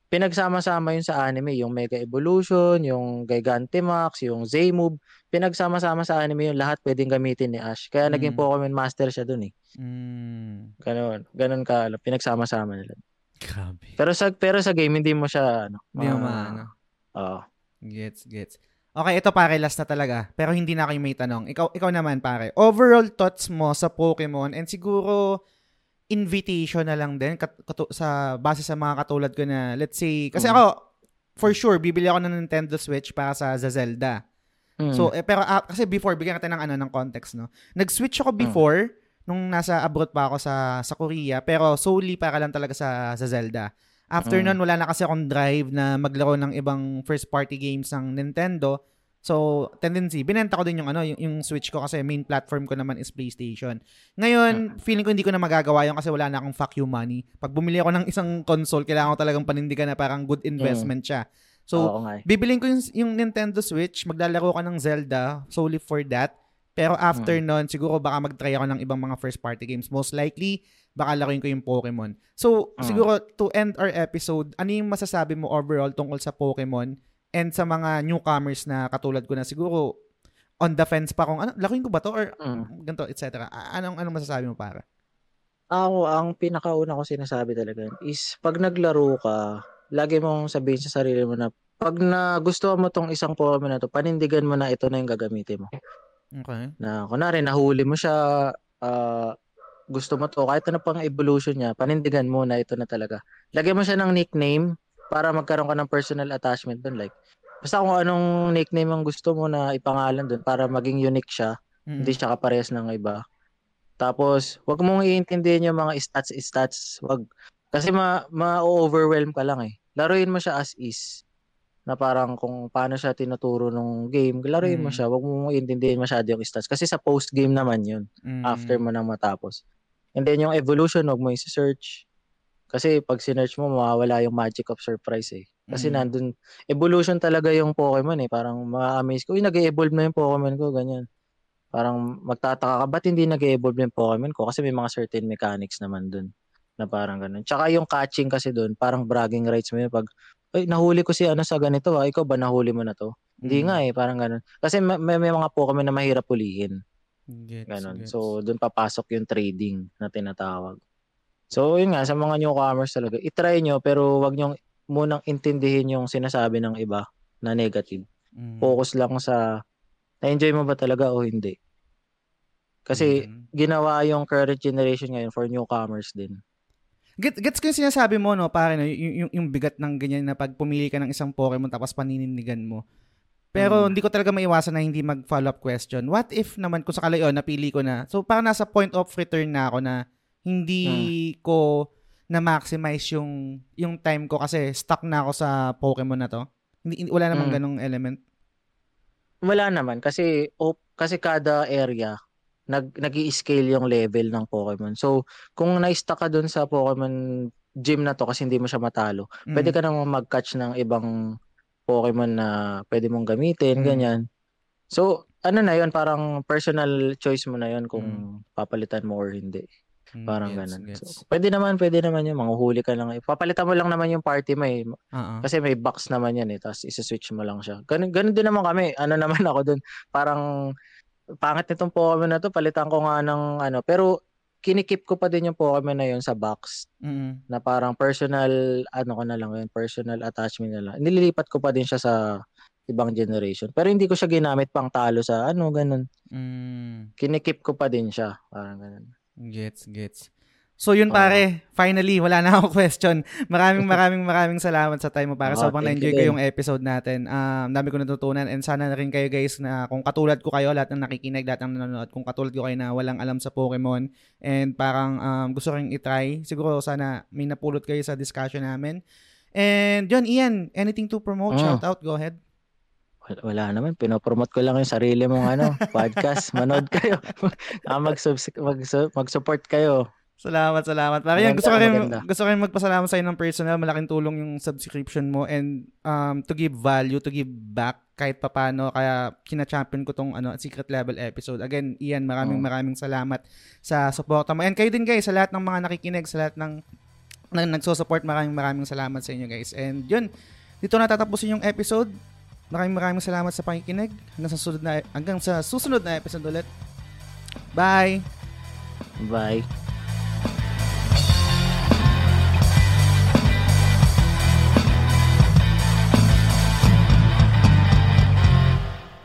pinagsama-sama yun sa anime, yung Mega Evolution, yung Gigantamax, yung Z-Move, pinagsama-sama sa anime yung lahat pwedeng gamitin ni Ash. Kaya naging Mm. Pokemon Master siya doon eh. Mm. Ganun, ganun ka, pinagsama-sama nila. Grabe. Pero sa pero sa game hindi mo siya ano. Hindi mo maano. Oo. Gets, gets. Okay, ito pare, last na talaga. Pero hindi na kayo may tanong. Ikaw, ikaw naman pare. Overall thoughts mo sa Pokemon and siguro invitation na lang din kat- katu- sa base sa mga katulad ko na let's say kasi Mm. ako for sure bibili ako ng Nintendo Switch para sa, sa Zelda. Mm. So eh, pero ah, kasi before bigyan natin ng ano ng context no. Nag-switch ako before nung nasa abroad pa ako sa sa Korea pero solely para lang talaga sa sa Zelda. After Mm. nun, wala na kasi akong drive na maglaro ng ibang first party games ng Nintendo. So, tendency, binenta ko din yung ano, yung, yung Switch ko kasi main platform ko naman is PlayStation. Ngayon, feeling ko hindi ko na magagawa yun kasi wala na akong fuck you money. Pag bumili ako ng isang console, kailangan ko talagang panindigan na parang good investment siya. So, Oo nga. eh. bibilin ko yung, yung Nintendo Switch, maglalaro ka ng Zelda solely for that. Pero after nun, siguro baka mag-try ako ng ibang mga first party games. Most likely, baka laruin ko yung Pokemon. So, Mm. siguro to end our episode, ano yung masasabi mo overall tungkol sa Pokemon and sa mga newcomers na katulad ko na siguro on the fence pa kung ano, laruin ko ba to or Mm. ganito, etc. Anong, anong masasabi mo para? Ako, ang pinakauna ko sinasabi talaga is pag naglaro ka, lagi mong sabihin sa sarili mo na pag na gusto mo tong isang Pokemon na to, panindigan mo na ito na yung gagamitin mo. Okay. Na kunwari, nahuli mo siya, ah, gusto mo to, kahit ano pang evolution niya, panindigan mo na ito na talaga. Lagyan mo siya ng nickname para magkaroon ka ng personal attachment doon. Like, basta kung anong nickname ang gusto mo na ipangalan doon para maging unique siya, Mm. hindi siya kaparehas ng iba. Tapos, wag mong iintindihin yung mga stats-stats. Wag. Kasi ma- ma-overwhelm ka lang eh. Laruin mo siya as is. Na parang kung paano siya tinuturo ng game, laruin mo Mm. siya. Wag mong iintindihin masyado yung stats. Kasi sa post-game naman yun. Mm. After mo nang matapos. And then yung evolution, wag mo i-search. Kasi pag sinearch mo, mawawala yung magic of surprise eh. Kasi Mm. nandun, evolution talaga yung Pokemon eh. Parang ma-amaze ko, uy, nag-evolve na yung Pokemon ko, ganyan. Parang magtataka ka, ba't hindi nag-evolve yung Pokemon ko? Kasi may mga certain mechanics naman dun na parang ganun. Tsaka yung catching kasi dun, parang bragging rights mo yun. Pag, ay, nahuli ko si ano sa ganito ah, ikaw ba nahuli mo na to? Hindi Mm. nga eh, parang ganun. Kasi may, may, mga Pokemon na mahirap pulihin. Gets, Ganon. gets. So, doon papasok yung trading na tinatawag. So, yun nga, sa mga newcomers talaga, itry nyo, pero wag nyo munang intindihin yung sinasabi ng iba na negative. Mm. Focus lang sa, na-enjoy mo ba talaga o hindi? Kasi, Mm. ginawa yung current generation ngayon for newcomers din. Get, gets ko yung sinasabi mo, no, pare, no, yung, yung, yung bigat ng ganyan na pag pumili ka ng isang Pokemon tapos panininigan mo. Pero Mm. hindi ko talaga maiwasan na hindi mag-follow up question. What if naman kung sakali, oh, napili ko na. So, parang nasa point of return na ako na hindi Hmm. ko na-maximize yung, yung time ko kasi stuck na ako sa Pokemon na to. Hindi, hindi- wala namang Mm. ganong element. Wala naman, kasi, op, kasi kada area, nag nag scale yung level ng Pokemon. So, kung na-stuck ka dun sa Pokemon gym na to kasi hindi mo siya matalo, Mm. pwede ka namang mag-catch ng ibang Pokemon na pwede mong gamitin, Mm. ganyan. So, ano na yun, parang personal choice mo na yun kung Mm. papalitan mo or hindi. Mm, Parang gets, ganun. gets. So, pwede naman, pwede naman yun. Manguhuli ka lang. Papalitan mo lang naman yung party mo eh. Oo. Kasi may box naman yan eh. Tapos isa-switch mo lang siya. Ganun, ganun din naman kami. Ano (laughs) naman ako dun. Parang pangit nitong Pokemon na to. Palitan ko nga ng ano. Pero kinikip ko pa din yung Pokemon na yun sa box. Mm. Na parang personal, ano ko na lang yun. Personal attachment na lang. Nililipat ko pa din siya sa ibang generation. Pero hindi ko siya ginamit pang talo sa ano, ganun. Mm. Kinikip ko pa din siya. Parang ganun. Gets, gets. So yun pare, finally, wala na akong (laughs) question. Maraming maraming maraming salamat sa time mo para Oo, sobrang na-enjoy you ko yung episode natin. Um, dami ko natutunan and sana na rin kayo guys na kung katulad ko kayo, lahat ng nakikinig, lahat ng nanonood, kung katulad ko kayo na walang alam sa Pokemon and parang um, gusto rin itry, siguro sana may napulot kayo sa discussion namin. And yun, Ian, anything to promote? Mm. Shout out, go ahead. Wala, naman. Pinopromote ko lang yung sarili mong ano, (laughs) podcast. Manood kayo. (laughs) ah, mag mag mag-support kayo. Salamat, salamat. Pare, yan, gusto ko rin, maganda. gusto ko rin magpasalamat sa ng personal. Malaking tulong yung subscription mo and um, to give value, to give back kahit papano. Kaya kina-champion ko tong ano, secret level episode. Again, Ian, maraming Oh. maraming salamat sa suporta mo. And kayo din guys, sa lahat ng mga nakikinig, sa lahat ng na nagso-support, maraming maraming salamat sa inyo guys. And yun, dito na tatapusin yung episode. Maraming maraming salamat sa pakikinig. Hanggang sa susunod na, hanggang sa susunod na episode ulit. Bye! Bye.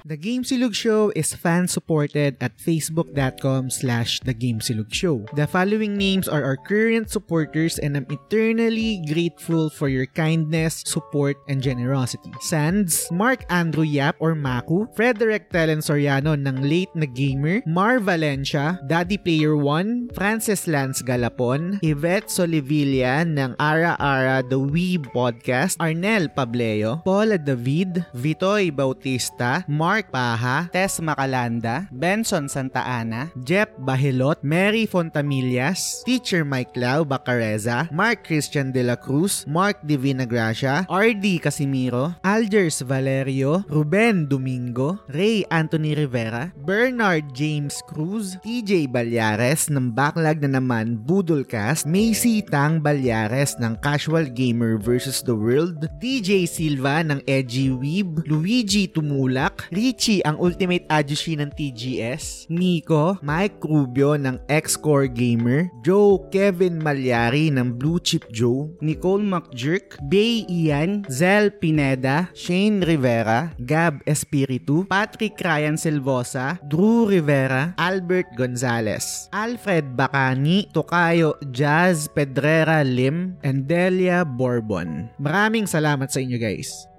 The Game Silog Show is fan-supported at facebook.com slash The Game Silog Show. The following names are our current supporters and I'm eternally grateful for your kindness, support, and generosity. Sands, Mark Andrew Yap or Maku, Frederick Telen Soriano ng Late na Gamer, Mar Valencia, Daddy Player 1, Francis Lance Galapon, Yvette Solivilla ng Ara Ara The Weeb Podcast, Arnel Pableo, Paula David, Vitoy Bautista, Mark Paha, Tess Macalanda, Benson Santa Ana, Jeff Bahilot, Mary Fontamillas, Teacher Mike Lau Bacareza, Mark Christian De La Cruz, Mark Divina Gracia, RD Casimiro, Algers Valerio, Ruben Domingo, Ray Anthony Rivera, Bernard James Cruz, TJ Balyares ng Backlog na naman Budolcast, Macy Tang Balyares ng Casual Gamer vs. The World, DJ Silva ng Edgy Weeb, Luigi Tumulak, Richie ang Ultimate Ajushi ng TGS, Nico, Mike Rubio ng X-Core Gamer, Joe Kevin Malyari ng Blue Chip Joe, Nicole McJerk, Bay Ian, Zel Pineda, Shane Rivera, Gab Espiritu, Patrick Ryan Silvosa, Drew Rivera, Albert Gonzalez, Alfred Bacani, Tokayo Jazz Pedrera Lim, and Delia Bourbon. Maraming salamat sa inyo guys.